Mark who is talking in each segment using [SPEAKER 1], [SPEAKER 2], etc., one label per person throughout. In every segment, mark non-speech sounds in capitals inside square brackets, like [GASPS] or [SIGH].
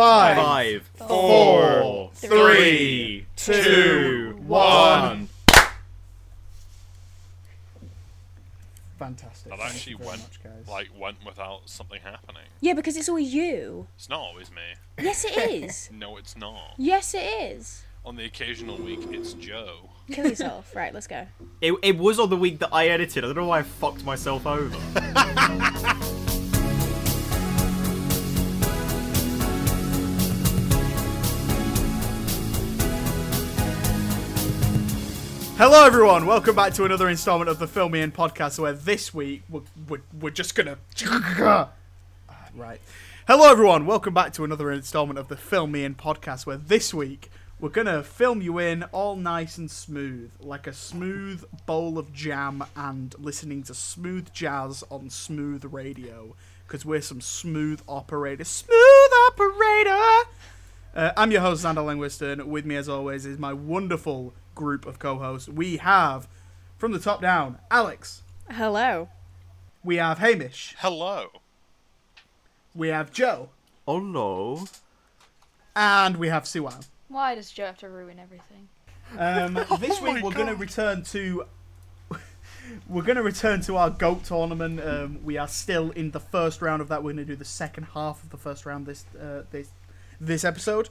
[SPEAKER 1] Five,
[SPEAKER 2] Five,
[SPEAKER 1] four,
[SPEAKER 2] three,
[SPEAKER 1] two,
[SPEAKER 2] one.
[SPEAKER 1] Fantastic.
[SPEAKER 3] That
[SPEAKER 1] Thank
[SPEAKER 3] actually went
[SPEAKER 1] much,
[SPEAKER 3] like went without something happening.
[SPEAKER 4] Yeah, because it's always you.
[SPEAKER 3] It's not always me.
[SPEAKER 4] Yes, it is. [LAUGHS]
[SPEAKER 3] No, it's not.
[SPEAKER 4] yes, it is.
[SPEAKER 3] On the occasional week, it's Joe.
[SPEAKER 4] Kill yourself. [LAUGHS] right, let's go.
[SPEAKER 2] It, it was on the week that I edited. I don't know why I fucked myself over. [LAUGHS]
[SPEAKER 1] Hello, everyone. Welcome back to another installment of the Film Me In podcast, where this week we're, we're, we're just gonna. [LAUGHS] Right. Hello, everyone. Welcome back to another installment of the Film Me In podcast, where this week we're gonna film you in all nice and smooth, like a smooth bowl of jam, and listening to smooth jazz on smooth radio, because we're some smooth operators. Smooth operator. Uh, I'm your host, Xander Langwiston. With me, as always, is my wonderful group of co-hosts. We have, from the top down, Alex.
[SPEAKER 4] Hello.
[SPEAKER 1] We have Hamish.
[SPEAKER 3] Hello.
[SPEAKER 1] We have Joe.
[SPEAKER 2] Hello.
[SPEAKER 1] And we have Siwan.
[SPEAKER 5] Why does Joe have to ruin everything?
[SPEAKER 1] Um, [LAUGHS] this
[SPEAKER 3] Oh
[SPEAKER 1] week we're going to return to [LAUGHS] we're going to return to our goat tournament. Um, we are still in the first round of that. We're going to do the second half of the first round this uh, this this episode.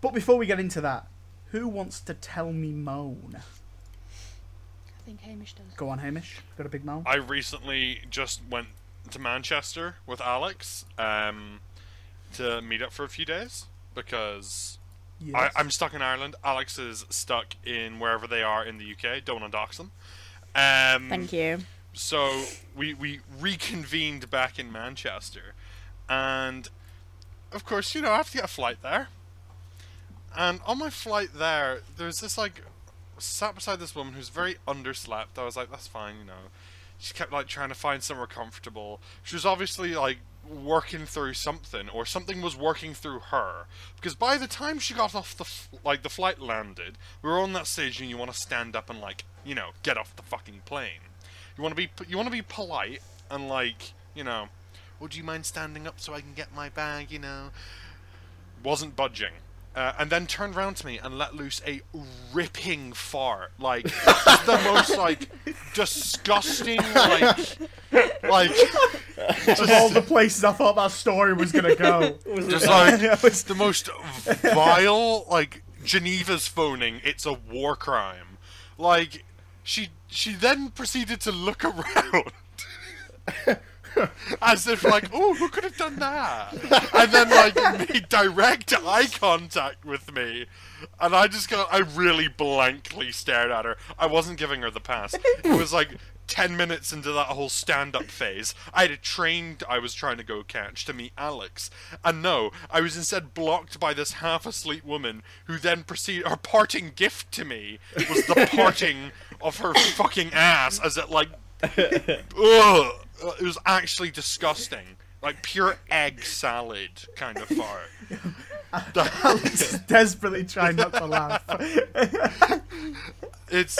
[SPEAKER 1] But before we get into that, who wants to tell me moan?
[SPEAKER 5] I think Hamish does.
[SPEAKER 1] Go on, Hamish. Got a big moan.
[SPEAKER 3] I recently just went to Manchester with Alex um, to meet up for a few days because
[SPEAKER 1] Yes.
[SPEAKER 3] I, I'm stuck in Ireland. Alex is stuck in wherever they are in the UK. Don't want to dox them. Um,
[SPEAKER 4] Thank you.
[SPEAKER 3] so we we reconvened back in Manchester, and of course, you know, I have to get a flight there. And on my flight there, there's this like sat beside this woman who's very underslept. I was like, that's fine, you know. She kept like trying to find somewhere comfortable. She was obviously like working through something, or something was working through her. Because by the time she got off the f- like the flight landed, we were on that stage, and you want to stand up and like you know get off the fucking plane. You want to be you want to be polite and like you know, would you mind standing up so I can get my bag? You know, wasn't budging. Uh, and then turned around to me and let loose a ripping fart, like the most like disgusting, like like
[SPEAKER 1] of all the places I thought that story was going to go. [LAUGHS]
[SPEAKER 3] just like [LAUGHS] it's the most vile, like Geneva's phoning. It's a war crime. Like she she then proceeded to look [LAUGHS] around. [LAUGHS] As if like, oh, who could have done that? And then like made direct eye contact with me, and I just got, I really blankly stared at her. I wasn't giving her the pass. It was like ten minutes into that whole stand-up phase. I had a train I was trying to go catch to meet Alex, and no, I was instead blocked by this half-asleep woman who then proceeded. Her parting gift to me was the [LAUGHS] parting of her fucking ass as it like [LAUGHS] Ugh, it was actually disgusting. Like pure egg salad kind of fart. [LAUGHS] The-
[SPEAKER 1] Desperately trying not to laugh. [LAUGHS]
[SPEAKER 3] it's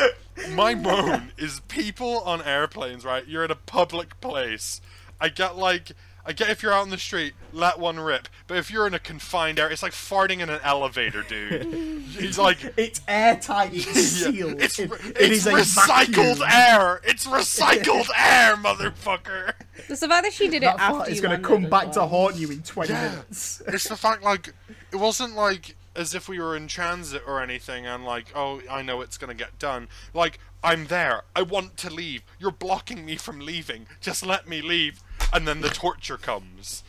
[SPEAKER 3] my moan is people on airplanes, right? You're in a public place. I get like I get if you're out in the street, let one rip. But if you're in a confined area, it's like farting in an elevator, dude. [LAUGHS] it's like
[SPEAKER 1] It's airtight. It's [LAUGHS]
[SPEAKER 3] Yeah. It's,
[SPEAKER 1] It-
[SPEAKER 3] re-
[SPEAKER 1] it
[SPEAKER 3] it's
[SPEAKER 1] is a
[SPEAKER 3] recycled air. It's [LAUGHS] recycled air, motherfucker.
[SPEAKER 4] It's the fact that she did it
[SPEAKER 1] That
[SPEAKER 4] after
[SPEAKER 1] fart is going to come
[SPEAKER 4] as
[SPEAKER 1] back to haunt you in 20
[SPEAKER 3] Yeah.
[SPEAKER 1] minutes.
[SPEAKER 3] it's the fact like it wasn't like as if we were in transit or anything and like oh i know it's gonna get done like i'm there i want to leave you're blocking me from leaving just let me leave and then the torture comes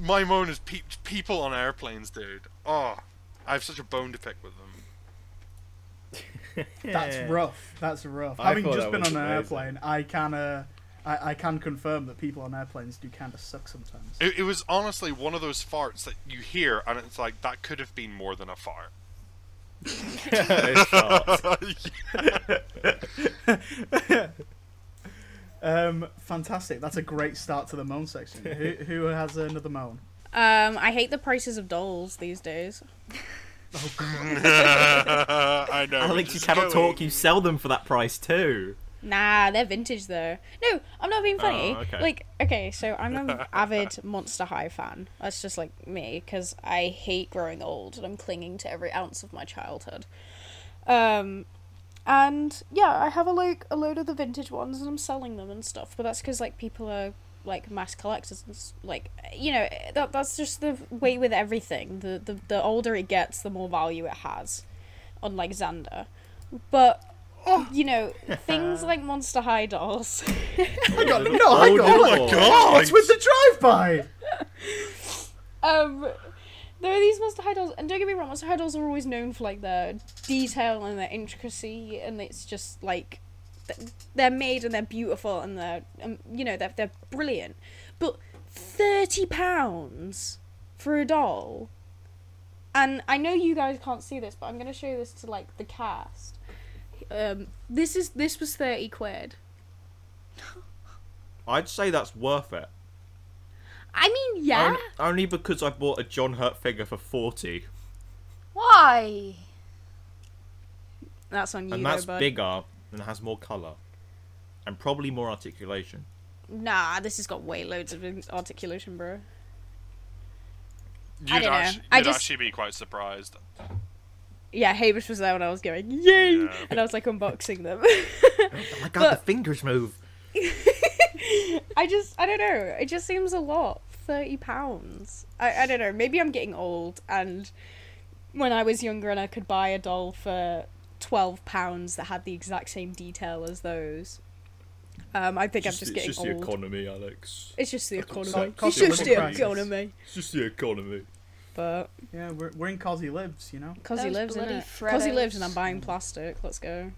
[SPEAKER 3] my moan is pe- people on airplanes dude oh i have such a bone to pick with them [LAUGHS]
[SPEAKER 1] That's rough. That's rough.
[SPEAKER 2] I
[SPEAKER 1] Having just been on an
[SPEAKER 2] amazing.
[SPEAKER 1] airplane, I can uh, I, I can confirm that people on airplanes do kind of suck sometimes.
[SPEAKER 3] it, it was honestly one of those farts that you hear and it's like that could have been more than a fart [LAUGHS]
[SPEAKER 2] It's [LAUGHS] fart.
[SPEAKER 1] Um, fantastic. That's a great start to the moan section. [LAUGHS] who, who has another moan?
[SPEAKER 4] Um, I hate the prices of dolls these days. [LAUGHS] [LAUGHS]
[SPEAKER 3] i know
[SPEAKER 2] Alex,
[SPEAKER 3] which
[SPEAKER 2] you cannot
[SPEAKER 3] going.
[SPEAKER 2] talk. You sell them for that price too.
[SPEAKER 4] Nah, they're vintage though. No, I'm not being funny.
[SPEAKER 2] Oh, okay.
[SPEAKER 4] Like, okay, so I'm an avid Monster High fan. That's just like me because I hate growing old and I'm clinging to every ounce of my childhood. Um, and yeah, I have a like a load of the vintage ones and I'm selling them and stuff. But that's because like people are like mass collectors and like you know that that's just the way with everything. The the the older it gets, the more value it has. Unlike Xander, but you know things [LAUGHS] like Monster High dolls.
[SPEAKER 1] Hang [LAUGHS] on, no, hang on.
[SPEAKER 2] Oh
[SPEAKER 3] my
[SPEAKER 2] my
[SPEAKER 3] God.
[SPEAKER 1] What's with the drive-by? [LAUGHS]
[SPEAKER 4] um, there are these Monster High dolls, and don't get me wrong, Monster High dolls are always known for like their detail and their intricacy, and it's just like they're made and they're beautiful and they're um, you know they're they're brilliant, but thirty pounds for a doll. And I know you guys can't see this, but I'm gonna show this to like the cast. Um, this is this was thirty quid.
[SPEAKER 2] I'd say that's worth it.
[SPEAKER 4] I mean, yeah.
[SPEAKER 2] Only, only because I bought a John Hurt figure for 40.
[SPEAKER 5] Why?
[SPEAKER 4] That's on you,
[SPEAKER 2] And
[SPEAKER 4] though,
[SPEAKER 2] that's
[SPEAKER 4] bud.
[SPEAKER 2] bigger and has more colour. And probably more articulation.
[SPEAKER 4] Nah, this has got way loads of articulation, bro.
[SPEAKER 3] You'd,
[SPEAKER 4] I don't know. I
[SPEAKER 3] you'd
[SPEAKER 4] just-
[SPEAKER 3] actually be quite surprised.
[SPEAKER 4] Yeah, Hamish was there when I was going, yay!
[SPEAKER 3] Yeah.
[SPEAKER 4] And I was like unboxing them. [LAUGHS]
[SPEAKER 2] Oh I got
[SPEAKER 4] But-
[SPEAKER 2] the fingers move. [LAUGHS]
[SPEAKER 4] I just, I don't know. It just seems a lot. Thirty pounds. I, I don't know. Maybe I'm getting old, and when I was younger and I could buy a doll for twelve pounds that had the exact same detail as those. Um, I think I'm just getting old.
[SPEAKER 2] economy, Alex.
[SPEAKER 4] it's just the
[SPEAKER 2] That's
[SPEAKER 4] economy.
[SPEAKER 1] cost
[SPEAKER 4] It's just the
[SPEAKER 1] crisis.
[SPEAKER 4] economy.
[SPEAKER 2] It's just the economy.
[SPEAKER 4] But
[SPEAKER 1] Yeah, we're, we're in Cosy Lives, you know?
[SPEAKER 4] cause he lives in
[SPEAKER 5] bloody
[SPEAKER 4] it. Cause he lives, and I'm buying plastic. Let's go.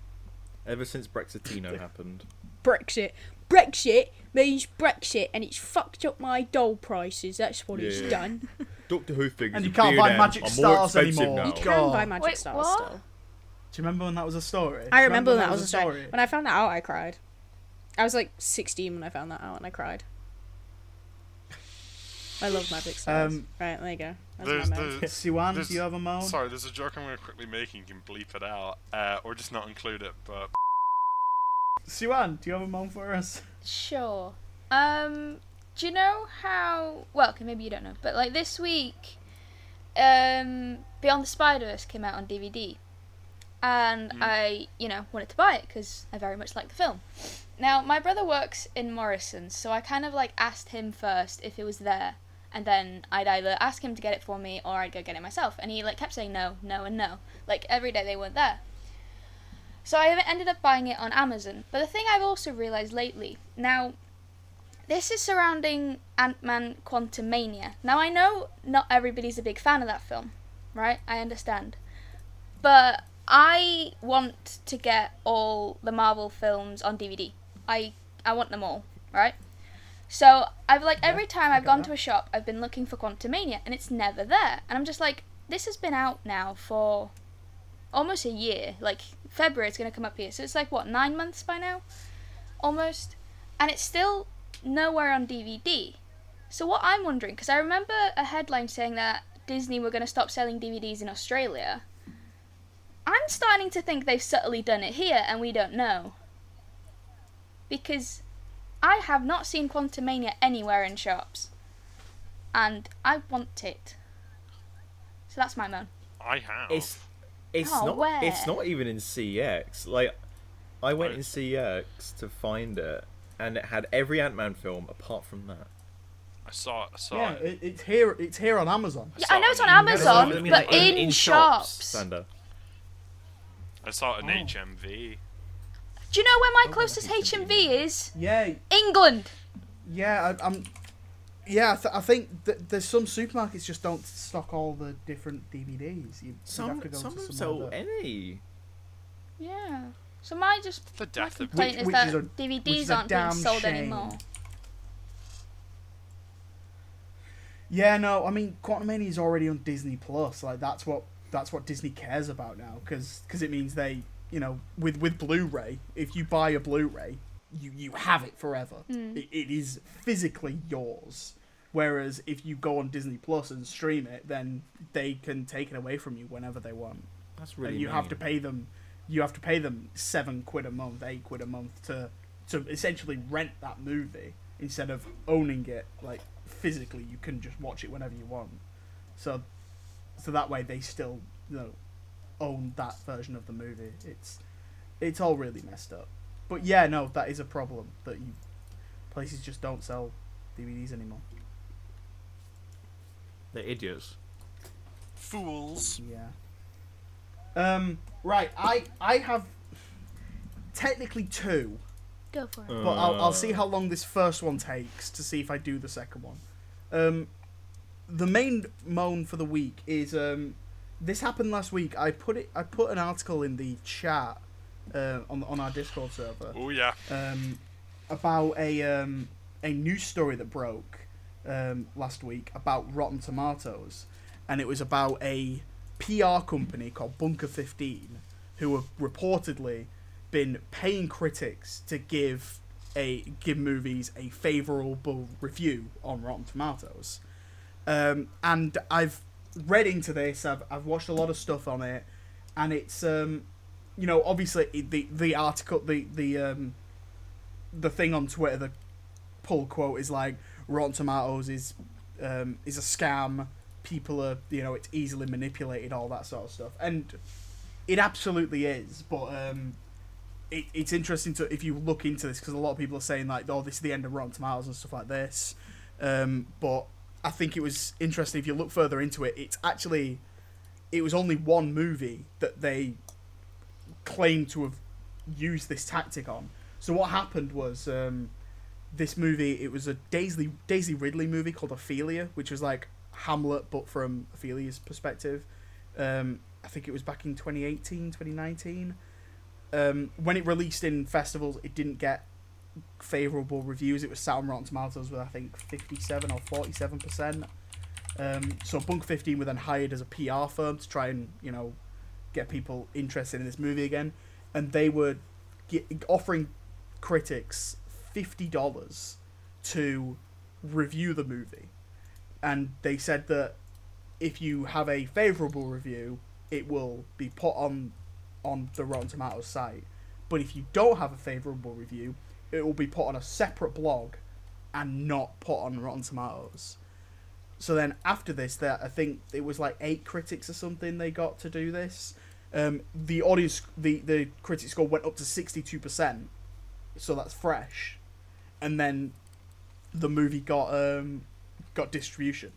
[SPEAKER 2] Ever since Brexitino [LAUGHS] happened.
[SPEAKER 4] Brexit. Brexit means Brexit, and it's fucked up my doll prices. That's what it's
[SPEAKER 2] Yeah.
[SPEAKER 4] done. [LAUGHS]
[SPEAKER 2] Doctor Who figures
[SPEAKER 1] And you can't buy Magic
[SPEAKER 2] are
[SPEAKER 1] Stars anymore.
[SPEAKER 2] now.
[SPEAKER 1] You
[SPEAKER 4] Can
[SPEAKER 1] God.
[SPEAKER 4] buy Magic
[SPEAKER 5] Wait,
[SPEAKER 4] Stars
[SPEAKER 5] what?
[SPEAKER 4] still.
[SPEAKER 1] Do you remember when that was a story?
[SPEAKER 4] I
[SPEAKER 1] you
[SPEAKER 4] remember when that was a story.
[SPEAKER 1] story?
[SPEAKER 4] When I found that out, I cried. I was like 16 when I found that out, and I cried. I love Magic Stars.
[SPEAKER 1] Um,
[SPEAKER 4] right, there you go. That's
[SPEAKER 3] There's
[SPEAKER 4] my man.
[SPEAKER 3] the.
[SPEAKER 1] Siwan,
[SPEAKER 3] There's-
[SPEAKER 1] do you have a moan?
[SPEAKER 3] Sorry, there's a joke I'm going to quickly make and you can bleep it out. Uh, or just not include it, but.
[SPEAKER 1] Siwan, do you have a moan for us?
[SPEAKER 5] Sure. Um, do you know how? Well, okay, maybe you don't know, but like this week, um, Beyond the Spider Verse came out on DVD, and I, you know, wanted to buy it because I very much like the film. Now, my brother works in Morrison's, so I kind of like asked him first if it was there, and then I'd either ask him to get it for me or I'd go get it myself, and he like kept saying no, no, and no. Like every day they weren't there. So I ended up buying it on Amazon. But the thing I've also realised lately, now, this is surrounding Ant Man Quantumania. Now I know not everybody's a big fan of that film, right? I understand. But I want to get all the Marvel films on DVD. I I want them all, right? So I've like
[SPEAKER 1] Yeah,
[SPEAKER 5] every time I've gone
[SPEAKER 1] that.
[SPEAKER 5] to a shop, I've been looking for Quantumania, and it's never there. And I'm just like, this has been out now for almost a year. Like February, it's gonna come up here, so it's like what nine months by now, almost, and it's still nowhere on DVD. So what I'm wondering, because I remember a headline saying that Disney were gonna stop selling DVDs in Australia. I'm starting to think they've subtly done it here, and we don't know. Because I have not seen Quantumania anywhere in shops, and I want it. So that's my moan.
[SPEAKER 3] I have.
[SPEAKER 2] It's it's
[SPEAKER 5] Oh,
[SPEAKER 2] not
[SPEAKER 5] where?
[SPEAKER 2] it's not even in CX. Like I went
[SPEAKER 3] oh,
[SPEAKER 2] in CX to find it and it had every Ant Man film apart from that.
[SPEAKER 3] I saw it. I saw
[SPEAKER 1] Yeah,
[SPEAKER 3] it.
[SPEAKER 1] it, it's here. It's here on Amazon.
[SPEAKER 5] Yeah, I know it's on
[SPEAKER 3] in-
[SPEAKER 5] Amazon, but
[SPEAKER 2] like,
[SPEAKER 5] in, shops.
[SPEAKER 2] Xander.
[SPEAKER 3] I saw it in
[SPEAKER 1] Oh.
[SPEAKER 3] HMV.
[SPEAKER 5] Do you know where my
[SPEAKER 2] Oh,
[SPEAKER 5] closest
[SPEAKER 2] that's
[SPEAKER 5] HMV is?
[SPEAKER 1] Yeah,
[SPEAKER 5] England.
[SPEAKER 1] yeah. I, I'm. Yeah, I, th- I think th- there's some supermarkets just don't stock all the different DVDs. You, you'd
[SPEAKER 2] Some
[SPEAKER 1] have to go
[SPEAKER 2] some
[SPEAKER 1] to
[SPEAKER 2] of them
[SPEAKER 1] somewhere
[SPEAKER 2] sell
[SPEAKER 1] that-
[SPEAKER 2] any.
[SPEAKER 5] Yeah. So my just
[SPEAKER 3] The
[SPEAKER 5] my
[SPEAKER 3] death of
[SPEAKER 5] complaint
[SPEAKER 1] Which-
[SPEAKER 5] is
[SPEAKER 1] which
[SPEAKER 5] that
[SPEAKER 1] is a- which
[SPEAKER 5] DVDs
[SPEAKER 1] is a
[SPEAKER 5] aren't being
[SPEAKER 1] damn
[SPEAKER 5] sold
[SPEAKER 1] shame.
[SPEAKER 5] anymore.
[SPEAKER 1] Yeah, no, I mean Quantumania is already on Disney Plus. Like that's what that's what Disney cares about now, because it means they, you know, with with Blu-ray, if you buy a Blu-ray, you you have it forever.
[SPEAKER 5] Hmm.
[SPEAKER 1] It, it is physically yours. Whereas if you go on Disney Plus and stream it, then they can take it away from you whenever they want,
[SPEAKER 2] That's really
[SPEAKER 1] and you have to pay them you have to pay them seven quid a month, eight quid a month to to essentially rent that movie instead of owning it like physically. You can just watch it whenever you want. So so that way they still you know own that version of the movie. It's it's all really messed up. But yeah, no, that is a problem that you places just don't sell DVDs anymore.
[SPEAKER 6] They're idiots.
[SPEAKER 3] Fools.
[SPEAKER 1] Yeah. Um. Right. I I have technically two,
[SPEAKER 5] Go for it.
[SPEAKER 1] but I'll I'll
[SPEAKER 6] Uh.
[SPEAKER 1] see how long this first one takes to see if I do the second one. Um. The main moan for the week is um. This happened last week. I put it. I put an article in the chat, uh, on on our Discord server.
[SPEAKER 3] Oh yeah.
[SPEAKER 1] um, about a um, a news story that broke um, last week about Rotten Tomatoes, and it was about a PR company called Bunker Fifteen, who have reportedly been paying critics to give a give movies a favorable review on Rotten Tomatoes. Um, and I've read into this. I've I've watched a lot of stuff on it, and it's um, you know, obviously the the article the the um the thing on Twitter, the pull quote is like Rotten Tomatoes is um, is a scam. People are you know it's easily manipulated, all that sort of stuff, and it absolutely is. But um, it, it's interesting to if you look into this because a lot of people are saying like, oh, this is the end of Rotten Tomatoes and stuff like this. Um, but I think it was interesting if you look further into it. It's actually it was only one movie that they claimed to have used this tactic on. So what happened was um, this movie. It was a Daisy Daisy Ridley movie called Ophelia, which was like Hamlet but from Ophelia's perspective. Um, I think it was back in 2018, 2019. Um, when it released in festivals, it didn't get favorable reviews. It was sat on Rotten Tomatoes with I think 57 or 47 percent. Um, so Bunk 15 were then hired as a PR firm to try and you know get people interested in this movie again, and they were get, offering critics fifty dollars to review the movie, and they said that if you have a favorable review, it will be put on on the Rotten Tomatoes site. But if you don't have a favorable review, it will be put on a separate blog and not put on Rotten Tomatoes. So then after this, that I think it was like eight critics or something they got to do this. Um, the audience, the the critic score went up to sixty two percent, so that's fresh, and then the movie got um got distribution.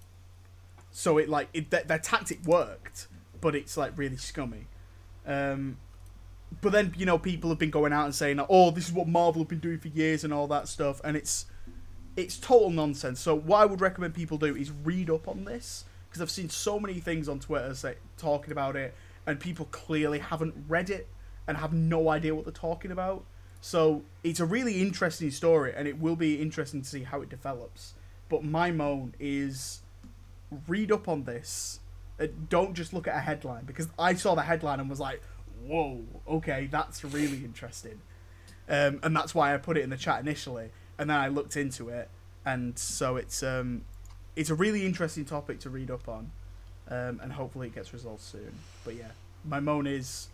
[SPEAKER 1] So it like it their, their tactic worked, but it's like really scummy. Um, but then you know people have been going out and saying, "Oh, this is what Marvel have been doing for years" and all that stuff, and it's it's total nonsense. So what I would recommend people do is read up on this because I've seen so many things on Twitter say, talking about it, and people clearly haven't read it and have no idea what they're talking about. So it's a really interesting story, and it will be interesting to see how it develops. But my moan is read up on this. Don't just look at a headline because I saw the headline and was like, "Whoa, okay, that's really interesting," um, and that's why I put it in the chat initially. And then I looked into it, and so it's um, it's a really interesting topic to read up on, um, and hopefully it gets resolved soon. But yeah, my moan is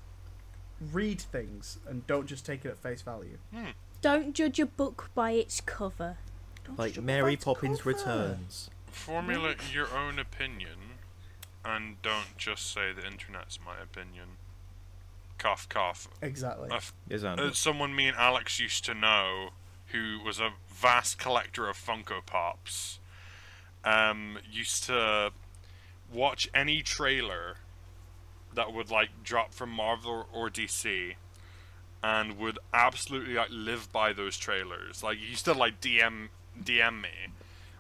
[SPEAKER 1] read things and don't just take it at face value.
[SPEAKER 4] Don't judge a book by its cover.
[SPEAKER 1] Don't
[SPEAKER 6] Like Mary
[SPEAKER 1] book by its
[SPEAKER 6] Poppins
[SPEAKER 1] cover.
[SPEAKER 6] Returns.
[SPEAKER 3] Formulate your own opinion, and don't just say the internet's my opinion. Cough, cough.
[SPEAKER 1] Exactly.
[SPEAKER 3] A f-
[SPEAKER 6] Yes,
[SPEAKER 3] uh, someone me and Alex used to know, who was a vast collector of Funko Pops, um, used to watch any trailer that would like drop from Marvel or DC, and would absolutely like live by those trailers. Like you still like DM DM me,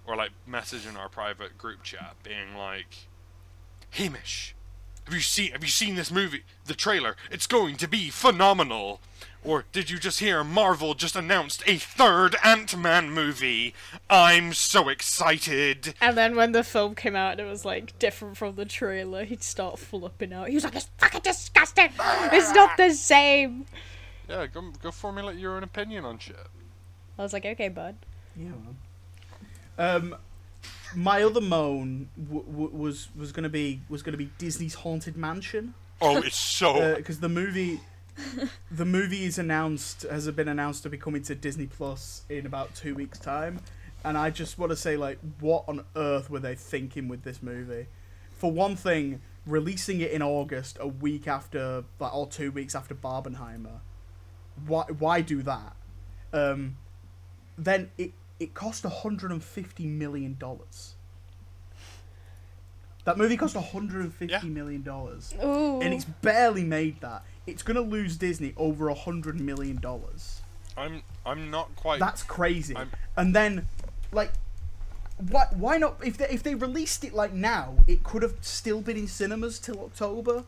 [SPEAKER 3] or like message in our private group chat, being like, "Hamish, have you seen Have you seen this movie? The trailer. It's going to be phenomenal." Or did you just hear Marvel just announced a third Ant-Man movie? I'm so excited.
[SPEAKER 4] And then when the film came out and it was like different from the trailer, he'd start flipping out. He was like, "It's fucking disgusting. It's not the same."
[SPEAKER 3] Yeah, go go formulate your own opinion on shit.
[SPEAKER 4] I was like, "Okay, bud."
[SPEAKER 1] Yeah, man. Um, my other moan w- w- was was gonna be was gonna be Disney's Haunted Mansion
[SPEAKER 3] Oh, it's so
[SPEAKER 1] because the movie [LAUGHS] the movie is announced has been announced to be coming to Disney Plus in about two weeks' time, and I just want to say like, what on earth were they thinking with this movie? For one thing, releasing it in August, a week after, like, or two weeks after Barbenheimer. Why? Why do that? Um, then it it cost 150 million dollars. That movie cost 150
[SPEAKER 3] Yeah.
[SPEAKER 1] million dollars
[SPEAKER 4] Ooh.
[SPEAKER 1] and it's barely made that. It's gonna lose Disney over a hundred million dollars.
[SPEAKER 3] I'm I'm not quite.
[SPEAKER 1] That's crazy.
[SPEAKER 3] I'm-
[SPEAKER 1] And then, like, why why not? If they if they released it like now, it could have still been in cinemas till October.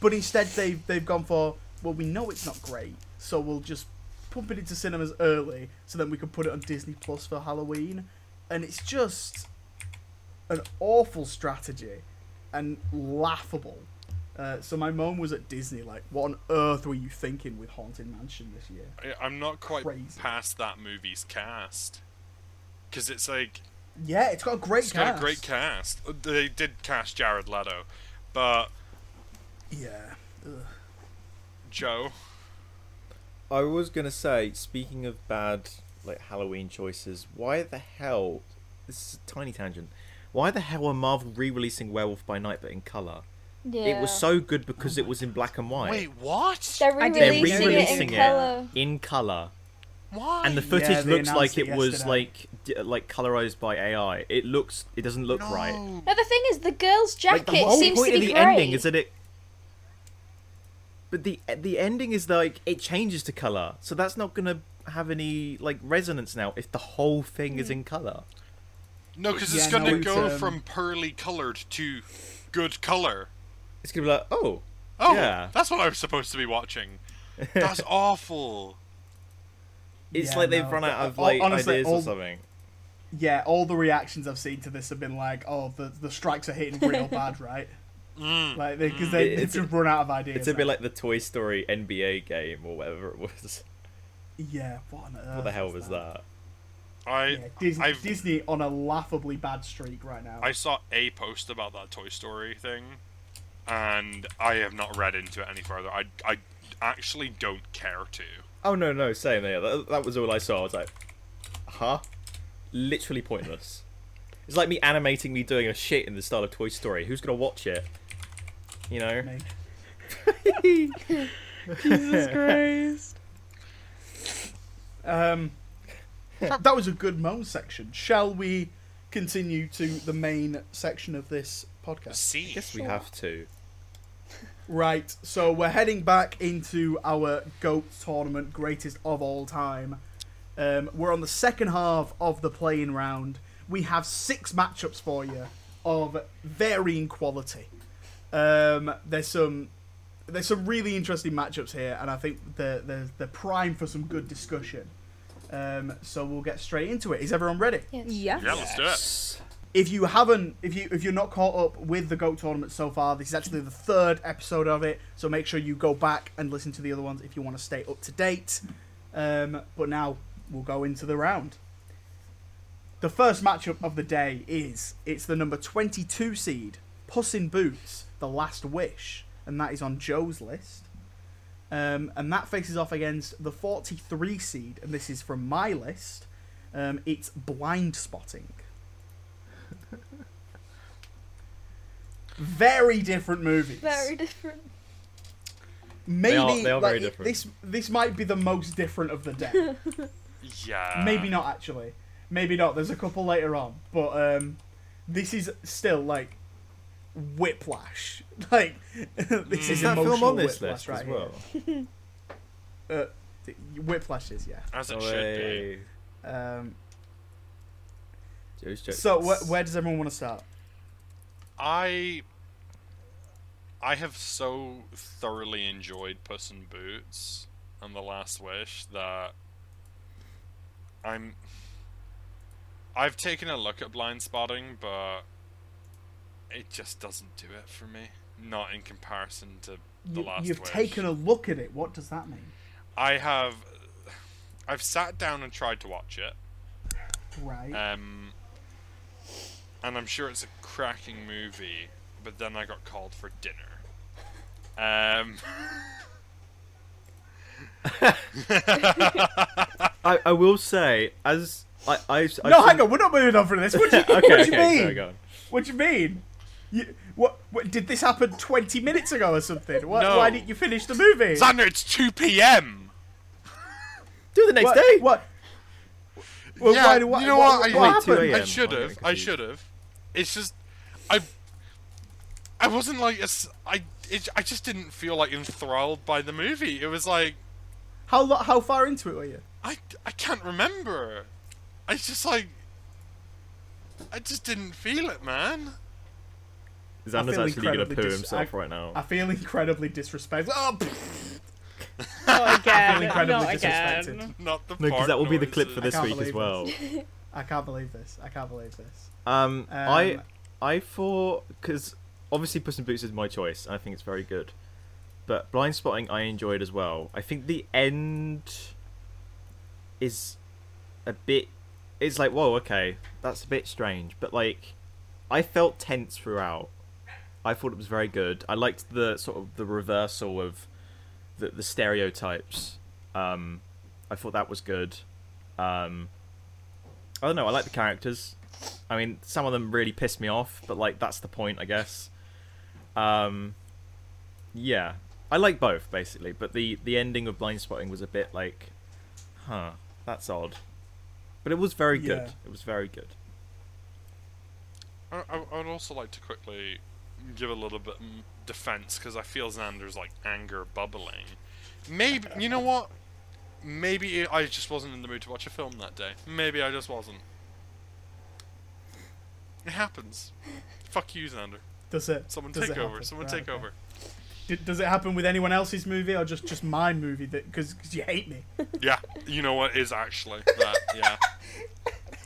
[SPEAKER 1] But instead, they've they've gone for well, we know it's not great, so we'll just pump it into cinemas early, so then we can put it on Disney Plus for Halloween. And it's just an awful strategy and laughable. Uh, so my mom was at Disney, like, what on earth were you thinking with Haunted Mansion this year?
[SPEAKER 3] I- I'm not quite
[SPEAKER 1] Crazy.
[SPEAKER 3] past that movie's cast. Because it's like
[SPEAKER 1] Yeah, it's got a great
[SPEAKER 3] it's
[SPEAKER 1] cast.
[SPEAKER 3] got a great cast. Uh, They did cast Jared Leto, but
[SPEAKER 1] Yeah. Ugh.
[SPEAKER 3] Joe,
[SPEAKER 2] I was gonna say, speaking of bad like Halloween choices, why the hell? This is a tiny tangent. Why the hell are Marvel re-releasing Werewolf by Night but in color?
[SPEAKER 5] Yeah.
[SPEAKER 2] It was so good because it was in black and white.
[SPEAKER 3] wait, what?
[SPEAKER 5] They're
[SPEAKER 4] I
[SPEAKER 2] They're
[SPEAKER 5] re-releasing,
[SPEAKER 2] re-releasing
[SPEAKER 5] it
[SPEAKER 2] it
[SPEAKER 5] in color.
[SPEAKER 2] in color,
[SPEAKER 3] Why?
[SPEAKER 2] and the footage
[SPEAKER 1] they
[SPEAKER 2] looks like it
[SPEAKER 1] it
[SPEAKER 2] was like like colorized by AI. It looks. It doesn't look right.
[SPEAKER 3] No.
[SPEAKER 5] No, the thing is, the girl's jacket
[SPEAKER 2] Like
[SPEAKER 5] jacket
[SPEAKER 2] the whole
[SPEAKER 5] seems
[SPEAKER 2] point
[SPEAKER 5] to
[SPEAKER 2] of
[SPEAKER 5] be
[SPEAKER 2] the
[SPEAKER 5] great.
[SPEAKER 2] ending is that it. But the the ending is like it changes to color, so that's not gonna have any like resonance now if the whole thing is in color.
[SPEAKER 3] No, because
[SPEAKER 1] Yeah,
[SPEAKER 3] it's gonna
[SPEAKER 1] no,
[SPEAKER 3] go
[SPEAKER 1] um,
[SPEAKER 3] from pearly colored to good color.
[SPEAKER 2] It's gonna be like, oh,
[SPEAKER 3] Oh,
[SPEAKER 2] Yeah.
[SPEAKER 3] that's what I was supposed to be watching. [LAUGHS] That's awful.
[SPEAKER 2] it's
[SPEAKER 1] Yeah,
[SPEAKER 2] like they've
[SPEAKER 1] no,
[SPEAKER 2] run out of like
[SPEAKER 1] honestly,
[SPEAKER 2] ideas
[SPEAKER 1] all-
[SPEAKER 2] or something.
[SPEAKER 1] Yeah, all the reactions I've seen to this have been like, "Oh, the the strikes are hitting real [LAUGHS] bad, right?"
[SPEAKER 3] Mm.
[SPEAKER 1] Like, because they,
[SPEAKER 2] It-
[SPEAKER 1] they've
[SPEAKER 2] it's
[SPEAKER 1] just run out of ideas.
[SPEAKER 2] It's a bit
[SPEAKER 1] now.
[SPEAKER 2] like the Toy Story NBA game or whatever it was.
[SPEAKER 1] yeah. What on earth?
[SPEAKER 2] What the hell was
[SPEAKER 1] that?
[SPEAKER 2] that?
[SPEAKER 3] I
[SPEAKER 1] Yeah, Disney, Disney on a laughably bad streak right now.
[SPEAKER 3] I saw a post about that Toy Story thing, and I have not read into it any further. I I actually don't care to.
[SPEAKER 2] Oh no, no, same there. That, that was all I saw. I was like, huh? Literally pointless. [LAUGHS] It's like me animating me doing a shit in the style of Toy Story. Who's gonna watch it? You know? [LAUGHS] [LAUGHS]
[SPEAKER 1] Jesus Christ. Um, that was a good moan section. Shall we continue to the main section of this podcast?
[SPEAKER 3] See,
[SPEAKER 2] I guess we have to.
[SPEAKER 1] Right, so we're heading back into our GOAT tournament, greatest of all time. Um, we're on the second half of the playing round. We have six matchups for you of varying quality. Um, there's some there's some really interesting matchups here, and I think they're, they're, they're prime for some good discussion. Um, so we'll get straight into it. Is everyone ready?
[SPEAKER 5] Yes.
[SPEAKER 4] Yeah.
[SPEAKER 3] yeah, let's do it.
[SPEAKER 1] If you haven't if you if you're not caught up with the goat tournament so far this is actually the third episode of it so make sure you go back and listen to the other ones if you want to stay up to date. Um, but now we'll go into the round. The first matchup of the day is it's the number 22 seed puss in boots the last wish and that is on joe's list. Um, and that faces off against the 43 seed and this is from my list um, it's blind spotting very different movies.
[SPEAKER 5] Very different.
[SPEAKER 1] Maybe
[SPEAKER 2] They are- they are
[SPEAKER 1] like,
[SPEAKER 2] very different.
[SPEAKER 1] this this might be the most different of the [LAUGHS] day.
[SPEAKER 3] Yeah.
[SPEAKER 1] Maybe not actually. Maybe not. There's a couple later on, but um, this is still like whiplash. [LAUGHS] Like [LAUGHS] this
[SPEAKER 2] Is
[SPEAKER 1] is
[SPEAKER 2] that film on this list
[SPEAKER 1] right
[SPEAKER 2] as well?
[SPEAKER 1] here. Uh, whiplash is yeah.
[SPEAKER 3] As it
[SPEAKER 2] Oh,
[SPEAKER 3] should
[SPEAKER 2] hey.
[SPEAKER 1] Um, so wh- where does everyone want to start?
[SPEAKER 3] I. I have so thoroughly enjoyed Puss in Boots and The Last Wish that I'm. I've taken a look at blind spotting, but it just doesn't do it for me. Not in comparison to The
[SPEAKER 1] You,
[SPEAKER 3] Last
[SPEAKER 1] you've
[SPEAKER 3] Wish.
[SPEAKER 1] taken a look at it. What does that mean?
[SPEAKER 3] I have. I've sat down and tried to watch it.
[SPEAKER 1] Right.
[SPEAKER 3] Um, and I'm sure it's a cracking movie, but then I got called for dinner. Um, [LAUGHS]
[SPEAKER 2] I, I will say, as I, I, I
[SPEAKER 1] no, hang on, we're not moving on from this. What do you, [LAUGHS]
[SPEAKER 2] okay,
[SPEAKER 1] what do you
[SPEAKER 2] okay,
[SPEAKER 1] mean?
[SPEAKER 2] sorry, go on.
[SPEAKER 1] What do you mean? You, what, what? Did this happen 20 minutes ago or something? Why,
[SPEAKER 3] No.
[SPEAKER 1] why didn't you finish the movie?
[SPEAKER 3] Xander, it's 2 p.m.
[SPEAKER 2] Do the next
[SPEAKER 1] what,
[SPEAKER 2] day.
[SPEAKER 1] What? Well,
[SPEAKER 3] yeah,
[SPEAKER 1] why do-
[SPEAKER 3] you know
[SPEAKER 1] what-
[SPEAKER 3] what?
[SPEAKER 1] what
[SPEAKER 3] I,
[SPEAKER 2] Wait,
[SPEAKER 1] happened?
[SPEAKER 3] I should have. I should have. It's just, I, I wasn't like, a s- I, it, I just didn't feel like enthralled by the movie. It was like,
[SPEAKER 1] How lo- how far into it were you?
[SPEAKER 3] I, I can't remember. I just like, I just didn't feel it, man.
[SPEAKER 2] Xander's
[SPEAKER 1] feel
[SPEAKER 2] actually gonna
[SPEAKER 1] incredibly
[SPEAKER 2] poo
[SPEAKER 1] dis-
[SPEAKER 2] himself
[SPEAKER 1] I-
[SPEAKER 2] right now.
[SPEAKER 1] I feel incredibly disrespectful. Oh, pff, [LAUGHS]
[SPEAKER 4] Not again.
[SPEAKER 1] incredibly
[SPEAKER 4] Not
[SPEAKER 1] disrespected.
[SPEAKER 4] again.
[SPEAKER 3] Not the
[SPEAKER 2] no, because that will be the clip for this week as well.
[SPEAKER 1] I can't believe this. I can't believe this.
[SPEAKER 2] Um, I
[SPEAKER 1] Um,
[SPEAKER 2] I thought because obviously Puss in Boots is my choice, and I think it's very good. But Blind Spotting I enjoyed as well. I think the end is a bit. It's like whoa, okay, that's a bit strange. But like, I felt tense throughout. I thought it was very good. I liked the sort of the reversal of the the stereotypes. Um, I thought that was good. Um, I don't know. I like the characters. I mean, some of them really pissed me off, but like that's the point, I guess. Um, yeah, I like both basically, but the the ending of Blind Spotting was a bit like, huh, that's odd. But it was very good. It was very good.
[SPEAKER 3] I, I I would also like to quickly give a little bit defense because I feel Xander's like anger bubbling. Maybe you know what? Maybe I just wasn't in the mood to watch a film that day. Maybe I just wasn't. It happens. Fuck you, Xander.
[SPEAKER 1] Does it?
[SPEAKER 3] Someone
[SPEAKER 1] does
[SPEAKER 3] take
[SPEAKER 1] it
[SPEAKER 3] over.
[SPEAKER 1] happen?
[SPEAKER 3] Someone
[SPEAKER 1] Right,
[SPEAKER 3] take
[SPEAKER 1] okay.
[SPEAKER 3] over.
[SPEAKER 1] D- does it happen with anyone else's movie or just just my movie? That because you hate me. [LAUGHS]
[SPEAKER 3] Yeah, you know what is actually that. Yeah. [LAUGHS]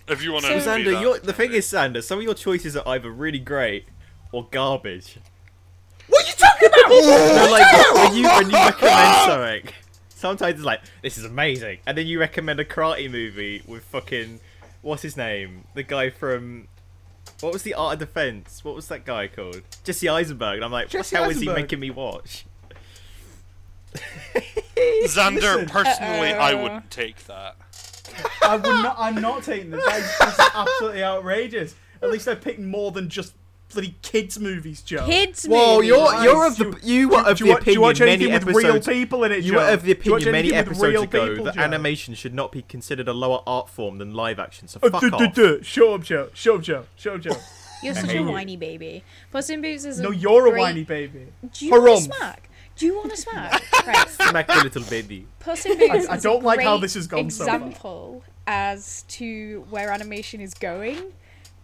[SPEAKER 3] If you want to.
[SPEAKER 4] So-
[SPEAKER 2] Xander, your, the thing is, Xander, some of your choices are either really great or garbage.
[SPEAKER 1] What are you talking about? [LAUGHS]
[SPEAKER 2] no, like when you when you recommend something, sometimes it's like this is amazing, and then you recommend a karate movie with fucking what's his name, the guy from what was the Art of Defense? What was that guy called? Jesse Eisenberg. And I'm like,
[SPEAKER 1] Jesse
[SPEAKER 2] what the hell is he making me watch? [LAUGHS]
[SPEAKER 3] Xander,
[SPEAKER 1] Listen.
[SPEAKER 3] personally, I
[SPEAKER 4] Uh-oh.
[SPEAKER 3] wouldn't take that.
[SPEAKER 1] I would not. I'm not taking this. That is, this is absolutely outrageous. At least I picked more than just bloody kids movies, Joe.
[SPEAKER 4] Kids
[SPEAKER 2] Whoa,
[SPEAKER 4] movie.
[SPEAKER 2] you're you're of the
[SPEAKER 1] you-
[SPEAKER 2] you were of
[SPEAKER 1] do
[SPEAKER 2] the
[SPEAKER 1] you, wa- do you
[SPEAKER 2] opinion
[SPEAKER 1] watch
[SPEAKER 2] many
[SPEAKER 1] anything with real
[SPEAKER 2] episodes.
[SPEAKER 1] people in it,
[SPEAKER 2] You
[SPEAKER 1] Joe?
[SPEAKER 2] were of the
[SPEAKER 1] Do you watch
[SPEAKER 2] opinion many
[SPEAKER 1] anything with
[SPEAKER 2] episodes
[SPEAKER 1] real
[SPEAKER 2] ago
[SPEAKER 1] people,
[SPEAKER 2] that
[SPEAKER 1] Joe?
[SPEAKER 2] animation should not be considered a lower art form than live action. So
[SPEAKER 1] Uh,
[SPEAKER 2] fuck
[SPEAKER 1] duh, duh,
[SPEAKER 2] off.
[SPEAKER 1] duh. Shut up, Joe. Shut up, Joe. Shut up, Joe. [LAUGHS]
[SPEAKER 4] You're such
[SPEAKER 1] hate
[SPEAKER 4] a
[SPEAKER 1] you.
[SPEAKER 4] whiny baby. Puss in Boots is a
[SPEAKER 1] No, you're a
[SPEAKER 4] great-
[SPEAKER 1] whiny baby.
[SPEAKER 4] Do you want
[SPEAKER 1] Harumph.
[SPEAKER 4] to smack? Do you want to smack? [LAUGHS] right.
[SPEAKER 2] Smack the little baby.
[SPEAKER 4] Puss in Boots
[SPEAKER 1] I
[SPEAKER 4] is
[SPEAKER 1] don't
[SPEAKER 4] a
[SPEAKER 1] like how
[SPEAKER 4] great
[SPEAKER 1] this has gone so far.
[SPEAKER 4] example as to where animation is going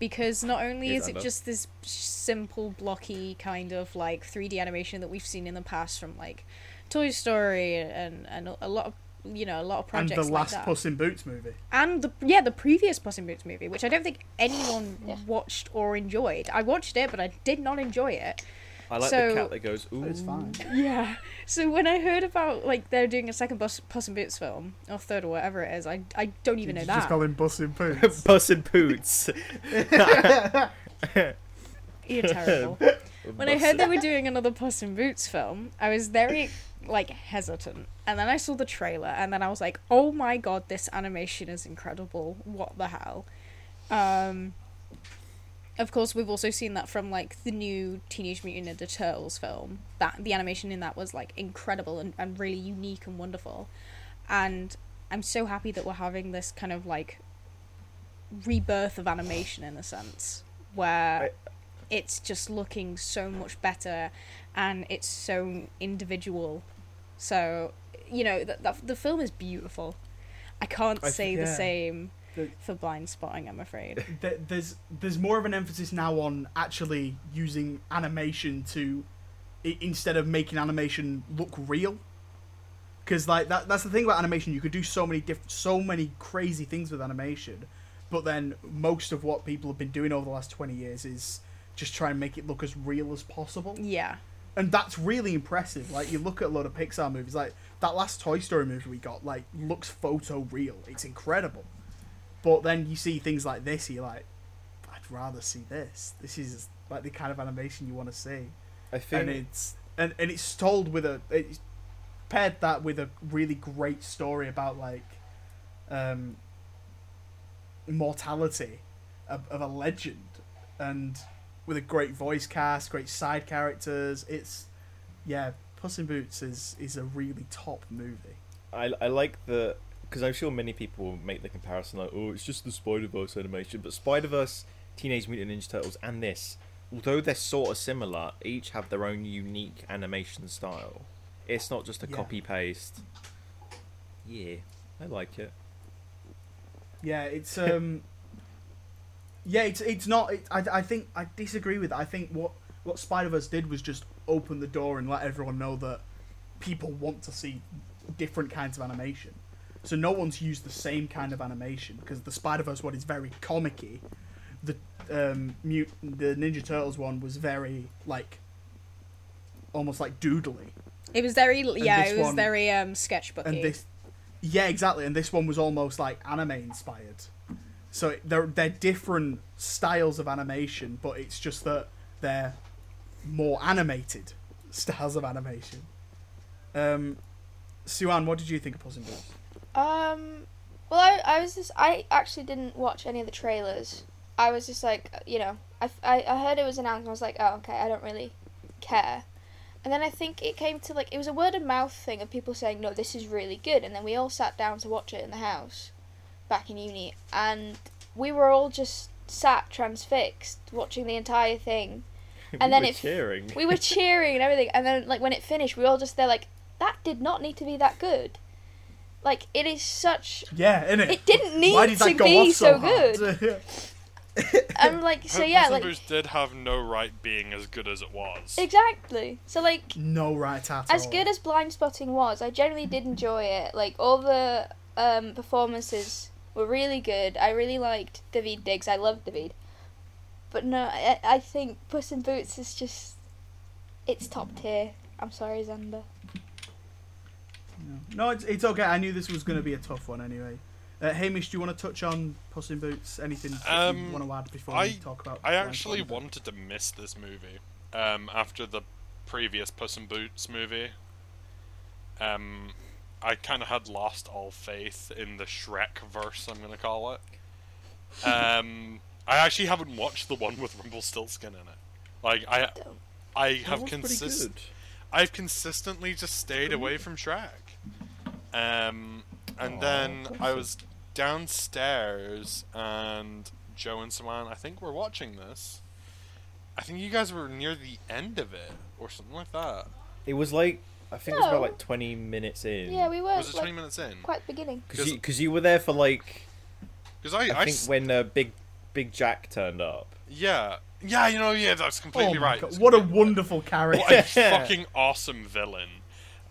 [SPEAKER 4] because not only
[SPEAKER 2] Yes,
[SPEAKER 4] is
[SPEAKER 2] I
[SPEAKER 4] it just this simple blocky kind of like 3D animation that we've seen in the past from like Toy Story and and a lot of you know a lot of projects
[SPEAKER 1] And
[SPEAKER 4] projects
[SPEAKER 1] the
[SPEAKER 4] like
[SPEAKER 1] last
[SPEAKER 4] that.
[SPEAKER 1] Puss in Boots movie.
[SPEAKER 4] and the yeah the previous Puss in Boots movie, which I don't think anyone [SIGHS]
[SPEAKER 5] Yeah.
[SPEAKER 4] watched or enjoyed. I watched it, but I did not enjoy it.
[SPEAKER 2] I like
[SPEAKER 4] So-
[SPEAKER 2] the cat that goes ooh.
[SPEAKER 1] It's fine.
[SPEAKER 4] Yeah. So when I heard about like they're doing a second Puss, Puss in Boots film or third or whatever it is, I I don't even
[SPEAKER 1] Did
[SPEAKER 4] know
[SPEAKER 1] you
[SPEAKER 4] that.
[SPEAKER 1] just call him Puss in [LAUGHS] Boots?
[SPEAKER 2] Puss in Boots. [LAUGHS]
[SPEAKER 4] You're terrible. [LAUGHS] when I heard they were doing another Puss in Boots film, I was very like hesitant. And then I saw the trailer and then I was like, "Oh my god, this animation is incredible. What the hell?" Um of course, we've also seen that from like the new Teenage Mutant Ninja Turtles film. That the animation in that was like incredible and, and really unique and wonderful. And I'm so happy that we're having this kind of like rebirth of animation in a sense where it's just looking so much better and it's so individual so you know the, the, the film is beautiful i can't
[SPEAKER 2] I
[SPEAKER 4] say
[SPEAKER 1] think-
[SPEAKER 4] the same
[SPEAKER 1] The-
[SPEAKER 4] for blind spotting i'm afraid [LAUGHS]
[SPEAKER 1] Th- there's there's more of an emphasis now on actually using animation to i- instead of making animation look real because like that that's the thing about animation you could do so many diff- so many crazy things with animation but then most of what people have been doing over the last 20 years is just try and make it look as real as possible
[SPEAKER 4] yeah
[SPEAKER 1] and that's really impressive. Like you look at a lot of Pixar movies, like that last Toy Story movie we got, like looks photo real. It's incredible. But then you see things like this, you're like, I'd rather see this. This is like the kind of animation you want to see,
[SPEAKER 2] I think
[SPEAKER 1] and it's and, and it's told with a it's paired that with a really great story about like um, mortality of, of a legend, and with a great voice cast, great side characters. It's yeah, Puss in Boots is is a really top movie.
[SPEAKER 2] I, I like the because I'm sure many people will make the comparison like, oh, it's just the Spider Verse animation, but Spider Verse, Teenage Mutant Ninja Turtles, and this, although they're sort of similar, each have their own unique animation style. It's not just a
[SPEAKER 1] Yeah.
[SPEAKER 2] copy paste. Yeah, I like it.
[SPEAKER 1] Yeah, it's um, [LAUGHS] yeah, it's it's not. It, I I think I disagree with. That. I think what what Spider Verse did was just open the door and let everyone know that people want to see different kinds of animation. So no one's used the same kind of animation because the Spider Verse one is very comicky. The um, mute the Ninja Turtles one was very like almost like doodly.
[SPEAKER 4] It was very yeah, it was
[SPEAKER 1] one-
[SPEAKER 4] very um sketchbooky.
[SPEAKER 1] and this yeah exactly and this one was almost like anime inspired so they're they're different styles of animation but it's just that they're more animated [LAUGHS] styles of animation um Siwan, what did you think of Puss in Boots?
[SPEAKER 5] Um, well, I, I was just I actually didn't watch any of the trailers. I was just like, you know, I, I, I heard it was announced and I was like, oh, okay, I don't really care. And then I think it came to like, it was a word of mouth thing of people saying, no, this is really good. And then we all sat down to watch it in the house back in uni. And we were all just sat transfixed watching the entire thing. [LAUGHS] And then
[SPEAKER 2] we were
[SPEAKER 5] it-
[SPEAKER 2] cheering.
[SPEAKER 5] We were cheering and everything. And then, like, when it finished, we all just, they're like, that did not need to be that good. Like, it is such
[SPEAKER 1] Yeah, innit?
[SPEAKER 5] It didn't need
[SPEAKER 1] Why did
[SPEAKER 5] to
[SPEAKER 1] that go
[SPEAKER 5] be
[SPEAKER 1] off so,
[SPEAKER 5] so
[SPEAKER 1] hard? [LAUGHS]
[SPEAKER 5] I'm like, so
[SPEAKER 3] Puss
[SPEAKER 5] yeah,
[SPEAKER 3] in
[SPEAKER 5] like
[SPEAKER 3] Boots did have no right being as good as it was.
[SPEAKER 5] exactly. So like,
[SPEAKER 1] no right at
[SPEAKER 5] as
[SPEAKER 1] all.
[SPEAKER 5] good as Blind Spotting was, I generally did enjoy it. Like all the um, performances were really good. I really liked Daveed Diggs. I love Daveed. But no, I, I think Puss in Boots is just, it's top tier. I'm sorry, Xander.
[SPEAKER 1] No, it's, it's okay. I knew this was going to be a tough one anyway. Uh, Hamish, do you want to touch on Puss in Boots? Anything
[SPEAKER 3] Um,
[SPEAKER 1] you want to add before
[SPEAKER 3] I-
[SPEAKER 1] we talk about?
[SPEAKER 3] I actually
[SPEAKER 1] Spotting?
[SPEAKER 3] wanted to miss this movie um, after the previous Puss in Boots movie. Um, I kind of had lost all faith in the Shrek verse. I'm gonna call it. Um, I actually haven't watched the one with Rumpelstiltskin in it. Like I, I have
[SPEAKER 2] was pretty
[SPEAKER 3] consist- I've consistently just stayed away from Shrek. Um, and
[SPEAKER 2] Aw,
[SPEAKER 3] then I was downstairs, and Joe and Saman, I think, were watching this. I think you guys were near the end of it, or something like that.
[SPEAKER 2] It was like I think it was about like 20 minutes in.
[SPEAKER 5] Yeah, we were
[SPEAKER 3] Was it 20 minutes in?
[SPEAKER 5] quite beginning.
[SPEAKER 2] Because you, 'cause you were there for like
[SPEAKER 3] Because I,
[SPEAKER 2] I,
[SPEAKER 3] I
[SPEAKER 2] think
[SPEAKER 3] s-
[SPEAKER 2] when uh, Big Big Jack turned up.
[SPEAKER 3] yeah, yeah, you know, yeah, that's
[SPEAKER 1] Oh
[SPEAKER 3] completely
[SPEAKER 1] my
[SPEAKER 3] right.
[SPEAKER 1] God,
[SPEAKER 3] That's
[SPEAKER 1] what a
[SPEAKER 3] completely right.
[SPEAKER 1] wonderful character!
[SPEAKER 3] What a [LAUGHS] fucking awesome villain.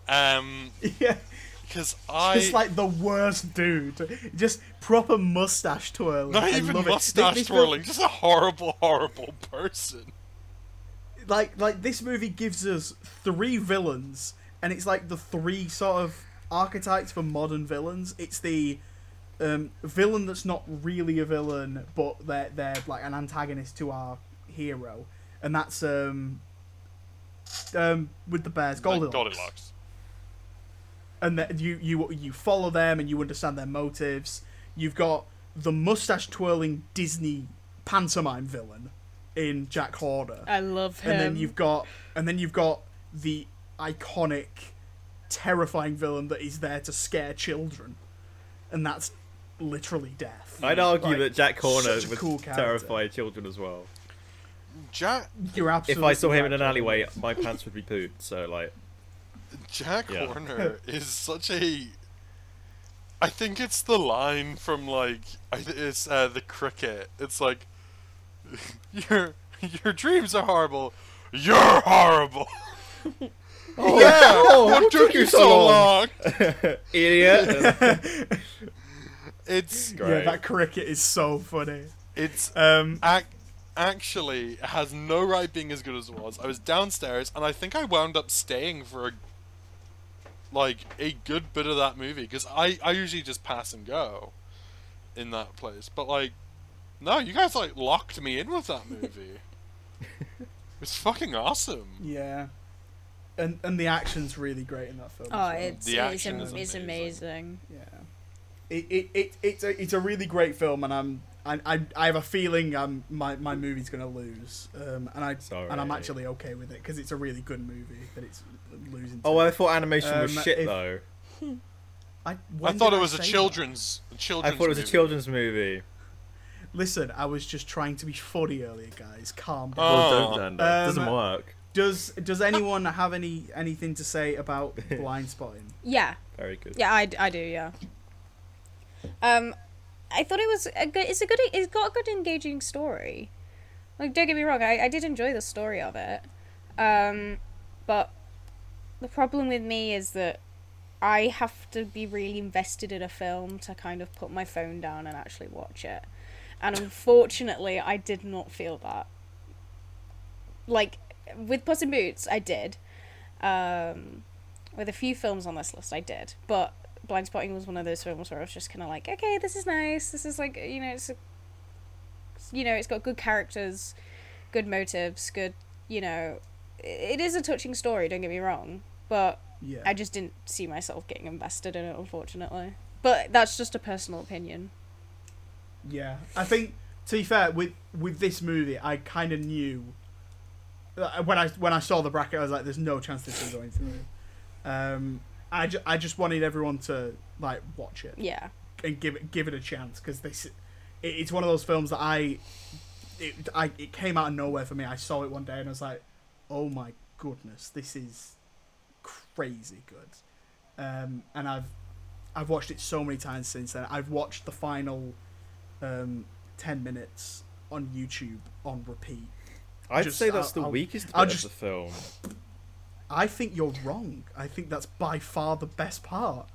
[SPEAKER 3] Um, [LAUGHS]
[SPEAKER 1] yeah,
[SPEAKER 3] because I
[SPEAKER 1] just like the worst dude. Just proper mustache twirling.
[SPEAKER 3] not
[SPEAKER 1] I
[SPEAKER 3] even mustache twirling, just a horrible, horrible person.
[SPEAKER 1] like, like this movie gives us three villains, and it's like the three sort of archetypes for modern villains. It's the um, villain that's not really a villain, but they're they're like an antagonist to our hero, and that's um, um with the bears,
[SPEAKER 3] Like
[SPEAKER 1] Goldilocks.
[SPEAKER 3] Goldilocks.
[SPEAKER 1] and that you you you follow them and you understand their motives. You've got the mustache twirling Disney pantomime villain in Jack Horner,
[SPEAKER 4] I love him.
[SPEAKER 1] and then you've got and then you've got the iconic, terrifying villain that is there to scare children, and that's literally death.
[SPEAKER 2] I'd argue
[SPEAKER 1] Like,
[SPEAKER 2] that Jack Horner
[SPEAKER 1] such a
[SPEAKER 2] would
[SPEAKER 1] cool
[SPEAKER 2] terrify children as well.
[SPEAKER 3] Jack
[SPEAKER 1] You're absolutely If.
[SPEAKER 2] I saw him in an alleyway, my pants would be pooped, So like,
[SPEAKER 3] Jack
[SPEAKER 2] Yeah.
[SPEAKER 3] Horner is such a. I think it's the line from like I th- it's uh, the cricket. It's like [LAUGHS] your your dreams are horrible. You're horrible. [LAUGHS]
[SPEAKER 2] oh
[SPEAKER 3] yeah.
[SPEAKER 2] oh,
[SPEAKER 3] what took you so long? [LAUGHS]
[SPEAKER 2] idiot?
[SPEAKER 3] It's
[SPEAKER 1] Yeah, that cricket is so funny.
[SPEAKER 3] it's
[SPEAKER 1] Um,
[SPEAKER 3] ac- actually has no right being as good as it was. I was downstairs and I think I wound up staying for a like a good bit of that movie because I I usually just pass and go in that place, but like no, you guys like locked me in with that [LAUGHS] movie. it's fucking awesome.
[SPEAKER 1] yeah. and and the action's really great in that film.
[SPEAKER 4] Oh,
[SPEAKER 1] well.
[SPEAKER 4] it's
[SPEAKER 3] The
[SPEAKER 4] it's,
[SPEAKER 3] action
[SPEAKER 4] am-
[SPEAKER 3] is
[SPEAKER 4] it's amazing.
[SPEAKER 1] yeah. It, it, it it's a it's a really great film, and I'm I, I, I have a feeling um my, my movie's gonna lose, um and I
[SPEAKER 2] Sorry.
[SPEAKER 1] and I'm actually okay with it because it's a really good movie but it's losing. To.
[SPEAKER 2] Oh, I thought animation was
[SPEAKER 1] Um,
[SPEAKER 2] shit
[SPEAKER 1] if-
[SPEAKER 2] though. [LAUGHS]
[SPEAKER 1] I,
[SPEAKER 3] I thought
[SPEAKER 1] did
[SPEAKER 3] it was a
[SPEAKER 1] say that?
[SPEAKER 3] children's a
[SPEAKER 2] I
[SPEAKER 3] children's.
[SPEAKER 2] thought it was a
[SPEAKER 3] movie.
[SPEAKER 2] children's movie.
[SPEAKER 1] Listen, I was just trying to be funny earlier, guys. Calm down.
[SPEAKER 3] Oh.
[SPEAKER 2] Well, don't
[SPEAKER 1] Um,
[SPEAKER 2] doesn't work.
[SPEAKER 1] Does does anyone have any anything to say about [LAUGHS] blind spotting?
[SPEAKER 4] Yeah,
[SPEAKER 2] Very good.
[SPEAKER 4] yeah, I, I do. Yeah. Um, I thought it was a good. It's a good. It's got a good engaging story. Like, don't get me wrong. I, I did enjoy the story of it. Um, but the problem with me is that I have to be really invested in a film to kind of put my phone down and actually watch it. And unfortunately, I did not feel that. Like with Puss in Boots, I did. Um, with a few films on this list, I did. But Blind Spotting was one of those films where I was just kind of like, okay, this is nice. This is like, you know, it's a, you know, it's got good characters, good motives, good, you know, it is a touching story. Don't get me wrong, but
[SPEAKER 1] Yeah.
[SPEAKER 4] I just didn't see myself getting invested in it, unfortunately. But that's just a personal opinion.
[SPEAKER 1] Yeah, I think to be fair with with this movie, I kind of knew uh, when I when I saw the bracket, I was like, "There's no chance this is going through." Um, I, ju- I just wanted everyone to like watch it
[SPEAKER 4] Yeah.
[SPEAKER 1] and give it give it a chance because this it, it's one of those films that I it I it came out of nowhere for me. I saw it one day and I was like, "Oh my goodness, this is crazy good." Um, and I've I've watched it so many times since then. I've watched the final um, ten minutes on YouTube on repeat.
[SPEAKER 2] I'd
[SPEAKER 1] just-
[SPEAKER 2] say that's
[SPEAKER 1] I'll-
[SPEAKER 2] the
[SPEAKER 1] I'll-
[SPEAKER 2] weakest bit
[SPEAKER 1] I'll
[SPEAKER 2] of the film.
[SPEAKER 1] I think you're wrong. I think that's by far the best part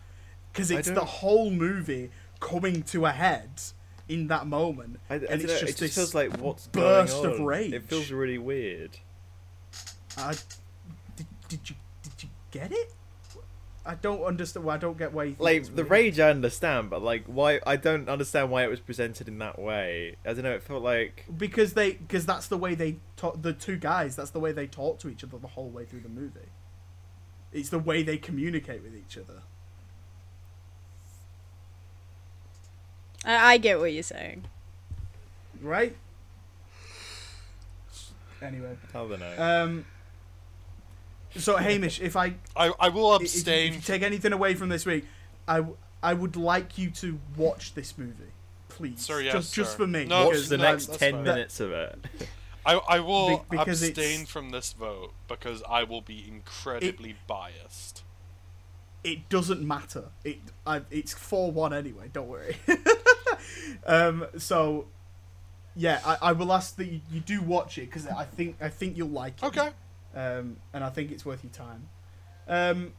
[SPEAKER 1] because it's the whole movie coming to a head in that moment,
[SPEAKER 2] I, I
[SPEAKER 1] and it's
[SPEAKER 2] know,
[SPEAKER 1] just
[SPEAKER 2] it just
[SPEAKER 1] this
[SPEAKER 2] feels like what's
[SPEAKER 1] burst of rage.
[SPEAKER 2] It feels really weird.
[SPEAKER 1] I, did, did you did you get it? I don't understand. Well, I don't get why. You think
[SPEAKER 2] Like
[SPEAKER 1] it's
[SPEAKER 2] the
[SPEAKER 1] weird.
[SPEAKER 2] rage, I understand, but like why? I don't understand why it was presented in that way. I don't know. It felt like
[SPEAKER 1] because they because that's the way they talk. The two guys. That's the way they talk to each other the whole way through the movie. It's the way they communicate with each other.
[SPEAKER 4] I, I get what you're saying.
[SPEAKER 1] Right. Anyway,
[SPEAKER 2] I don't know.
[SPEAKER 1] um. So Hamish, if I
[SPEAKER 3] I, I will
[SPEAKER 1] if- if
[SPEAKER 3] abstain.
[SPEAKER 1] you take anything away from this week, I, I would like you to watch this movie, please.
[SPEAKER 3] Sir, yes,
[SPEAKER 1] just just for me.
[SPEAKER 3] No,
[SPEAKER 2] Watch the
[SPEAKER 3] no,
[SPEAKER 2] next ten
[SPEAKER 3] fine.
[SPEAKER 2] minutes of it.
[SPEAKER 3] I, I will
[SPEAKER 1] Be-
[SPEAKER 3] abstain from this vote because I will be incredibly biased.
[SPEAKER 1] it doesn't matter. It I, it's four one anyway. Don't worry. [LAUGHS] um. So, yeah, I, I will ask that you, you do watch it because I think I think you'll like it.
[SPEAKER 3] Okay.
[SPEAKER 1] Um. And I think it's worth your time. Um.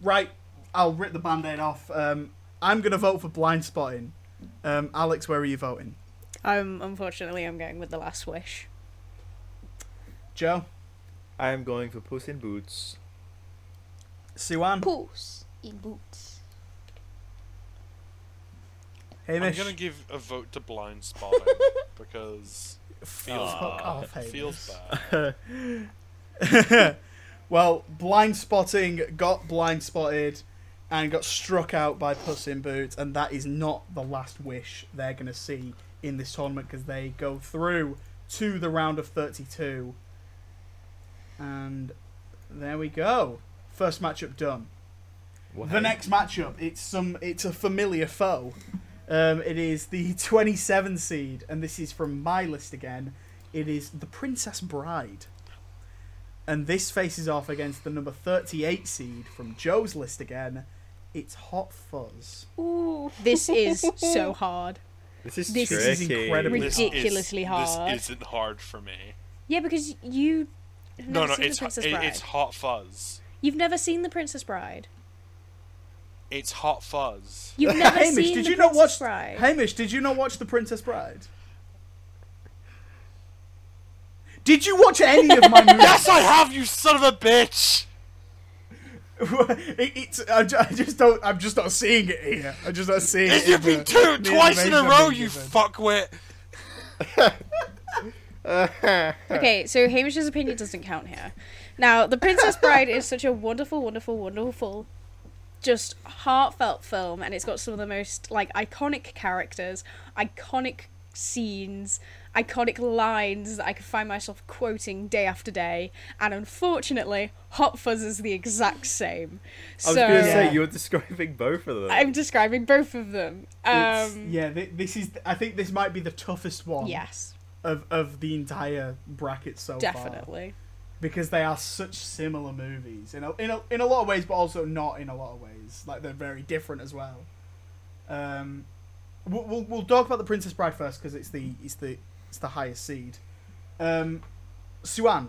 [SPEAKER 1] Right. I'll rip the band-aid off. Um. I'm gonna vote for blind spotting. Um. Alex, where are you voting?
[SPEAKER 4] Um, unfortunately, I'm going with the last wish.
[SPEAKER 1] Joe.
[SPEAKER 2] I am going for Puss in Boots.
[SPEAKER 1] Siwan.
[SPEAKER 5] Puss in boots.
[SPEAKER 1] Hamish.
[SPEAKER 3] I'm gonna give a vote to Blind Spotting [LAUGHS] because feels
[SPEAKER 1] Fuck
[SPEAKER 3] bad.
[SPEAKER 1] off,
[SPEAKER 3] feels bad. [LAUGHS] [LAUGHS]
[SPEAKER 1] well, blind spotting got blind spotted and got struck out by Puss in Boots, and that is not the last wish they're going to see in this tournament because they go through to the round of 32. And there we go. First matchup done. The next matchup, it's some, it's a familiar foe. Um, it is the [LAUGHS] 27 seed, and this is from my list again. It is the Princess Bride. And this faces off against the number 38 seed from Joe's list again. It's Hot Fuzz.
[SPEAKER 4] Ooh. [LAUGHS] This is so hard.
[SPEAKER 2] This is
[SPEAKER 4] This
[SPEAKER 2] tricky.
[SPEAKER 1] is incredibly
[SPEAKER 4] Ridiculously
[SPEAKER 3] is,
[SPEAKER 4] hard.
[SPEAKER 3] This isn't hard for me.
[SPEAKER 4] Yeah, because you. have
[SPEAKER 3] No,
[SPEAKER 4] never
[SPEAKER 3] no,
[SPEAKER 4] seen
[SPEAKER 3] it's
[SPEAKER 4] the Princess
[SPEAKER 3] it- it's Hot Fuzz.
[SPEAKER 4] You've never seen the Princess Bride.
[SPEAKER 3] It's Hot Fuzz.
[SPEAKER 4] You've never
[SPEAKER 1] Hamish,
[SPEAKER 4] seen
[SPEAKER 1] did
[SPEAKER 4] the
[SPEAKER 1] you not watch?
[SPEAKER 4] Bride.
[SPEAKER 1] Hamish, did you not watch the Princess Bride? Did you watch any of my [LAUGHS] movies?
[SPEAKER 3] yes, I have, you son of a bitch. [LAUGHS]
[SPEAKER 1] it, it's I, I just don't. I'm just not seeing it here. I'm just not seeing it.
[SPEAKER 3] you've been two twice in a row, you
[SPEAKER 1] given.
[SPEAKER 3] fuckwit. [LAUGHS]
[SPEAKER 4] Okay, so Hamish's opinion doesn't count here. Now, The Princess Bride is such a wonderful, wonderful, wonderful, just heartfelt film, and it's got some of the most like iconic characters, iconic scenes, iconic lines that I could find myself quoting day after day. And unfortunately, Hot Fuzz is the exact same.
[SPEAKER 7] I was
[SPEAKER 4] so
[SPEAKER 7] going to
[SPEAKER 1] Yeah.
[SPEAKER 7] say you're describing both of them.
[SPEAKER 4] I'm describing both of them. Um,
[SPEAKER 1] yeah, thi- this is. I think this might be the toughest one.
[SPEAKER 4] yes,
[SPEAKER 1] Of of the entire bracket so far.
[SPEAKER 4] definitely.
[SPEAKER 1] because they are such similar movies in a, in a in a lot of ways, but also not in a lot of ways. Like they're very different as well. Um, we'll we'll, we'll talk about the Princess Bride first because it's the it's the it's the highest seed. Um, Siwan,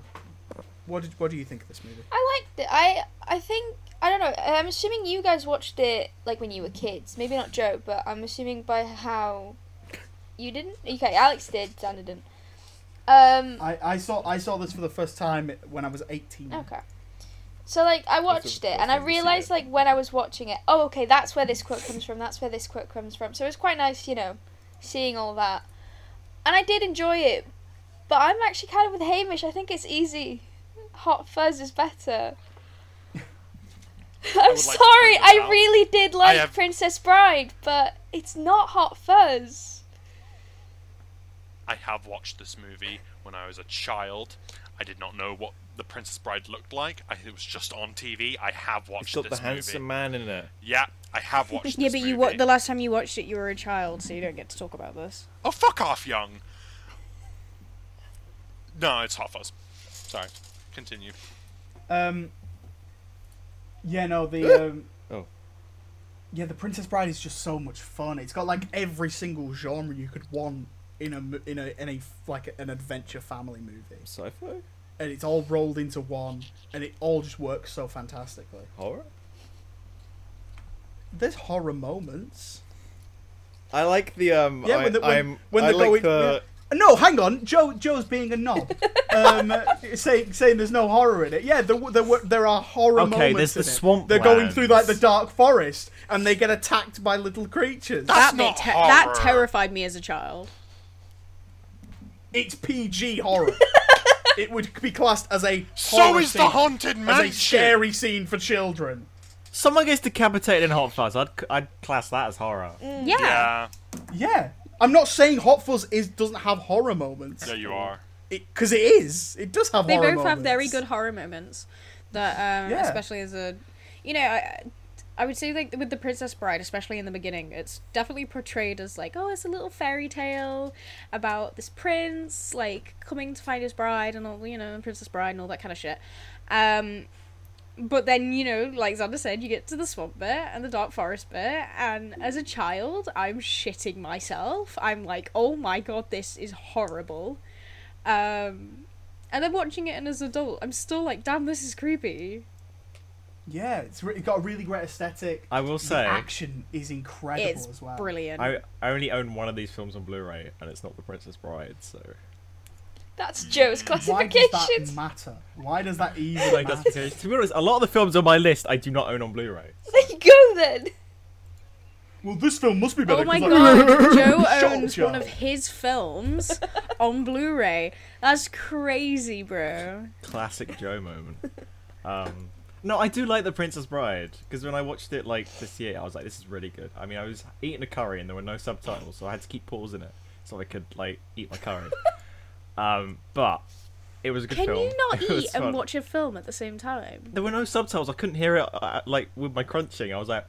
[SPEAKER 1] what did what do you think of this movie?
[SPEAKER 5] I liked it. I I think I don't know. I'm assuming you guys watched it like when you were kids. Maybe not Joe, but I'm assuming by how you didn't. Okay, Alex did. Xander didn't. Um.
[SPEAKER 1] I, I saw I saw this for the first time when I was eighteen.
[SPEAKER 5] Okay. So like I watched it and I
[SPEAKER 7] time you see
[SPEAKER 5] realized like when I was watching it, oh okay, that's where this quote comes from. That's where this quote comes from. So it was quite nice, you know, seeing all that. And I did enjoy it. But I'm actually kind of with Hamish. I think it's easy. Hot Fuzz is better. [LAUGHS] I'm
[SPEAKER 3] like
[SPEAKER 5] sorry,
[SPEAKER 3] this
[SPEAKER 5] I really did like
[SPEAKER 3] have-
[SPEAKER 5] Princess Bride, but it's not Hot Fuzz.
[SPEAKER 3] I have watched this movie when I was a child. I did not know what the Princess Bride looked like. I, it was just on TV. I have
[SPEAKER 7] it's
[SPEAKER 3] watched
[SPEAKER 7] got the
[SPEAKER 3] this
[SPEAKER 7] handsome
[SPEAKER 3] movie.
[SPEAKER 7] man in it.
[SPEAKER 3] Yeah, I have [LAUGHS] watched. It.
[SPEAKER 4] Yeah,
[SPEAKER 3] this
[SPEAKER 4] but you
[SPEAKER 3] movie.
[SPEAKER 4] wa- the last time you watched it, you were a child, so you don't get to talk about this.
[SPEAKER 3] Oh, fuck off, young. No, it's Hot Fuzz. Sorry. Continue.
[SPEAKER 1] Um. Yeah, no, the [GASPS] um,
[SPEAKER 7] Oh.
[SPEAKER 1] yeah, the Princess Bride is just so much fun. It's got like every single genre you could want in a in a in a f- like an adventure family movie,
[SPEAKER 7] Sci-fi?
[SPEAKER 1] And it's all rolled into one, and it all just works so fantastically.
[SPEAKER 7] Horror?
[SPEAKER 1] There's horror moments.
[SPEAKER 7] I like the um.
[SPEAKER 1] Yeah,
[SPEAKER 7] I,
[SPEAKER 1] when the- when-
[SPEAKER 7] I'm.
[SPEAKER 1] when they're
[SPEAKER 7] like
[SPEAKER 1] going-
[SPEAKER 7] the.
[SPEAKER 1] No, hang on. Joe Joe's being a knob, [LAUGHS] um, saying saying there's no horror in it. Yeah, there there, were- there are horror
[SPEAKER 7] Okay,
[SPEAKER 1] moments.
[SPEAKER 7] there's
[SPEAKER 1] in
[SPEAKER 7] the
[SPEAKER 1] it.
[SPEAKER 7] swamp
[SPEAKER 1] They're going through like the dark forest, and they get attacked by little creatures.
[SPEAKER 3] That's
[SPEAKER 4] that
[SPEAKER 3] not
[SPEAKER 4] bit te- that terrified me as a child.
[SPEAKER 1] It's PG horror. [LAUGHS] it would be classed as a
[SPEAKER 3] So
[SPEAKER 1] horror
[SPEAKER 3] is the
[SPEAKER 1] scene,
[SPEAKER 3] haunted
[SPEAKER 1] as
[SPEAKER 3] mansion.
[SPEAKER 1] a scary scene for children.
[SPEAKER 2] Someone gets decapitated in Hot Fuzz. I'd I'd class that as horror.
[SPEAKER 4] Yeah.
[SPEAKER 3] Yeah,
[SPEAKER 1] Yeah, I'm not saying Hot Fuzz is doesn't have horror moments.
[SPEAKER 3] yeah, you are.
[SPEAKER 1] because it, is. It does have horror moments.
[SPEAKER 4] They
[SPEAKER 1] horror
[SPEAKER 4] both have very good horror moments. That um,
[SPEAKER 1] Yeah.
[SPEAKER 4] especially as a, you know, I, I would say like with the Princess Bride, especially in the beginning, it's definitely portrayed as like, oh, it's a little fairy tale about this prince like coming to find his bride and all, you know, Princess Bride and all that kind of shit. Um, but then you know, like Xander said, you get to the swamp bit and the dark forest bit, and as a child, I'm shitting myself. I'm like, oh my god, this is horrible. Um, and then watching it and as an adult, I'm still like, damn, this is creepy.
[SPEAKER 1] Yeah, it's re- it got a really great aesthetic.
[SPEAKER 2] I will
[SPEAKER 1] The
[SPEAKER 2] say,
[SPEAKER 1] action is incredible
[SPEAKER 4] It's
[SPEAKER 1] as well.
[SPEAKER 4] brilliant.
[SPEAKER 2] I I only own one of these films on Blu-ray, and it's not The Princess Bride. So
[SPEAKER 5] That's Joe's classification.
[SPEAKER 1] Why does
[SPEAKER 5] classification.
[SPEAKER 1] that matter? Why does that even
[SPEAKER 2] Like,
[SPEAKER 1] matter?
[SPEAKER 2] to be honest, a lot of the films on my list I do not own on Blu-ray.
[SPEAKER 5] There you go then.
[SPEAKER 1] Well, this film must be better.
[SPEAKER 4] Oh my
[SPEAKER 1] 'cause
[SPEAKER 4] god,
[SPEAKER 1] I-
[SPEAKER 4] Joe [LAUGHS] owns one of his films on Blu-ray. That's crazy, bro.
[SPEAKER 2] Classic Joe moment. Um, no, I do like The Princess Bride because when I watched it like this year, I was like, this is really good. I mean, I was eating a curry and there were no subtitles, so I had to keep pausing it so I could like eat my curry. [LAUGHS] um, but it was a good
[SPEAKER 4] Can
[SPEAKER 2] film.
[SPEAKER 4] you not [LAUGHS] eat and
[SPEAKER 2] fun.
[SPEAKER 4] watch a film at the same time?
[SPEAKER 2] There were no subtitles. I couldn't hear it uh, like with my crunching. I was like,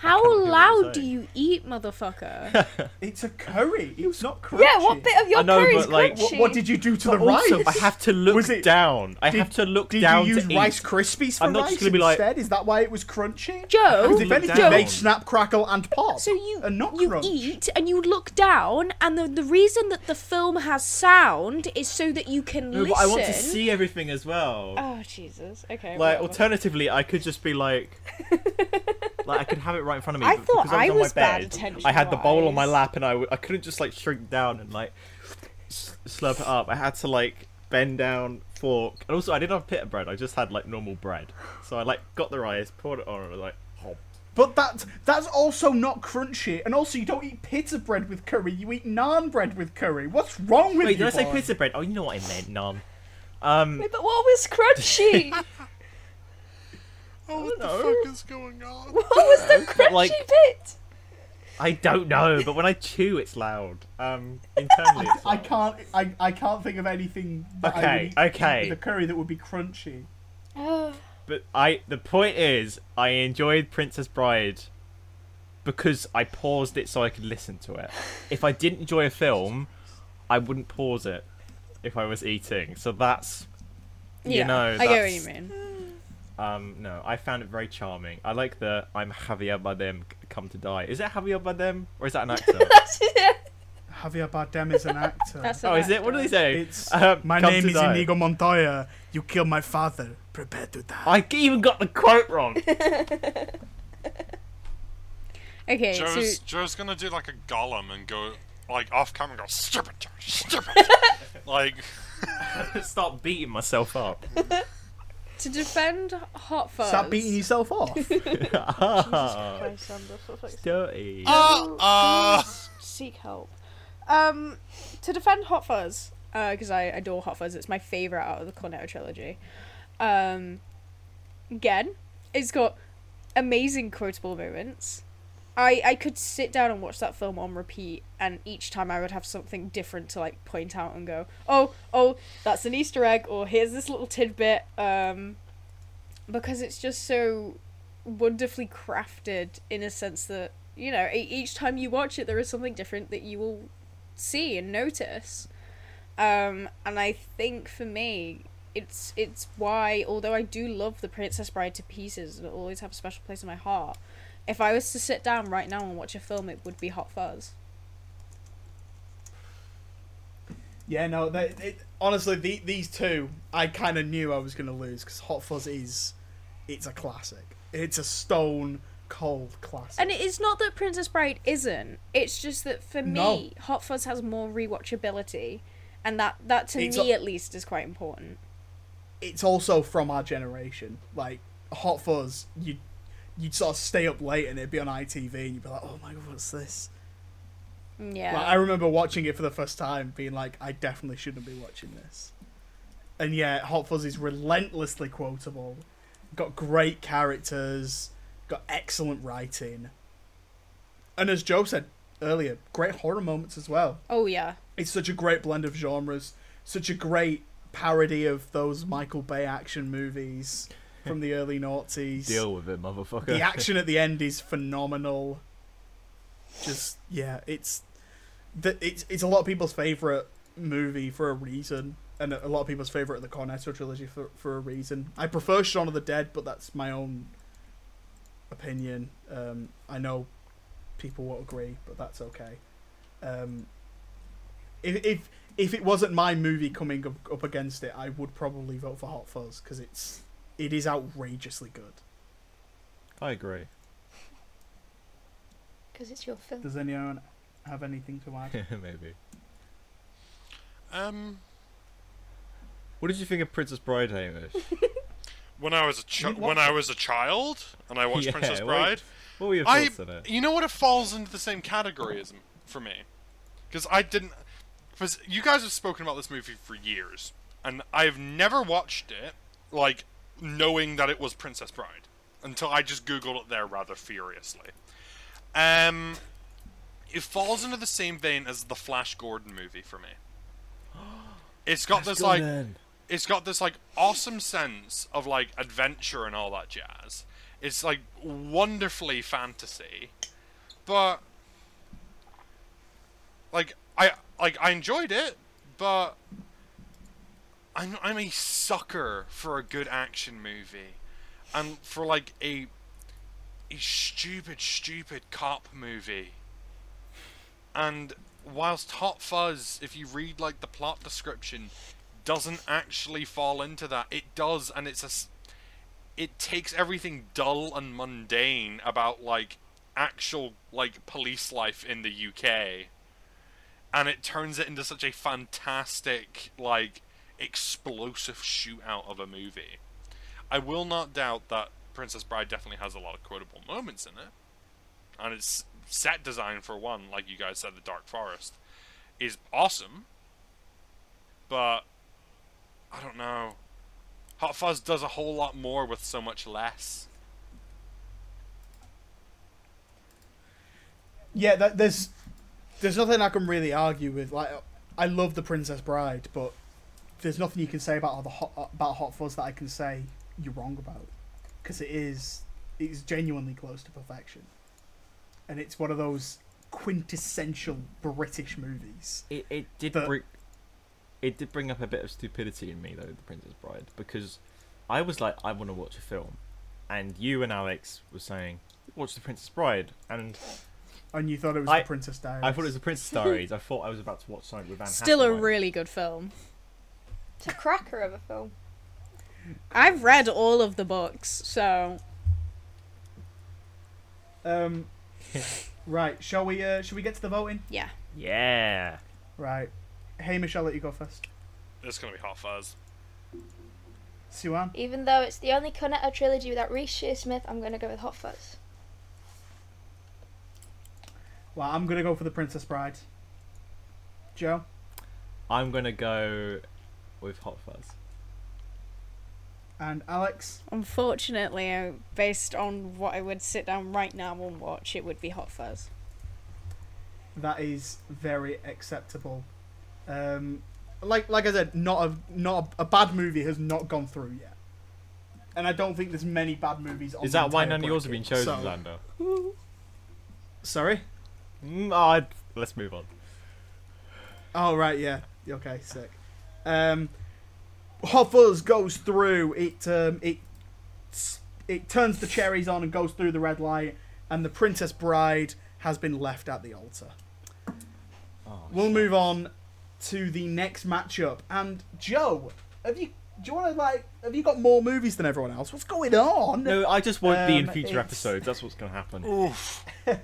[SPEAKER 4] How
[SPEAKER 2] cannot hear what you're
[SPEAKER 4] loud do you eat, motherfucker? [LAUGHS]
[SPEAKER 1] It's a curry. It's not crunchy.
[SPEAKER 5] Yeah, what bit of your curry?
[SPEAKER 2] I know,
[SPEAKER 5] curry's
[SPEAKER 2] but, like,
[SPEAKER 5] crunchy?
[SPEAKER 1] What, what did you do to
[SPEAKER 2] but
[SPEAKER 1] the rice?
[SPEAKER 2] also [LAUGHS] I have to look
[SPEAKER 1] Was it-
[SPEAKER 2] down. I
[SPEAKER 1] Did-
[SPEAKER 2] have to look
[SPEAKER 1] Did
[SPEAKER 2] down
[SPEAKER 1] you use
[SPEAKER 2] to
[SPEAKER 1] Rice
[SPEAKER 2] eat.
[SPEAKER 1] Krispies for
[SPEAKER 2] I'm not
[SPEAKER 1] rice
[SPEAKER 2] just gonna be like-
[SPEAKER 1] instead? Is that why it was crunchy?
[SPEAKER 4] Joe,
[SPEAKER 1] Because if
[SPEAKER 2] Look
[SPEAKER 1] anything,
[SPEAKER 2] down.
[SPEAKER 1] they snap, crackle, and pop.
[SPEAKER 4] So you
[SPEAKER 1] and not
[SPEAKER 4] you
[SPEAKER 1] crunch.
[SPEAKER 4] eat and you look down, and the the reason that the film has sound is so that you can
[SPEAKER 2] No,
[SPEAKER 4] listen.
[SPEAKER 2] but I want to see everything as well.
[SPEAKER 4] Oh Jesus! Okay.
[SPEAKER 2] like
[SPEAKER 4] whatever.
[SPEAKER 2] alternatively, I could just be like, [LAUGHS] like I could have it right in front of me.
[SPEAKER 4] I
[SPEAKER 2] but
[SPEAKER 4] thought
[SPEAKER 2] because I
[SPEAKER 4] I
[SPEAKER 2] was on
[SPEAKER 4] was bad
[SPEAKER 2] bed. I had the bowl on my lap, and I, w- I couldn't just like shrink down and like s- slurp it up. I had to like bend down, fork, and also I didn't have pita bread. I just had like normal bread. So I like got the rice, poured it on, and was like, oh.
[SPEAKER 1] But that that's also not crunchy. And also, you don't eat pita bread with curry. You eat naan bread with curry. What's wrong with
[SPEAKER 2] Wait,
[SPEAKER 1] you?
[SPEAKER 2] did I say
[SPEAKER 1] boy?
[SPEAKER 2] pita bread? Oh, you know what I meant, none.
[SPEAKER 6] Um,
[SPEAKER 5] Wait, but what was crunchy? [LAUGHS]
[SPEAKER 3] Oh, what the fuck is going on?
[SPEAKER 5] what was the [LAUGHS] crunchy
[SPEAKER 6] like-
[SPEAKER 5] bit?
[SPEAKER 6] I don't know, but when I chew, it's loud. Um, internally, it's
[SPEAKER 1] I can't. I, I can't think of anything. That I
[SPEAKER 6] Okay,
[SPEAKER 1] would eat
[SPEAKER 6] okay.
[SPEAKER 1] with a curry that would be crunchy.
[SPEAKER 5] Oh,
[SPEAKER 6] But I, the point is, I enjoyed Princess Bride because I paused it so I could listen to it. If I didn't enjoy a film, I wouldn't pause it if I was eating. So that's, you
[SPEAKER 4] yeah,
[SPEAKER 6] know,
[SPEAKER 4] I get what
[SPEAKER 6] that's-
[SPEAKER 4] you mean.
[SPEAKER 6] Um, no, I found it very charming. I like the I'm Javier Bardem come to die. Is it Javier Bardem or is that an actor? [LAUGHS]
[SPEAKER 5] that's it.
[SPEAKER 1] Javier Bardem is an [LAUGHS] actor.
[SPEAKER 4] That's
[SPEAKER 6] oh, is it? What do they say?
[SPEAKER 1] It's [LAUGHS]
[SPEAKER 6] Um,
[SPEAKER 1] my name is
[SPEAKER 6] die.
[SPEAKER 1] Inigo Montoya. You killed my father. Prepare to die.
[SPEAKER 6] I even got the quote wrong.
[SPEAKER 4] Okay,
[SPEAKER 3] Joe's,
[SPEAKER 4] so
[SPEAKER 3] Joe's gonna do like a golem and go like off camera and go stupid, Joe, stupid. like
[SPEAKER 6] Start beating myself up.
[SPEAKER 4] To defend Hot Fuzz.
[SPEAKER 1] Stop beating yourself off. [LAUGHS] [LAUGHS]
[SPEAKER 6] Ah,
[SPEAKER 4] Christ, Amber, for fuck's
[SPEAKER 6] dirty.
[SPEAKER 3] uh, uh,
[SPEAKER 4] Seek help. Um, to defend Hot Fuzz, because I adore Hot Fuzz. It's my favorite out of the Cornetto trilogy. Um, again, it's got amazing quotable moments. I I could sit down and watch that film on repeat, and each time I would have something different to like point out and go, oh oh, that's an Easter egg, or here's this little tidbit. Um, because it's just so wonderfully crafted in a sense that you know each time you watch it there is something different that you will see and notice um and i think for me it's it's why although i do love the princess bride to pieces and it'll always have a special place in my heart if i was to sit down right now and watch a film it would be hot fuzz
[SPEAKER 1] yeah, no. They, it, honestly, the, these two, I kind of knew I was gonna lose because Hot Fuzz is, it's a classic. It's a stone cold classic.
[SPEAKER 4] and it is not that princess bride isn't it's just that for me hot fuzz has more rewatchability and that that to
[SPEAKER 1] It's
[SPEAKER 4] me
[SPEAKER 1] a-
[SPEAKER 4] at least is quite important
[SPEAKER 1] it's also from our generation. Like Hot Fuzz, you you'd sort of stay up late and it'd be on ITV and you'd be like, oh my god, what's this?
[SPEAKER 4] yeah
[SPEAKER 1] Like, I remember watching it for the first time, being like, I definitely shouldn't be watching this. And yeah, Hot Fuzz is relentlessly quotable. Got great characters, got excellent writing. And as Joe said earlier, great horror moments as well.
[SPEAKER 4] oh yeah
[SPEAKER 1] It's such a great blend of genres, such a great parody of those Michael Bay action movies from the early noughties.
[SPEAKER 6] Deal with it, motherfucker.
[SPEAKER 1] The [LAUGHS] action at the end is phenomenal. Just yeah, it's the, it's it's a lot of people's favorite movie for a reason, and a lot of people's favorite of the Cornetto trilogy for for a reason. I prefer Shaun of the Dead, but that's my own opinion. Um, I know people won't agree, but that's okay. Um, if if if it wasn't my movie coming up, up against it, I would probably vote for Hot Fuzz because it's it is outrageously good.
[SPEAKER 6] I agree.
[SPEAKER 5] Because it's your film.
[SPEAKER 1] Does anyone have anything to add? [LAUGHS]
[SPEAKER 6] Maybe.
[SPEAKER 3] um,
[SPEAKER 6] What did you think of Princess Bride, Hamish? [LAUGHS]
[SPEAKER 3] when I was a chi- when I was a child and I watched
[SPEAKER 6] Yeah,
[SPEAKER 3] Princess. Bride,
[SPEAKER 6] What were your
[SPEAKER 3] I
[SPEAKER 6] thoughts on it?
[SPEAKER 3] you know what it falls into the same category as m- for me, because I didn't. Because you guys have spoken about this movie for years, and I've never watched it like knowing that it was Princess Bride until I just googled it there rather furiously. Um, it falls into the same vein as the Flash Gordon movie for me. [GASPS] It's got this like it's got this like awesome sense of like adventure and all that jazz. It's like wonderfully fantasy, but like I like I enjoyed it, but I'm I'm a sucker for a good action movie, and for like a a stupid stupid cop movie. And whilst Hot Fuzz, if you read like the plot description, doesn't actually fall into that. It does, and it's a It takes everything dull and mundane about like actual like police life in the UK, and it turns it into such a fantastic like explosive shootout of a movie. I will not doubt that Princess Bride definitely has a lot of quotable moments in it, and its set design for one, like you guys said, the Dark Forest, is awesome. But I don't know. Hot Fuzz does a whole lot more with so much less.
[SPEAKER 1] Yeah, that, there's there's nothing I can really argue with. Like, I love the Princess Bride, but there's nothing you can say about the hot about Hot Fuzz that I can say you're wrong about, because it is it's genuinely close to perfection, and it's one of those quintessential British movies.
[SPEAKER 6] It it did
[SPEAKER 1] But-
[SPEAKER 6] bring it did bring up a bit of stupidity in me though, The Princess Bride, because I was like, I want to watch a film, and you and Alex were saying, watch The Princess Bride, and
[SPEAKER 1] And you thought it was
[SPEAKER 6] I-
[SPEAKER 1] the Princess Diaries.
[SPEAKER 6] I thought it was The Princess [LAUGHS] Diaries. I thought I was about to watch something with Anne
[SPEAKER 4] Still a really good film.
[SPEAKER 5] It's a cracker of a film.
[SPEAKER 4] I've read all of the books, so
[SPEAKER 1] Um, [LAUGHS] right, shall we? Uh, shall we get to the voting?
[SPEAKER 4] yeah.
[SPEAKER 6] Yeah.
[SPEAKER 1] Right, Hamish, I'll let you go first.
[SPEAKER 3] It's gonna be Hot Fuzz.
[SPEAKER 1] Siwan,
[SPEAKER 5] Even though it's the only Cornetto trilogy without Reece Shearsmith, I'm going to go with Hot Fuzz.
[SPEAKER 1] well, I'm gonna go for the Princess Bride. Joe,
[SPEAKER 6] I'm gonna go with Hot Fuzz.
[SPEAKER 1] and Alex.
[SPEAKER 4] Unfortunately, uh, based on what I would sit down right now and watch, it would be Hot Fuzz.
[SPEAKER 1] That is very acceptable. Um, like like I said, not a not a, a bad movie has not gone through yet, and I don't think there's many bad movies. On
[SPEAKER 6] Is
[SPEAKER 1] the
[SPEAKER 6] that why none of yours have been chosen,
[SPEAKER 1] so-
[SPEAKER 6] Xander?
[SPEAKER 1] Sorry.
[SPEAKER 6] Mm, oh, let's move on.
[SPEAKER 1] Oh right, yeah. Okay, sick. Um, Hot Fuzz goes through. It um, it it turns the cherries on and goes through the red light, and the Princess Bride has been left at the altar.
[SPEAKER 6] Oh,
[SPEAKER 1] We'll move on to the next matchup. And Joe, have you? Do you want to like? Have you got more movies than everyone else? What's going on?
[SPEAKER 6] No, I just won't be in
[SPEAKER 1] Um,
[SPEAKER 6] future
[SPEAKER 1] it's-
[SPEAKER 6] episodes. That's what's gonna happen.
[SPEAKER 3] Oof. [LAUGHS]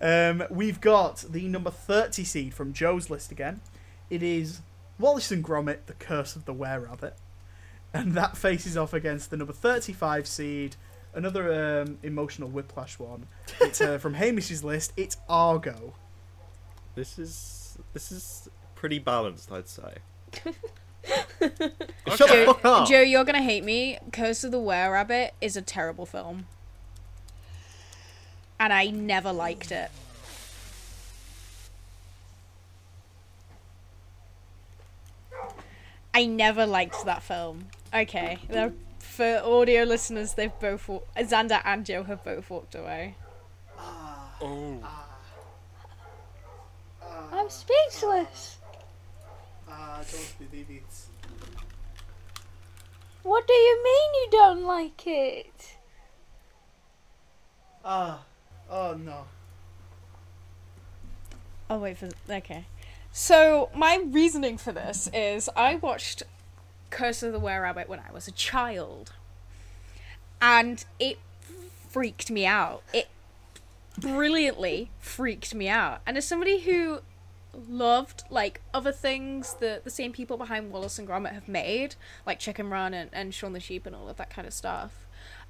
[SPEAKER 1] Um, we've got the number 30 seed from Joe's list again. It is Wallace and Gromit, The Curse of the Were Rabbit. And that faces off against the number 35 seed, another um, emotional whiplash one. It's uh, from Hamish's list. It's Argo.
[SPEAKER 2] This is this is pretty balanced, I'd say.
[SPEAKER 3] Okay. [LAUGHS]
[SPEAKER 2] Shut the fuck up.
[SPEAKER 4] Joe, you're gonna hate me. Curse of the Were Rabbit is a terrible film, and I never liked it. I never liked that film. Okay, they're- for audio listeners, they've both wa- Xander and Joe have both walked away.
[SPEAKER 3] Oh.
[SPEAKER 5] I'm speechless.
[SPEAKER 1] Uh, don't believe it.
[SPEAKER 5] What do you mean you don't like it?
[SPEAKER 1] Ah, oh no.
[SPEAKER 4] I'll wait for okay. So my reasoning for this is I watched Curse of the Were Rabbit when I was a child, and it freaked me out. It brilliantly freaked me out. And as somebody who loved like other things that the same people behind Wallace and Gromit have made, like Chicken Run and, and Shaun the Sheep and all of that kind of stuff,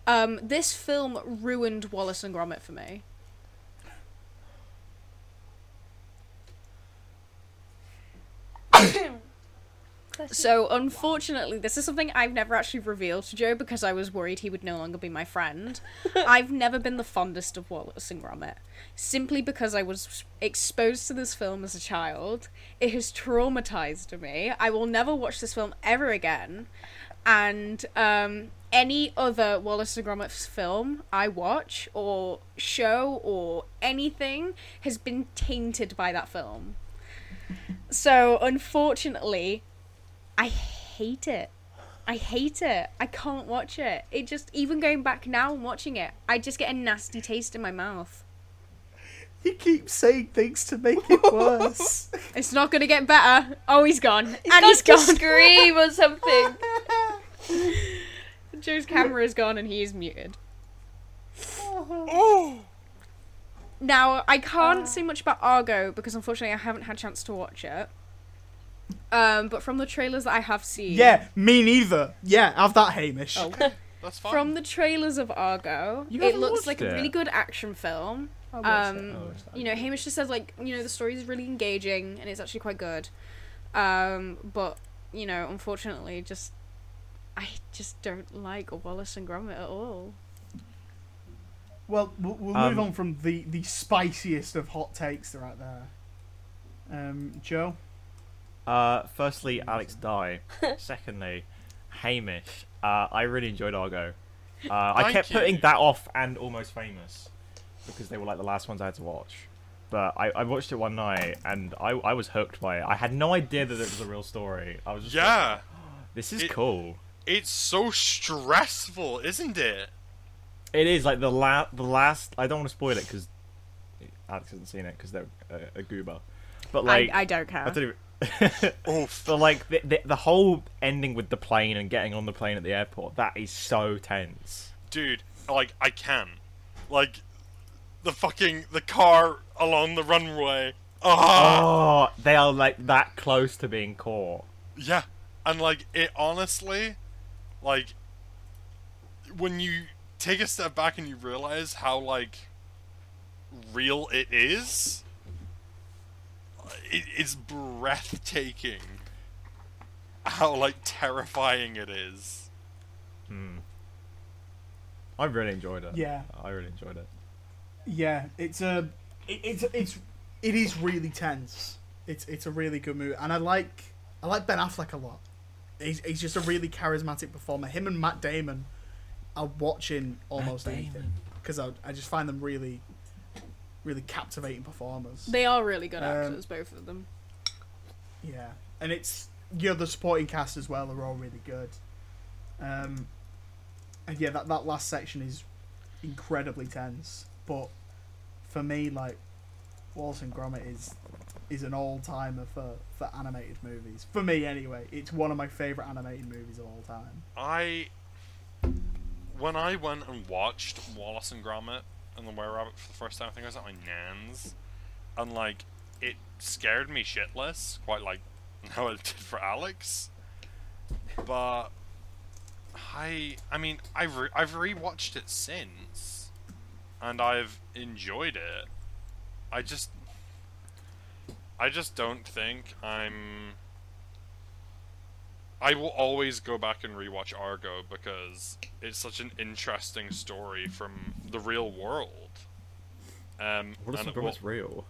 [SPEAKER 4] um, this film ruined Wallace and Gromit for me. So unfortunately, this is something I've never actually revealed to Joe because I was worried he would no longer be my friend. [LAUGHS] I've never been the fondest of Wallace and Gromit, simply because I was exposed to this film as a child. It has traumatized me. I will never watch this film ever again, and um, any other Wallace and Gromit film I watch or show or anything has been tainted by that film. So unfortunately, I hate it. I hate it. I can't watch it. It just even going back now and watching it, I just get a nasty taste in my mouth.
[SPEAKER 1] You keep saying things to make it worse. [LAUGHS] [LAUGHS]
[SPEAKER 4] It's not gonna get better. Oh, he's gone, and
[SPEAKER 5] got
[SPEAKER 4] he's
[SPEAKER 5] to
[SPEAKER 4] gone.
[SPEAKER 5] scream or something. [LAUGHS]
[SPEAKER 4] Joe's camera is gone and he is muted. Oh. Now I can't ah. say much about Argo because unfortunately I haven't had a chance to watch it. Um, but from the trailers that I have seen,
[SPEAKER 1] yeah, me neither. Yeah, have that, Hamish.
[SPEAKER 4] Oh. [LAUGHS]
[SPEAKER 3] That's fine.
[SPEAKER 4] from the trailers of Argo,
[SPEAKER 6] You
[SPEAKER 4] it
[SPEAKER 6] haven't
[SPEAKER 4] looks
[SPEAKER 6] watched
[SPEAKER 4] like a really good action film.
[SPEAKER 6] I'll watch it.
[SPEAKER 4] Um,
[SPEAKER 6] I'll watch that.
[SPEAKER 4] you know, Hamish just says like, you know, the story is really engaging and it's actually quite good. Um, but you know, unfortunately, just I just don't like Wallace and Gromit at all.
[SPEAKER 1] Well, we'll, we'll
[SPEAKER 2] Um,
[SPEAKER 1] move on from the, the spiciest of hot takes right there. Um, Joe?
[SPEAKER 2] Uh, firstly, Alex Die. [LAUGHS] Secondly, Hamish. Uh, I really enjoyed Argo. Uh, I kept
[SPEAKER 3] you.
[SPEAKER 2] putting that off and Almost Famous because they were like the last ones I had to watch. But I, I watched it one night and I, I was hooked by it. I had no idea that it was a real story. I was just like,
[SPEAKER 3] Yeah,
[SPEAKER 2] this is
[SPEAKER 3] It-
[SPEAKER 2] cool.
[SPEAKER 3] it's so stressful, isn't it?
[SPEAKER 2] It is like the la- the last. I don't want to spoil it because Alex hasn't seen it because they're a, a goober. But like,
[SPEAKER 4] I, I don't care.
[SPEAKER 2] I don't even. [LAUGHS]
[SPEAKER 3] Oof.
[SPEAKER 2] But like the, the the whole ending with the plane and getting on the plane at the airport, that is so tense.
[SPEAKER 3] dude like i can like the fucking the car along the runway ah
[SPEAKER 2] Oh, they are like that close to being caught.
[SPEAKER 3] yeah and like it honestly like when you take a step back and you realize how like real it is it, it's breathtaking how like terrifying it is
[SPEAKER 2] Hmm. I really enjoyed it.
[SPEAKER 1] Yeah.
[SPEAKER 2] I really enjoyed it.
[SPEAKER 1] Yeah, it's a, it, it's it's it is really tense. It's it's a really good movie, and I like I like Ben Affleck a lot. He's he's just a really charismatic performer. Him and Matt Damon are watching almost anything because I I just find them really, really captivating performers.
[SPEAKER 4] They are really good
[SPEAKER 1] Um,
[SPEAKER 4] actors, both of them.
[SPEAKER 1] Yeah, and it's you know the supporting cast as well are all really good. Um, and yeah, that that last section is incredibly tense. But for me, like Wallace and Gromit is is an all timer for for animated movies. For me, anyway, it's one of my favorite animated movies of all time.
[SPEAKER 3] I when I went and watched Wallace and Gromit and the Were Rabbit for the first time, I think I was at my nan's, and like it scared me shitless, quite like [LAUGHS] how it did for Alex. But I, I mean, I've re- I've rewatched it since, and I've enjoyed it. I just, I just don't think I'm. I will always go back and rewatch Argo because it's such an interesting story from the real world. Um,
[SPEAKER 2] What
[SPEAKER 3] and
[SPEAKER 2] if
[SPEAKER 3] it will-
[SPEAKER 2] it's real?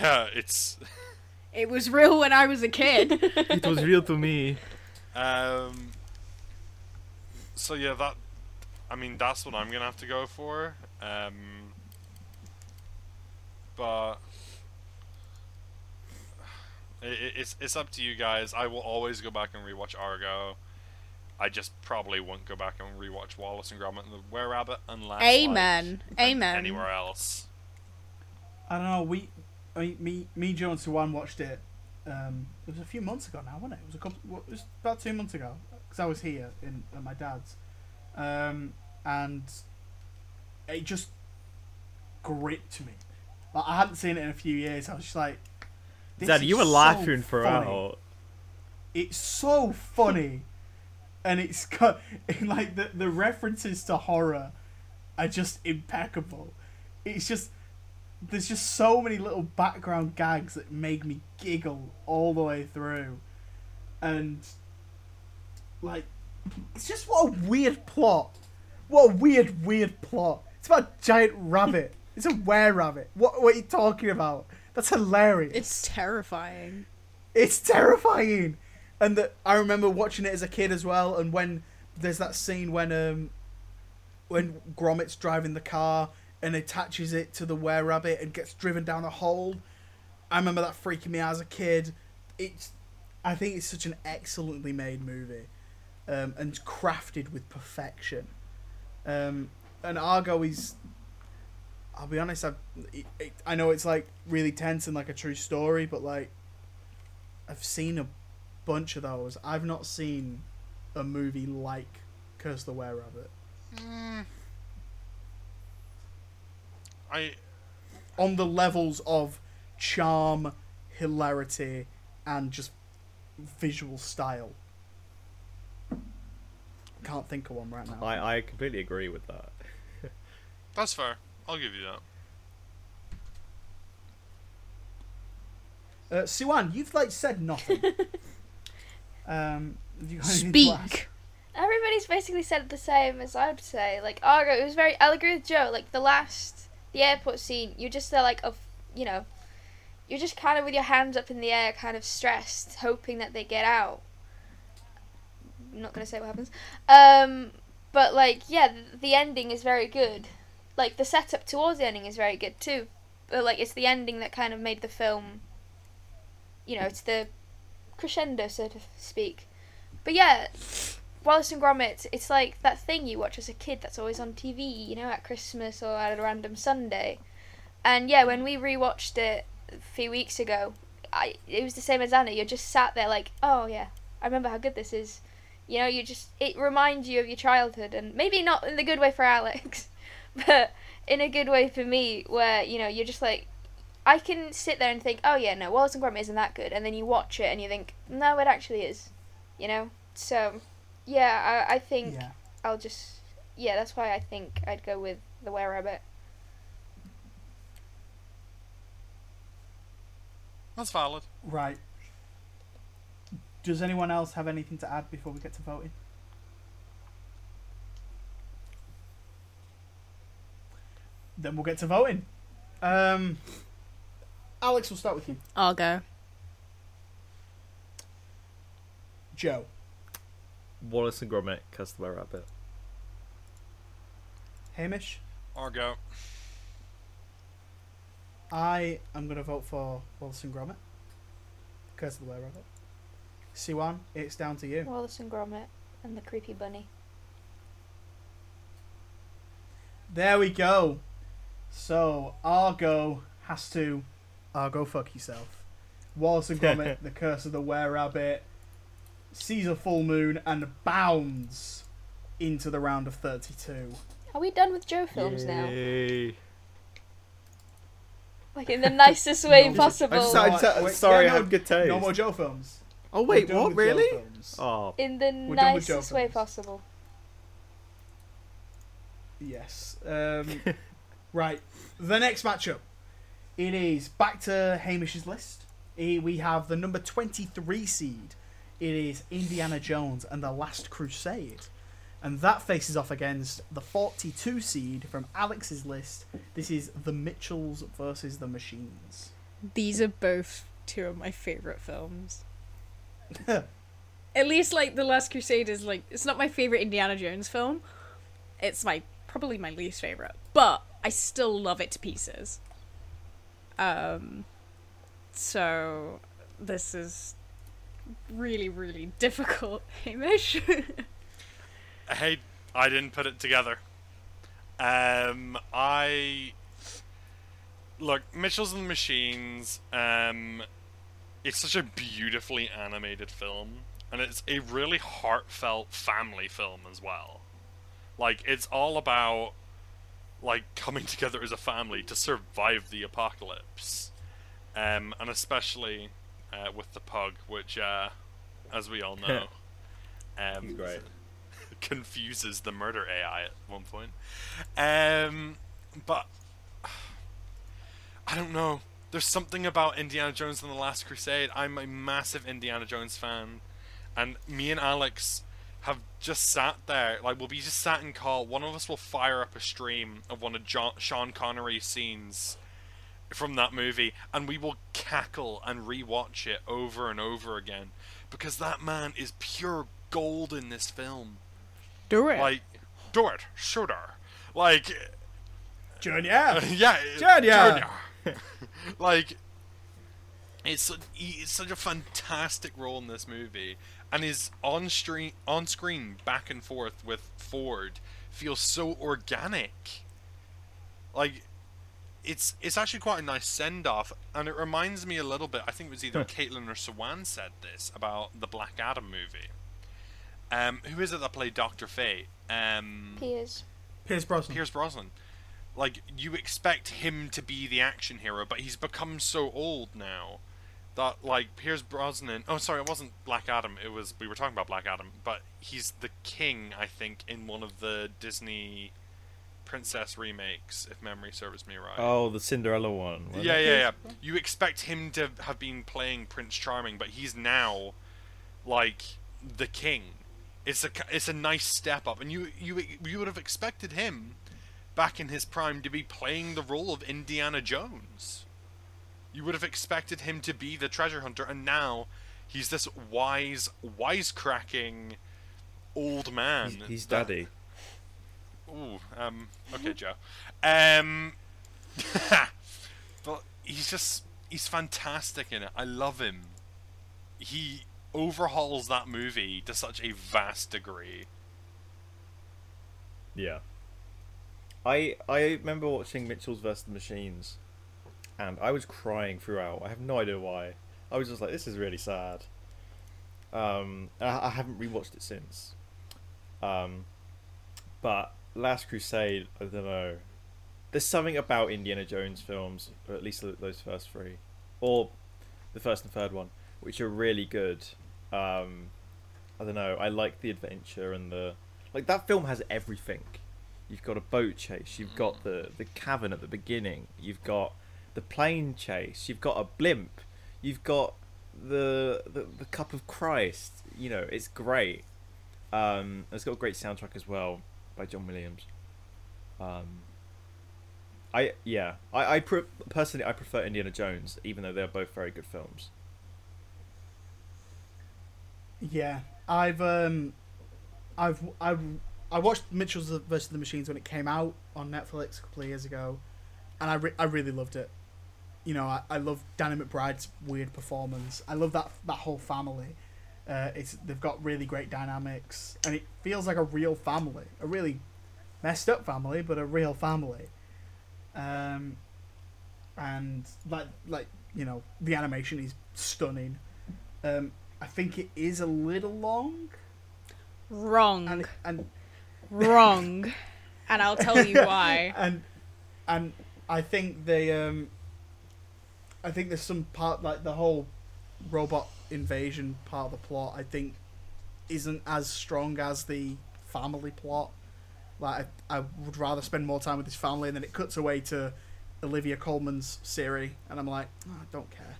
[SPEAKER 3] yeah, it's [LAUGHS]
[SPEAKER 4] It was real when I was a kid. [LAUGHS]
[SPEAKER 2] it was real to me.
[SPEAKER 3] um. So yeah, that. I mean, that's what I'm gonna have to go for. Um. But. I- i- It's it's up to you guys. I will always go back and rewatch Argo. I just probably won't go back and rewatch Wallace and Gromit and the Were Rabbit unless like,
[SPEAKER 4] Amen. Amen.
[SPEAKER 3] anywhere else.
[SPEAKER 1] I don't know. We, I mean, me, me, Joe, and Siwan watched it. Um, it was a few months ago now, wasn't it? It was a couple. It was about two months ago because I was here in at my dad's, um, and it just gripped me. Like, I hadn't seen it in a few years. I was just like, this
[SPEAKER 2] Dad, you were
[SPEAKER 1] so
[SPEAKER 2] laughing throughout.
[SPEAKER 1] It's so funny, and it's got [LAUGHS] like the the references to horror are just impeccable. It's just there's just so many little background gags that make me giggle all the way through, and like it's just what a weird plot. What a weird weird plot. It's about a giant rabbit. It's a were rabbit. What what are you talking about? That's hilarious.
[SPEAKER 4] It's terrifying.
[SPEAKER 1] It's terrifying. And that I remember watching it as a kid as well. And when there's that scene when um when Gromit's driving the car and attaches it to the were rabbit and gets driven down a hole. I remember that freaking me out as a kid. It's I think it's such an excellently made movie, um, and crafted with perfection. Um, and Argo is. I'll be honest. I, it, it, I know it's like really tense and like a true story, but like, I've seen a bunch of those. I've not seen a movie like Curse the Were Rabbit mm.
[SPEAKER 3] I
[SPEAKER 1] on the levels of charm, hilarity, and just visual style. Can't think of one right now.
[SPEAKER 2] I, I completely agree with that.
[SPEAKER 3] that's fair. I'll give you that.
[SPEAKER 1] Uh, Siwan, you've like said nothing. [LAUGHS] Um, have you got anything to add?
[SPEAKER 4] Speak.
[SPEAKER 5] Everybody's basically said the same as I'd say. Like Argo, it was very. I'll agree with Joe. Like the last, the airport scene, you're just there, like of, you know, you're just kind of with your hands up in the air, kind of stressed, hoping that they get out. I'm not gonna say what happens. Um, but like, yeah, the, the ending is very good. Like the setup towards the ending is very good too. But like, it's the ending that kind of made the film. You know, it's the crescendo, so to speak. But yeah, Wallace and Gromit, it's like that thing you watch as a kid that's always on TV, you know, at Christmas or at a random Sunday. And yeah, when we rewatched it a few weeks ago, I it was the same as Anna. You're just sat there like, oh yeah, I remember how good this is. You know, you just it reminds you of your childhood, and maybe not in the good way for Alex, but [LAUGHS] in a good way for me, where you know you're just like, I can sit there and think, oh yeah, no, Wallace and Gromit isn't that good, and then you watch it and you think, no, it actually is. You know, so yeah, I, I think
[SPEAKER 1] Yeah.
[SPEAKER 5] I'll just yeah, that's why I think I'd go with the Were Rabbit.
[SPEAKER 3] That's valid.
[SPEAKER 1] Right. Does anyone else have anything to add before we get to voting? Then we'll get to voting. Um, Alex, we'll start with you.
[SPEAKER 4] I'll go.
[SPEAKER 1] Joe.
[SPEAKER 2] Wallace and Gromit, Curse the Were Rabbit.
[SPEAKER 1] Hamish.
[SPEAKER 3] Argo.
[SPEAKER 1] I am going to vote for Wallace and Gromit. Curse of the Were Rabbit. Siwan, it's down to you.
[SPEAKER 5] Wallace and Gromit and the creepy bunny.
[SPEAKER 1] There we go. So Argo has to Argo fuck yourself. Wallace and Gromit, [LAUGHS] the curse of the were rabbit, sees a full moon and bounds into the round of thirty-two.
[SPEAKER 5] Are we done with Joe films now? Like in the nicest way [LAUGHS]
[SPEAKER 1] No,
[SPEAKER 5] possible.
[SPEAKER 2] I'm sorry, I'm so-
[SPEAKER 1] Wait,
[SPEAKER 2] sorry,
[SPEAKER 1] yeah,
[SPEAKER 2] I
[SPEAKER 1] no,
[SPEAKER 2] have good taste.
[SPEAKER 1] No more Joe films.
[SPEAKER 2] Oh wait, what? Really?
[SPEAKER 1] films.
[SPEAKER 2] Oh,
[SPEAKER 5] in the
[SPEAKER 1] We're done with Joe
[SPEAKER 5] nicest way possible.
[SPEAKER 1] Yes. Um, [LAUGHS] right. The next matchup. It is back to Hamish's list. We have the number 23 seed. It is Indiana Jones and the Last Crusade. And that faces off against the 42 seed from Alex's list. This is The Mitchells versus the Machines.
[SPEAKER 4] These are both two of my favorite films. [LAUGHS] At least, like the Last Crusade is like it's not my favorite Indiana Jones film. It's my probably my least favorite, but I still love it to pieces. Um, so this is really really difficult, [LAUGHS] Hamish. [LAUGHS]
[SPEAKER 3] Hey, I didn't put it together. Um, I look Mitchell's and the Machines. Um, it's such a beautifully animated film, and it's a really heartfelt family film as well. Like it's all about like coming [LAUGHS] together as a family to survive the apocalypse, um, and especially uh, with the pug, which, uh, as we all know, [LAUGHS] um,
[SPEAKER 2] great. [LAUGHS]
[SPEAKER 3] confuses the murder AI at one point. Um, but [SIGHS] I don't know. There's something about Indiana Jones and the Last Crusade. I'm a massive Indiana Jones fan, and me and Alex have just sat there. Like we'll be just sat in call. One of us will fire up a stream of one of John, Sean Connery scenes from that movie, and we will cackle and rewatch it over and over again because that man is pure gold in this film.
[SPEAKER 4] Do it.
[SPEAKER 3] Like, do it, shooter. Like,
[SPEAKER 1] Junior! [LAUGHS]
[SPEAKER 3] yeah,
[SPEAKER 1] Junior!
[SPEAKER 3] Junior. [LAUGHS] like, it's it's such a fantastic role in this movie, and his on screen on screen back and forth with Ford feels so organic. Like, it's it's actually quite a nice send off, and it reminds me a little bit. I think it was either Caitlin or Siwan said this about the Black Adam movie. Um, who is it that played Doctor Fate? Um,
[SPEAKER 5] Piers.
[SPEAKER 1] Pierce Brosnan.
[SPEAKER 3] Pierce Brosnan. Like you expect him to be the action hero, but he's become so old now that like Pierce Brosnan. Oh, sorry, it wasn't Black Adam. It was we were talking about Black Adam, but he's the king, I think, in one of the Disney princess remakes, if memory serves me right.
[SPEAKER 2] Oh, the Cinderella one. wasn't
[SPEAKER 3] yeah, yeah, yeah. You expect him to have been playing Prince Charming, but he's now like the king. It's a it's a nice step up, and you you you would have expected him back in his prime to be playing the role of Indiana Jones. You would have expected him to be the treasure hunter, and now he's this wise, wisecracking old man.
[SPEAKER 2] He's, he's
[SPEAKER 3] that-
[SPEAKER 2] daddy.
[SPEAKER 3] Ooh, um, okay, Joe. Um, [LAUGHS] but he's just, he's fantastic in it. I love him. He overhauls that movie to such a vast degree.
[SPEAKER 2] Yeah. I I remember watching Mitchell's vs the Machines, and I was crying throughout. I have no idea why. I was just like, this is really sad. Um, I, I haven't rewatched it since. Um, but Last Crusade, I don't know. There's something about Indiana Jones films, or at least those first three, or the first and third one, which are really good. Um, I don't know. I like the adventure and the like. That film has everything. You've got a boat chase. You've got the the cavern at the beginning. You've got the plane chase. You've got a blimp. You've got the the, the cup of Christ. You know, it's great. Um, it's got a great soundtrack as well by John Williams. Um, I yeah, I I pre- personally I prefer Indiana Jones, even though they're both very good films.
[SPEAKER 1] Yeah, I've um, I've I've I watched Mitchell's versus the Machines when it came out on Netflix a couple of years ago, and I re- I really loved it. You know, I, I love Danny McBride's weird performance. I love that that whole family. Uh, it's they've got really great dynamics, and it feels like a real family, a really messed up family, but a real family. Um, and like like you know, the animation is stunning. Um, I think it is a little long,
[SPEAKER 4] Wrong.
[SPEAKER 1] and and
[SPEAKER 4] Wrong. [LAUGHS] and I'll tell you why. [LAUGHS]
[SPEAKER 1] and and I think the um I think there's some part like the whole robot invasion part of the plot I think isn't as strong as the family plot. Like I, I would rather spend more time with his family and then it cuts away to Olivia Colman's Siri and I'm like, oh, I don't care.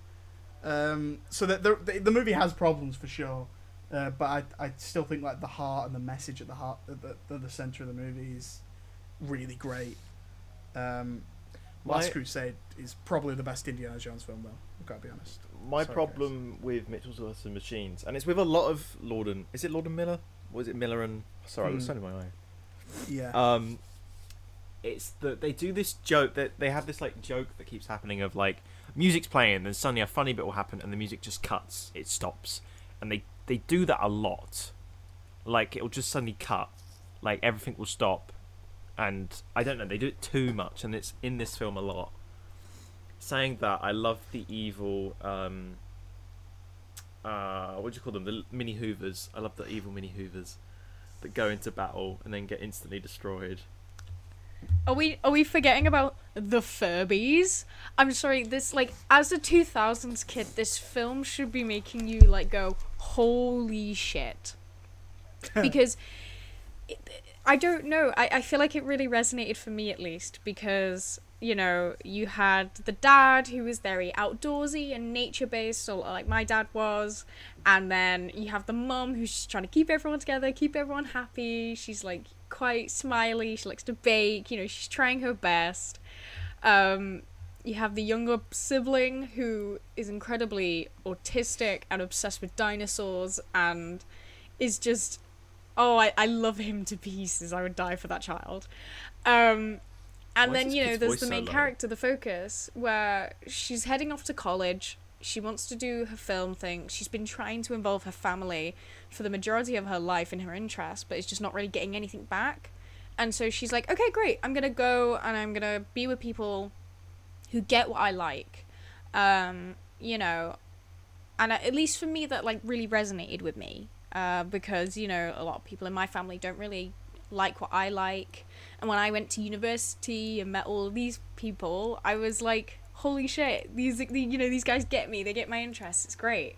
[SPEAKER 1] Um, so that the, the the movie has problems for sure. Uh, but I, I still think like the heart and the message at the heart at the, the, center of the movie is really great. Um, Last
[SPEAKER 2] My-
[SPEAKER 1] Crusade is probably the best Indiana Jones film, though. I've got to be honest.
[SPEAKER 2] My
[SPEAKER 1] Sorry,
[SPEAKER 2] problem with Mitchell's vs the Machines, and it's with a lot of Lord and is it Lord and Miller? Or is it Miller and sorry, I
[SPEAKER 1] Hmm.
[SPEAKER 2] was in my eye.
[SPEAKER 1] Yeah.
[SPEAKER 2] Um, it's that they do this joke that they have this like joke that keeps happening of like music's playing, then suddenly a funny bit will happen, and the music just cuts, it stops, and they they do that a lot. Like it'll just suddenly cut, like everything will stop, and I don't know, they do it too much, and it's in this film a lot. Saying that, I love the evil. Um, uh, what do you call them? The mini Hoovers. I love the evil mini Hoovers that go into battle and then get instantly destroyed.
[SPEAKER 4] Are we are we forgetting about the Furbies? I'm sorry, this like as a 2000s kid, this film should be making you like go, "Holy shit." [LAUGHS] because it, I don't know. I, I feel like it really resonated for me at least because you know you had the dad who was very outdoorsy and nature based, so like my dad was, and then you have the mum who's just trying to keep everyone together, keep everyone happy. She's like quite smiley. She likes to bake. You know, she's trying her best. Um, you have the younger sibling who is incredibly autistic and obsessed with dinosaurs and is just oh I, I love him to pieces. I would die for that child. Um and
[SPEAKER 2] Why
[SPEAKER 4] then you know there's the main character the focus where she's heading off to college. She wants to do her film thing. She's been trying to involve her family for the majority of her life in her interest but is just not really getting anything back. And so she's like okay great. I'm gonna go and i'm gonna be with people who get what i like. Um you know and at least for me that like really resonated with me uh, because you know a lot of people in my family don't really like what I like. And when I went to university and met all these people I was like holy shit these you know these guys get me they get my interests it's great.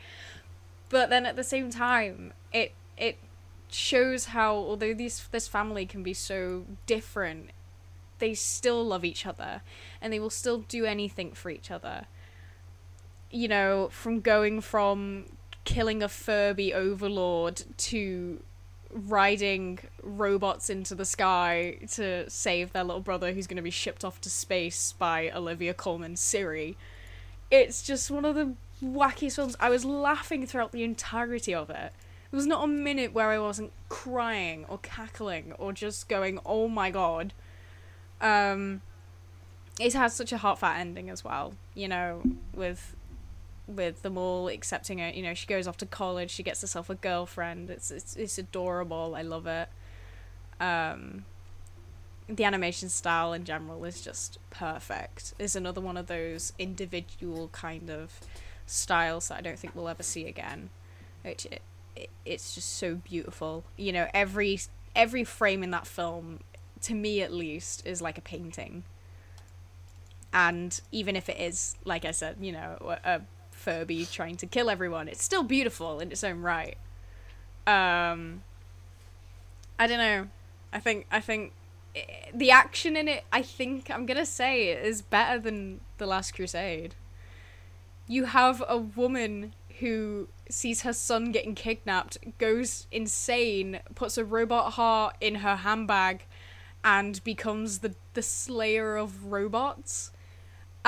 [SPEAKER 4] But then at the same time it it shows how although these this family can be so different they still love each other and they will still do anything for each other. You know, from going from killing a Furby overlord to riding robots into the sky to save their little brother who's going to be shipped off to space by Olivia Colman Siri. It's just one of the wackiest films. I was laughing throughout the entirety of it. There was not a minute where I wasn't crying or cackling or just going, "Oh my god." Um it has such a heartfelt ending as well, you know, with with them all accepting it. You know, she goes off to college, she gets herself a girlfriend. It's it's it's adorable. I love it. Um, the animation style in general is just perfect. Is another one of those individual kind of styles that I don't think we'll ever see again. Which it, it, it's just so beautiful. You know, every every frame in that film, to me at least, is like a painting. And even if it is, like I said, you know, a Furby trying to kill everyone. It's still beautiful in its own right. Um, I don't know. I think I think i the action in it. I think I'm gonna say is better than the Last Crusade. You have a woman who sees her son getting kidnapped, goes insane, puts a robot heart in her handbag, and becomes the the slayer of robots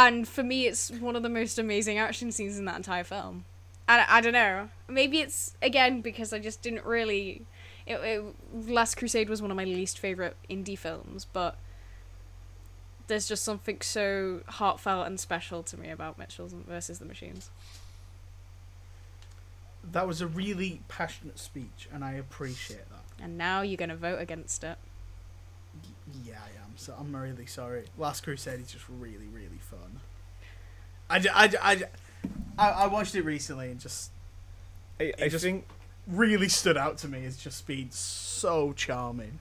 [SPEAKER 4] and for me it's one of the most amazing action scenes in that entire film I, I don't know maybe it's again because i just didn't really it, it, last crusade was one of my least favorite indie films but there's just something so heartfelt and special to me about mitchell's versus the machines
[SPEAKER 1] That was a really passionate speech, and I appreciate that.
[SPEAKER 4] and now you're going to vote against it
[SPEAKER 1] Y- Yeah, I am. So I'm really sorry. Last Crusade is just really, really fun. I I I I watched it recently and just
[SPEAKER 2] I, I
[SPEAKER 1] just-
[SPEAKER 2] think
[SPEAKER 1] really stood out to me as just being so charming.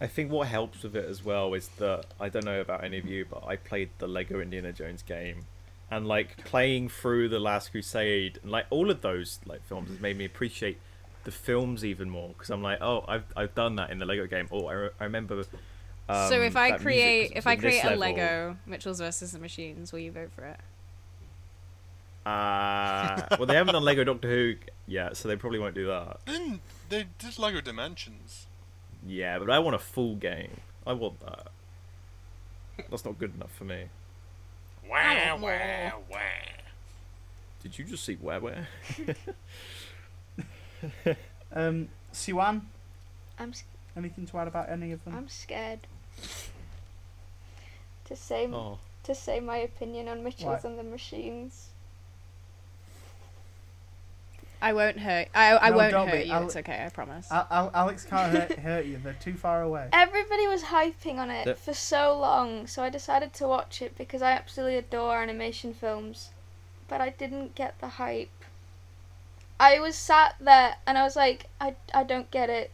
[SPEAKER 2] I think what helps with it as well is that I don't know about any of you, but I played the Lego Indiana Jones game, and like playing through the Last Crusade and like all of those like films has made me appreciate the films even more because I'm like, oh, I've I've done that in the Lego game. Oh, I, re- I remember. Um,
[SPEAKER 4] so if i create if i create a
[SPEAKER 2] level.
[SPEAKER 4] lego mitchell's versus the machines will you vote for it
[SPEAKER 2] Uh, [LAUGHS] well, they haven't done Lego Doctor Who yet, so they probably won't do that.
[SPEAKER 3] Then they did Lego Dimensions.
[SPEAKER 2] Yeah, but I want a full game. I want that. That's not good enough for me.
[SPEAKER 3] Wow,
[SPEAKER 4] want
[SPEAKER 3] wow, wow.
[SPEAKER 2] Did you just see where where? [LAUGHS]
[SPEAKER 1] Um, Siwan,
[SPEAKER 5] I'm s-
[SPEAKER 1] anything to add about any of them?
[SPEAKER 5] I'm scared to say
[SPEAKER 2] Oh,
[SPEAKER 5] to say my opinion on Mitchell's
[SPEAKER 1] Why?
[SPEAKER 5] and the Machines.
[SPEAKER 4] I won't hurt. I I
[SPEAKER 1] No,
[SPEAKER 4] won't hurt
[SPEAKER 1] be.
[SPEAKER 4] you.
[SPEAKER 1] I'll-
[SPEAKER 4] It's okay. I promise.
[SPEAKER 1] Al- Al- Alex can't hurt, hurt you. They're too far away. [LAUGHS]
[SPEAKER 5] Everybody was hyping on it
[SPEAKER 2] The-
[SPEAKER 5] for so long, so I decided to watch it because I absolutely adore animation films, but I didn't get the hype. I was sat there and I was like, I, I don't get it.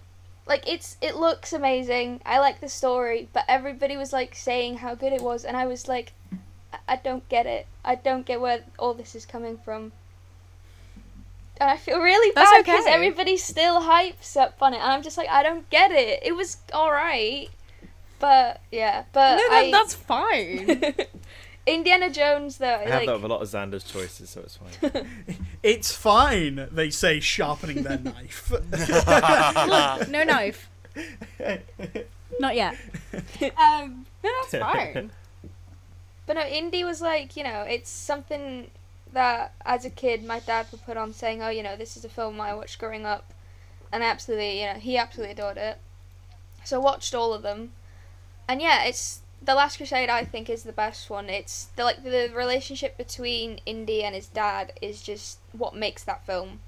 [SPEAKER 5] Like it's it looks amazing. I like the story, but everybody was like saying how good it was, and I was like, I, I don't get it. I don't get where all this is coming from. And I feel really
[SPEAKER 4] That's
[SPEAKER 5] bad because
[SPEAKER 4] okay.
[SPEAKER 5] everybody still hypes up on it, and I'm just like, I don't get it. It was all right, but yeah, but
[SPEAKER 4] no, that,
[SPEAKER 5] I,
[SPEAKER 4] that's fine. [LAUGHS]
[SPEAKER 5] Indiana Jones though.
[SPEAKER 2] I have that with a lot of Xander's choices, so it's fine. [LAUGHS]
[SPEAKER 1] It's fine, they say, sharpening their knife. [LAUGHS]
[SPEAKER 4] Look, no knife. Not yet. [LAUGHS] Um, no, that's fine.
[SPEAKER 5] But no, indie was like, you know, it's something that as a kid my dad would put on saying, oh, you know, this is a film I watched growing up. And I absolutely, you know, he absolutely adored it. So I watched all of them. And yeah, it's The Last Crusade I think is the best one. It's the like the relationship between Indy and his dad is just what makes that film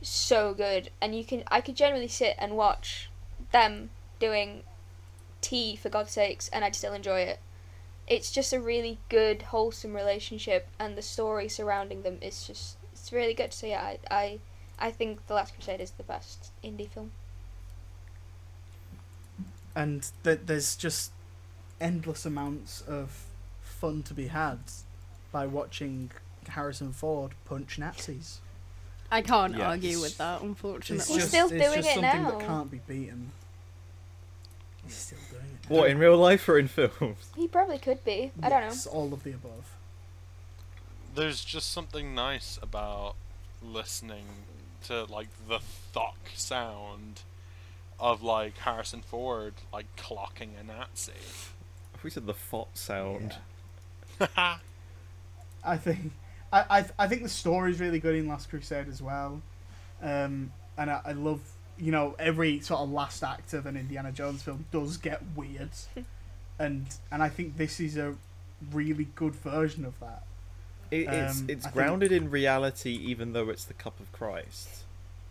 [SPEAKER 5] so good. And you can I could generally sit and watch them doing tea for God's sakes and I'd still enjoy it it's just a really good wholesome relationship and the story surrounding them is just it's really good so yeah i i, I think the last crusade is the best indie film
[SPEAKER 1] and th- there's just endless amounts of fun to be had by watching Harrison Ford punch Nazis.
[SPEAKER 4] I can't
[SPEAKER 2] Yeah.
[SPEAKER 4] argue with that,
[SPEAKER 1] It's
[SPEAKER 4] unfortunately.
[SPEAKER 5] He's
[SPEAKER 1] just,
[SPEAKER 5] still
[SPEAKER 1] it's just
[SPEAKER 5] it
[SPEAKER 1] something
[SPEAKER 5] now.
[SPEAKER 1] that can't be beaten. He's still doing it.
[SPEAKER 2] what in real life or in films?
[SPEAKER 5] he probably could be i don't know
[SPEAKER 1] Yes, all of the above.
[SPEAKER 3] There's just something nice about listening to like the thuck sound of like Harrison Ford like clocking a Nazi.
[SPEAKER 2] We said the fot sound. [LAUGHS]
[SPEAKER 1] I think I, I I think the story's really good in Last Crusade as well, um, and I, I love you know every sort of last act of an Indiana Jones film does get weird, [LAUGHS] and and I think this is a really good version of that.
[SPEAKER 2] It, it's
[SPEAKER 1] Um,
[SPEAKER 2] it's
[SPEAKER 1] I think-
[SPEAKER 2] grounded in reality, even though it's the cup of Christ.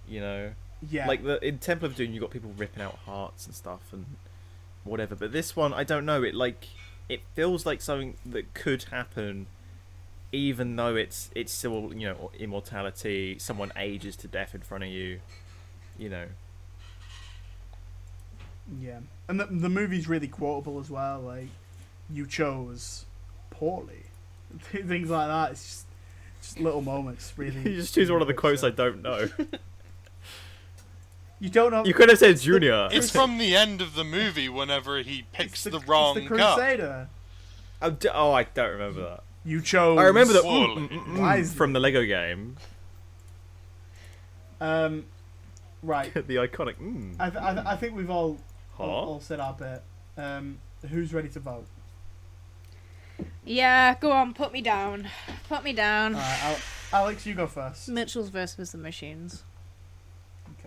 [SPEAKER 2] You know,
[SPEAKER 1] Yeah,
[SPEAKER 2] like the in Temple of Doom, you got people ripping out hearts and stuff and whatever. But this one, I don't know. It like it feels like something that could happen, even though it's it's still you know immortality. Someone ages to death in front of you. You know,
[SPEAKER 1] yeah, and the the movie's really quotable as well. Like you chose poorly, [LAUGHS] things like that. It's just just little moments. Really, [LAUGHS]
[SPEAKER 2] you just choose one of the
[SPEAKER 1] really
[SPEAKER 2] quotes I don't know. [LAUGHS]
[SPEAKER 1] stuff. You don't know.
[SPEAKER 2] You could have said Junior.
[SPEAKER 3] It's from the end of the movie whenever he
[SPEAKER 1] it's
[SPEAKER 3] picks the,
[SPEAKER 1] it's
[SPEAKER 3] wrong
[SPEAKER 1] the
[SPEAKER 3] cup.
[SPEAKER 1] Crusader.
[SPEAKER 2] Oh, d- oh, I don't remember that.
[SPEAKER 1] You chose.
[SPEAKER 2] I remember the
[SPEAKER 3] Wally.
[SPEAKER 2] mm, mm, mm, from the Lego game.
[SPEAKER 1] Um, right. [LAUGHS]
[SPEAKER 2] the iconic. Mm.
[SPEAKER 1] I, th- I, th- I think we've all, all
[SPEAKER 2] Huh?
[SPEAKER 1] all said our bit. Um, who's ready to vote?
[SPEAKER 4] Yeah, go on, put me down. Put me down.
[SPEAKER 1] Alright, Al- Alex, you go first.
[SPEAKER 4] Mitchell's versus the machines.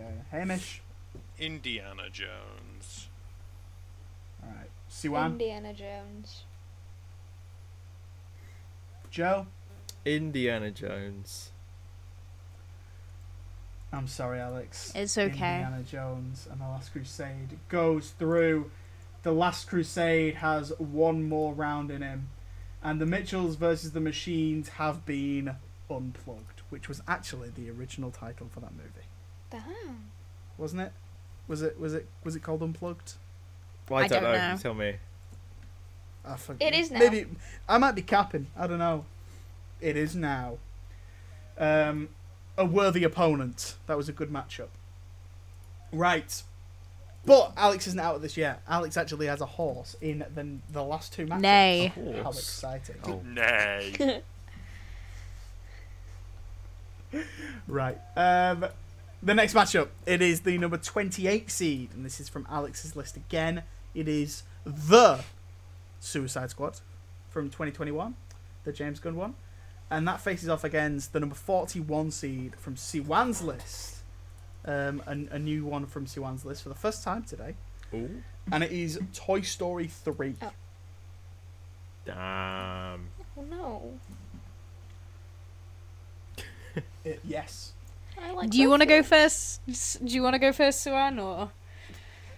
[SPEAKER 1] Okay. Hamish.
[SPEAKER 3] Indiana Jones.
[SPEAKER 1] Alright. Siwan.
[SPEAKER 5] Indiana Jones.
[SPEAKER 1] Joe.
[SPEAKER 2] Indiana Jones.
[SPEAKER 1] I'm sorry, Alex.
[SPEAKER 4] It's okay.
[SPEAKER 1] Indiana Jones and the Last Crusade goes through. The Last Crusade has one more round in him, and the Mitchells versus the Machines have been unplugged, which was actually the original title for that movie,
[SPEAKER 5] Damn.
[SPEAKER 1] wasn't it? Was it? Was it? Was it called Unplugged?
[SPEAKER 2] Well, I,
[SPEAKER 4] I
[SPEAKER 2] don't,
[SPEAKER 4] don't
[SPEAKER 2] know.
[SPEAKER 4] know.
[SPEAKER 2] You tell me.
[SPEAKER 1] I forget.
[SPEAKER 5] It is now.
[SPEAKER 1] Maybe I might be capping. I don't know. It is now. Um, a worthy opponent. That was a good matchup. Right. But Alex isn't out of this yet. Alex actually has a horse in the, the last two matches.
[SPEAKER 4] Nay.
[SPEAKER 1] How exciting.
[SPEAKER 2] Oh. [LAUGHS]
[SPEAKER 3] Nay. [LAUGHS]
[SPEAKER 1] Right. Um, the next matchup. It is the number 28 seed. And this is from Alex's list again. It is the Suicide Squad from 2021. The James Gunn one. And that faces off against the number 41 seed from Siwan's list. Um, a, a new one from Siwan's list for the first time today.
[SPEAKER 2] Ooh.
[SPEAKER 1] And it is Toy Story 3.
[SPEAKER 5] Oh.
[SPEAKER 2] Damn.
[SPEAKER 5] Oh no.
[SPEAKER 1] It- yes.
[SPEAKER 5] I like
[SPEAKER 4] Do you want to go first? Do you want to go first, Siwan, or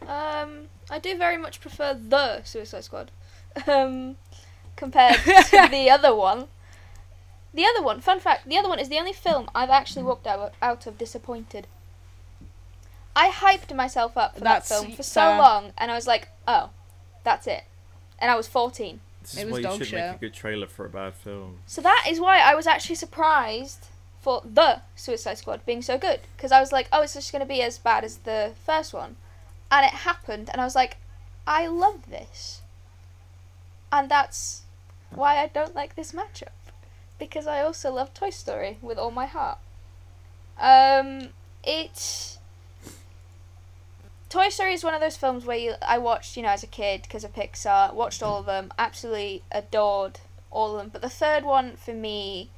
[SPEAKER 5] Um, I do very much prefer the Suicide Squad, [LAUGHS] um, compared to [LAUGHS] the other one. The other one, fun fact, the other one is the only film I've actually walked out out of disappointed. I hyped myself up for
[SPEAKER 4] That's
[SPEAKER 5] that film for so
[SPEAKER 4] fair.
[SPEAKER 5] long, and I was like, oh, that's it. And I was 14.
[SPEAKER 2] This
[SPEAKER 4] It
[SPEAKER 2] is
[SPEAKER 4] was
[SPEAKER 2] why you
[SPEAKER 4] dog
[SPEAKER 2] should
[SPEAKER 4] shit.
[SPEAKER 2] make a good trailer for a bad film.
[SPEAKER 5] So that is why I was actually surprised for the Suicide Squad being so good. Because I was like, oh, it's just going to be as bad as the first one. And it happened, and I was like, I love this. And that's why I don't like this matchup. Because I also love Toy Story with all my heart. Um, it. Toy Story is one of those films where you, I watched, you know, as a kid because of Pixar, watched all of them, absolutely adored all of them. But the third one for me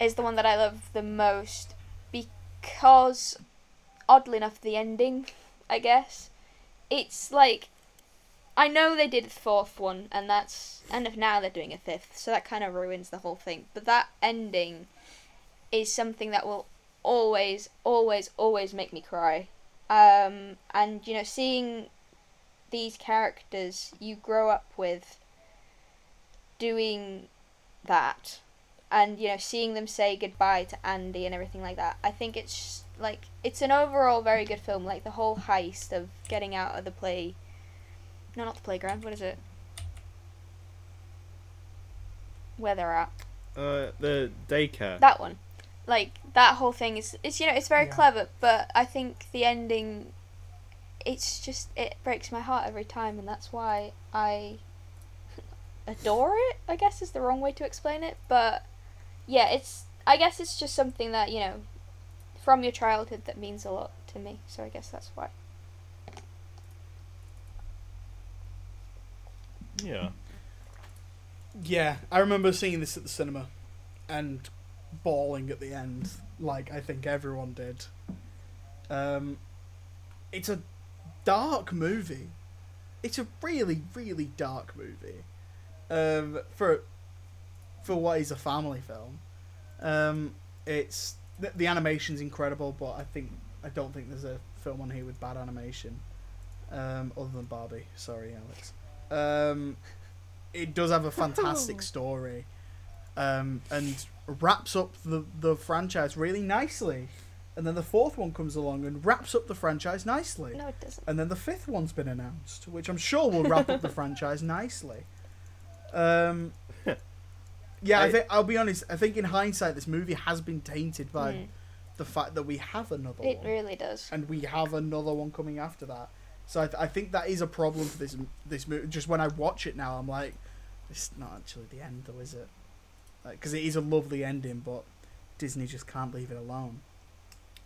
[SPEAKER 5] is the one that I love the most because, oddly enough, the ending, I guess. It's like, I know they did the fourth one, and that's, and if now they're doing a fifth, so that kind of ruins the whole thing. But that ending is something that will always, always, always make me cry. Um, and you know, seeing these characters you grow up with doing that and you know seeing them say goodbye to Andy and everything like that I think it's like it's an overall very good film like the whole heist of getting out of the play no not the playground what is it where they're at
[SPEAKER 2] Uh, the daycare.
[SPEAKER 5] that one like that whole thing is it's you know it's very
[SPEAKER 1] Yeah.
[SPEAKER 5] clever but i think the ending it's just it breaks my heart every time and that's why i [LAUGHS] adore it i guess is the wrong way to explain it but yeah it's i guess it's just something that you know from your childhood that means a lot to me. So I guess that's why.
[SPEAKER 6] Yeah.
[SPEAKER 1] Yeah, I remember seeing this at the cinema and bawling at the end, like I think everyone did. Um, it's a dark movie. It's a really, really dark movie. Um, for for what is a family film. Um, it's the, the animation's incredible, but I think I don't think there's a film on here with bad animation. Um, other than Barbie, sorry, Alex. Um, it does have a [LAUGHS] fantastic story, um, and wraps up the the franchise really nicely. And then the fourth one comes along and wraps up the franchise nicely.
[SPEAKER 5] No, it doesn't.
[SPEAKER 1] And then the fifth one's been announced, which I'm sure will wrap up the [LAUGHS] franchise nicely. Um, yeah, I,
[SPEAKER 2] I-
[SPEAKER 1] think I'll be honest. I think in hindsight, this movie has been tainted by
[SPEAKER 5] Mm.
[SPEAKER 1] the fact that we have another one.
[SPEAKER 5] It
[SPEAKER 1] one,
[SPEAKER 5] really does.
[SPEAKER 1] and we have another one coming after that. So I, th- I think that is a problem for this this movie. Just when I watch it now, I'm like, it's not actually the end, though, is it? Because it is a lovely ending, but Disney just can't leave it alone.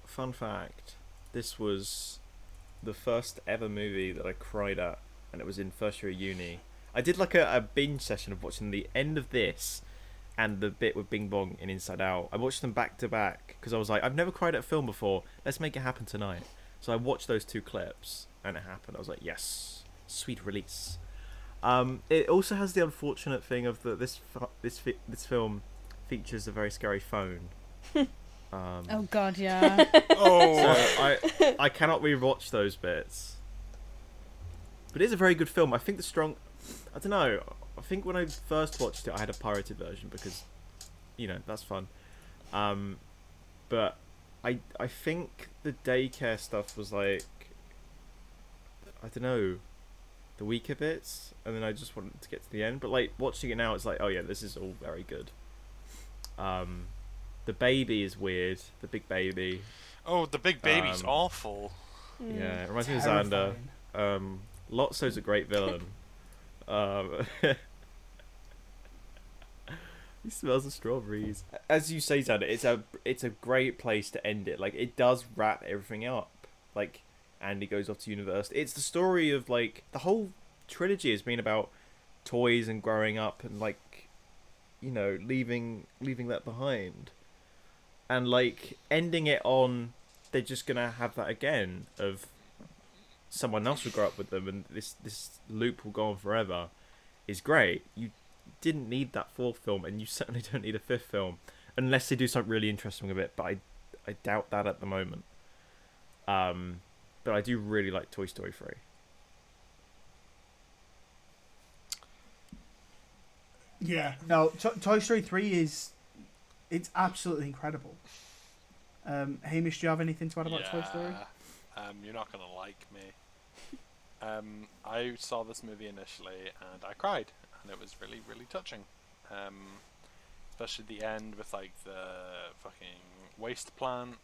[SPEAKER 2] Fun fact: This was the first ever movie that I cried at, and it was in first year of uni. I did like a, a binge session of watching the end of this and the bit with Bing Bong in Inside Out. I watched them back to back because I was like, I've never cried at a film before. Let's make it happen tonight. So I watched those two clips, and it happened. I was like, yes, sweet release. Um, it also has the unfortunate thing of that this fi- this fi- this film features a very scary phone. [LAUGHS] um,
[SPEAKER 4] Oh god, yeah. [LAUGHS]
[SPEAKER 3] Oh,
[SPEAKER 2] so I I cannot rewatch those bits. But it is a very good film. I think the strong I don't know. I think when I first watched it I had a pirated version because you know, that's fun. Um but I I think the daycare stuff was like I don't know the weaker bits and then I just wanted to get to the end but like watching it now it's like oh yeah this is all very good. Um the baby is weird, the big baby.
[SPEAKER 3] oh, the big baby's
[SPEAKER 2] Um,
[SPEAKER 3] awful.
[SPEAKER 5] Mm.
[SPEAKER 2] Yeah, it reminds me of Xander.
[SPEAKER 1] Terrifying.
[SPEAKER 2] Um, Lotso's a great villain. [LAUGHS] um, [LAUGHS] he smells the strawberries. As you say, Xander, it's a it's a great place to end it. Like it does wrap everything up. Like Andy goes off to university. It's the story of like the whole trilogy has been about toys and growing up and like you know leaving leaving that behind, and like ending it on they're just gonna have that again of someone else will grow up with them and this this loop will go on forever is great you didn't need that fourth film and you certainly [LAUGHS] don't need a fifth film unless they do something really interesting with it but i i doubt that at the moment um but i do really like toy story 3
[SPEAKER 1] Yeah. No, to- Toy Story 3 is it's absolutely incredible. Um, Hamish, do you have anything to add about Toy Story?
[SPEAKER 3] Um, you're not gonna like me. Um, I saw this movie initially and I cried, and it was really, really touching. Um, especially the end with like the fucking waste plant,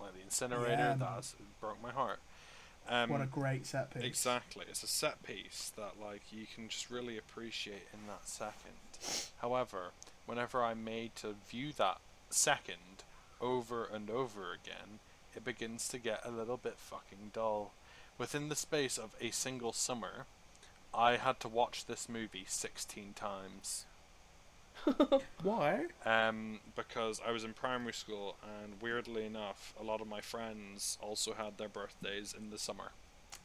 [SPEAKER 3] like the incinerator.
[SPEAKER 1] Yeah.
[SPEAKER 3] That broke my heart. Um,
[SPEAKER 1] what a great set piece.
[SPEAKER 3] Exactly. It's a set piece that like you can just really appreciate in that second. However, whenever I'm made to view that second over and over again, it begins to get a little bit fucking dull. Within the space of a single summer, I had to watch this movie 16 times. [LAUGHS]
[SPEAKER 2] why
[SPEAKER 3] Um, because I was in primary school, and weirdly enough, a lot of my friends also had their birthdays in the summer.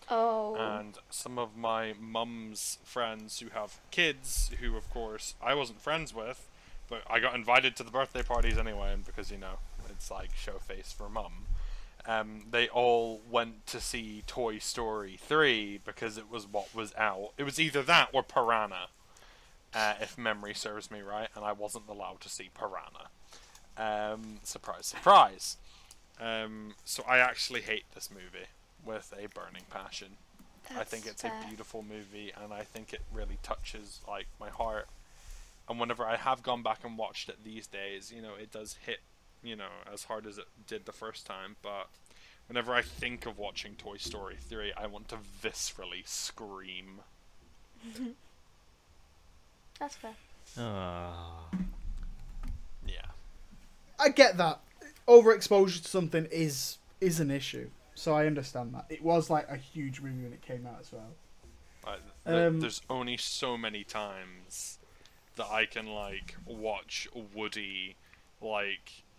[SPEAKER 5] Oh.
[SPEAKER 3] And some of my mum's friends who have kids, who of course I wasn't friends with, but I got invited to the birthday parties anyway, and because you know it's like show face for mum. Um, they all went to see Toy Story 3 because it was what was out. It was either that or Piranha, uh, if memory serves me right, and I wasn't allowed to see Piranha. Um, surprise, surprise. Um, so I actually hate this movie with a burning passion. I think it's
[SPEAKER 5] fair.
[SPEAKER 3] a beautiful movie, and I think it really touches like my heart. And whenever I have gone back and watched it these days, you know, it does hit, you know, as hard as it did the first time. But whenever I think of watching Toy Story 3, I want to viscerally scream. [LAUGHS]
[SPEAKER 5] That's fair.
[SPEAKER 2] ah
[SPEAKER 3] Yeah.
[SPEAKER 1] I get that. overexposure to something is is an issue. So I understand that. It was like a huge movie when it came out as well.
[SPEAKER 3] Like, th-
[SPEAKER 1] Um,
[SPEAKER 3] there's only so many times that I can like watch Woody like uh,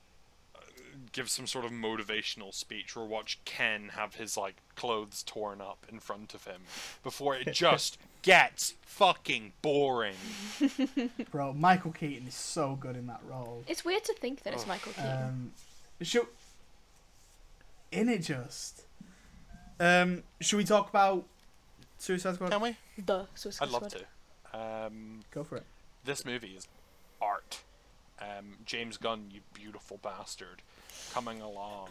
[SPEAKER 3] give some sort of motivational speech or watch Ken have his like clothes torn up in front of him before it just [LAUGHS] gets fucking boring. [LAUGHS]
[SPEAKER 1] Bro, Michael Keaton is so good in that role.
[SPEAKER 5] It's weird to think that it's Michael Keaton.
[SPEAKER 1] Um, should in it just. Um, should we talk about Suicide Squad?
[SPEAKER 3] Can we?
[SPEAKER 5] the Suicide
[SPEAKER 3] I'd love to. Um,
[SPEAKER 1] Go for it.
[SPEAKER 3] this movie is art. Um, James Gunn, you beautiful bastard, coming along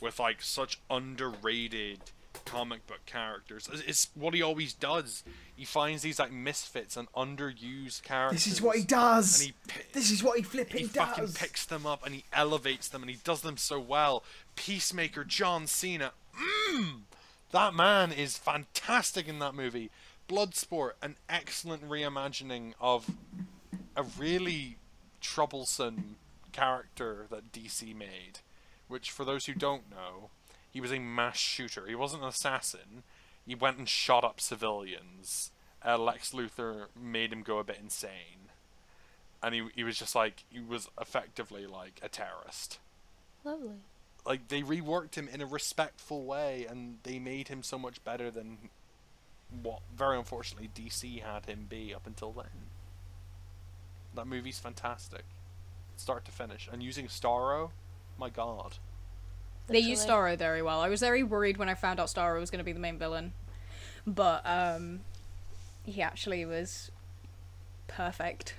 [SPEAKER 3] with like such underrated comic book characters. It's- It's what he always does. He finds these like misfits and underused characters.
[SPEAKER 1] This is what he does.
[SPEAKER 3] And he
[SPEAKER 1] This is what he
[SPEAKER 3] he
[SPEAKER 1] flipping
[SPEAKER 3] fucking picks them up and he elevates them and he does them so well. Peacemaker John Cena, mmm, that man is fantastic in that movie. Bloodsport, an excellent reimagining of a really troublesome character that DC made. Which, for those who don't know, he was a mass shooter. He wasn't an assassin. He went and shot up civilians. Uh, Lex Luthor made him go a bit insane and he he was just like he was effectively like a terrorist.
[SPEAKER 5] Lovely.
[SPEAKER 3] Like they reworked him in a respectful way, and they made him so much better than what very unfortunately DC had him be up until then. That movie's fantastic, start to finish, and using Starro, my god.
[SPEAKER 4] They used
[SPEAKER 5] Literally.
[SPEAKER 4] Starro very well. I was very worried when I found out Starro was going to be the main villain, but um, he actually was perfect.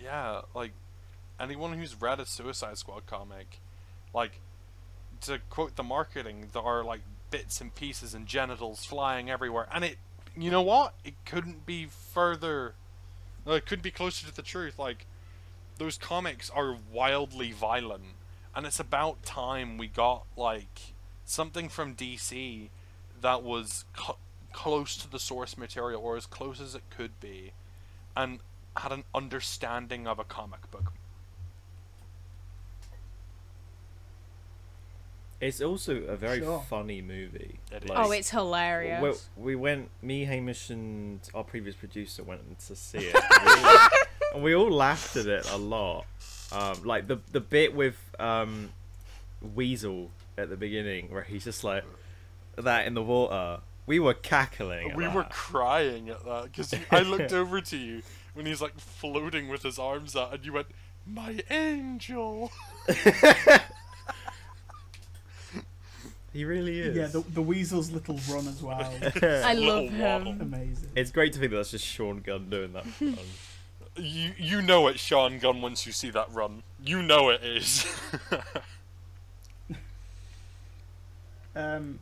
[SPEAKER 3] Yeah, like anyone who's read a Suicide Squad comic, like to quote the marketing, there are like bits and pieces and genitals flying everywhere, and it, you know what? It couldn't be further. It couldn't be closer to the truth. Like those comics are wildly violent, and it's about time we got like something from DC that was cl- close to the source material, or as close as it could be, and had an understanding of a comic book.
[SPEAKER 2] It's also a very
[SPEAKER 1] Sure.
[SPEAKER 2] funny movie.
[SPEAKER 3] It is.
[SPEAKER 4] oh, it's hilarious.
[SPEAKER 2] Well, we went, me, Hamish, and our previous producer went to see it. [LAUGHS] We all- and we all laughed at it a lot. Um, like the the bit with um, Weasel at the beginning, where he's just like that in the water. We were cackling. At
[SPEAKER 3] we
[SPEAKER 2] that.
[SPEAKER 3] were crying at that because I looked [LAUGHS] over to you when he's like floating with his arms out, and you went, "My angel."
[SPEAKER 2] He really is.
[SPEAKER 1] Yeah, the, the Weasel's little run as well. [LAUGHS]
[SPEAKER 4] I
[SPEAKER 3] Little
[SPEAKER 4] love
[SPEAKER 3] waddle.
[SPEAKER 4] him.
[SPEAKER 1] Amazing.
[SPEAKER 2] It's great to think that that's just Sean Gunn doing that. [LAUGHS]
[SPEAKER 3] You you know it's Sean Gunn once you see that run. You know it is. [LAUGHS]
[SPEAKER 1] Um,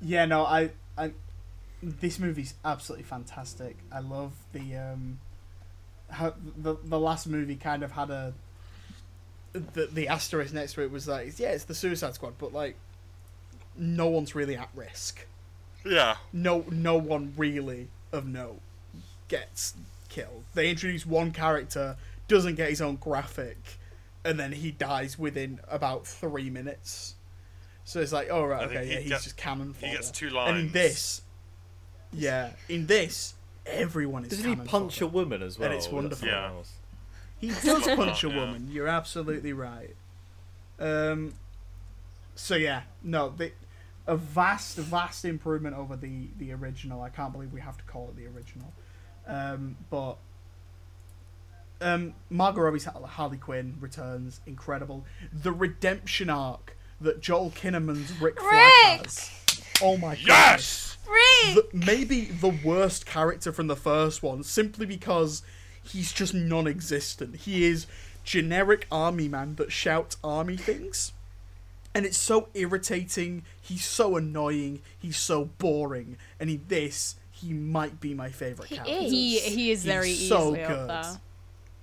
[SPEAKER 1] yeah, no, I, I, this movie's absolutely fantastic. I love the um, how the the last movie kind of had a the the asterisk next to it was like yeah, it's the Suicide Squad, but like no one's really at risk.
[SPEAKER 3] yeah.
[SPEAKER 1] No, no one really of note gets killed. They introduce one character, doesn't get his own graphic, and then he dies within about three minutes. So it's like, oh right, okay,
[SPEAKER 3] he
[SPEAKER 1] yeah, he's
[SPEAKER 3] get-
[SPEAKER 1] just cannon fodder.
[SPEAKER 3] He gets two
[SPEAKER 1] And
[SPEAKER 3] lines.
[SPEAKER 1] in this, yeah, in this, everyone is.
[SPEAKER 2] Doesn't he
[SPEAKER 1] cannon
[SPEAKER 2] punch a woman as well?
[SPEAKER 1] And
[SPEAKER 2] it's
[SPEAKER 1] wonderful.
[SPEAKER 3] Yeah.
[SPEAKER 1] He does [LAUGHS] punch a
[SPEAKER 3] Yeah.
[SPEAKER 1] woman. You're absolutely right. Um. So yeah, no, the, a vast, vast improvement over the the original. I can't believe we have to call it the original. Um, but um, Margot Robbie's Harley Quinn returns, incredible. The redemption arc that Joel Kinnaman's Rick Flag has. Oh my god!
[SPEAKER 3] Yes.
[SPEAKER 5] Rick!
[SPEAKER 1] the, maybe the worst character from the first one simply because he's just non-existent. He is generic army man that shouts army things. And it's so irritating. He's so annoying. He's so boring. And in this, he might be my favorite
[SPEAKER 5] he
[SPEAKER 1] character.
[SPEAKER 5] Is.
[SPEAKER 4] He he is very
[SPEAKER 1] so good.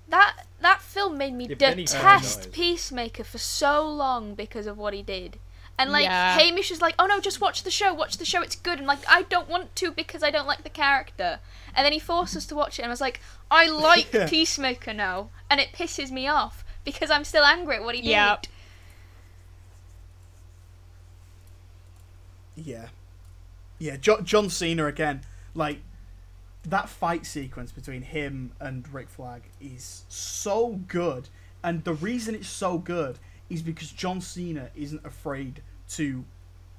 [SPEAKER 5] That that film made me detest Peacemaker for so long because of what he did. And like
[SPEAKER 4] yeah.
[SPEAKER 5] Hamish is like, "Oh no, just watch the show. Watch the show. It's good." And like, "I don't want to because I don't like the character." And then he forced us to watch it and I was like, "I [LAUGHS] like
[SPEAKER 1] yeah.
[SPEAKER 5] Peacemaker now." And it pisses me off because I'm still angry at what he
[SPEAKER 4] yep. did.
[SPEAKER 1] Yeah. Yeah, jo- John Cena again. Like that fight sequence between him and Rick Flag is so good, and the reason it's so good is because John Cena isn't afraid to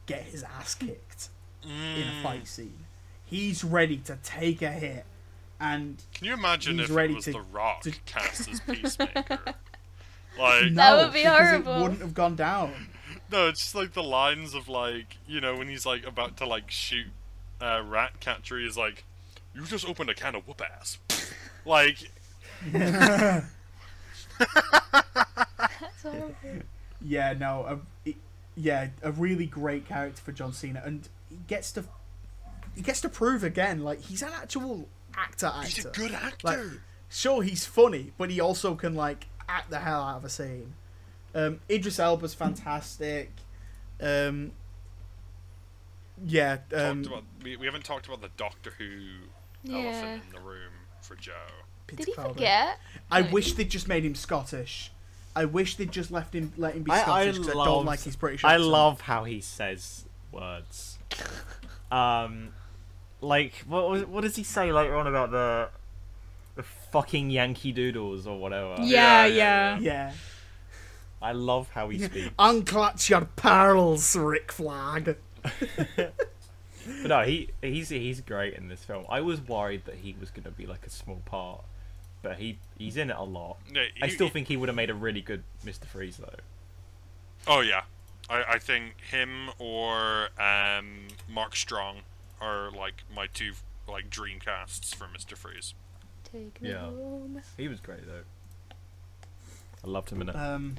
[SPEAKER 1] get his ass kicked in
[SPEAKER 3] Mm.
[SPEAKER 1] a fight scene. He's ready to take a hit, and
[SPEAKER 3] Can you imagine
[SPEAKER 1] He's
[SPEAKER 3] if
[SPEAKER 1] ready
[SPEAKER 3] it was
[SPEAKER 1] to-
[SPEAKER 3] The Rock
[SPEAKER 1] to-
[SPEAKER 3] cast as [LAUGHS] Peacemaker? like,
[SPEAKER 1] no,
[SPEAKER 5] would be
[SPEAKER 1] because
[SPEAKER 5] horrible.
[SPEAKER 1] It wouldn't have gone down. [LAUGHS]
[SPEAKER 3] no, it's just like the lines of like, you know, when he's like about to like shoot uh, Ratcatcher, is like, "You just opened a can of whoop ass." like,
[SPEAKER 5] That's horrible.
[SPEAKER 1] Yeah, no, a, yeah, a really great character for John Cena, and he gets to he gets to prove again, like he's an actual actor. Actor.
[SPEAKER 3] he's a good actor.
[SPEAKER 1] Like, sure, he's funny, but he also can like act the hell out of a scene. Um, Idris Elba's fantastic. Um, yeah, um,
[SPEAKER 3] about, we, we haven't talked about the Doctor Who
[SPEAKER 5] Yeah.
[SPEAKER 3] elephant in the room for Joe.
[SPEAKER 1] Peter
[SPEAKER 5] Did he
[SPEAKER 1] Capaldi.
[SPEAKER 5] forget?
[SPEAKER 1] I
[SPEAKER 5] No.
[SPEAKER 1] wish they'd just made him Scottish. I wish they'd just left him, let him be
[SPEAKER 6] I, I
[SPEAKER 1] I, don't like his British.
[SPEAKER 6] I love how he says words. [LAUGHS] Um, like what was, what does he say later on about the the fucking Yankee Doodles or whatever?
[SPEAKER 4] Yeah,
[SPEAKER 3] yeah,
[SPEAKER 4] yeah.
[SPEAKER 1] Yeah.
[SPEAKER 6] I love how he speaks.
[SPEAKER 1] Unclutch your pearls, Rick Flag.
[SPEAKER 6] But no, he he's he's great in this film. I was worried that he was gonna be like a small part, but he he's in it a lot.
[SPEAKER 3] Yeah,
[SPEAKER 6] I still
[SPEAKER 3] he-
[SPEAKER 6] think he would have made a really good Mr. Freeze though.
[SPEAKER 3] Oh yeah, I, I think him or um, Mark Strong are like my two like dream casts for Mister Freeze.
[SPEAKER 5] Take me
[SPEAKER 6] Yeah.
[SPEAKER 5] home.
[SPEAKER 6] He was great though. I loved him in it.
[SPEAKER 1] Um,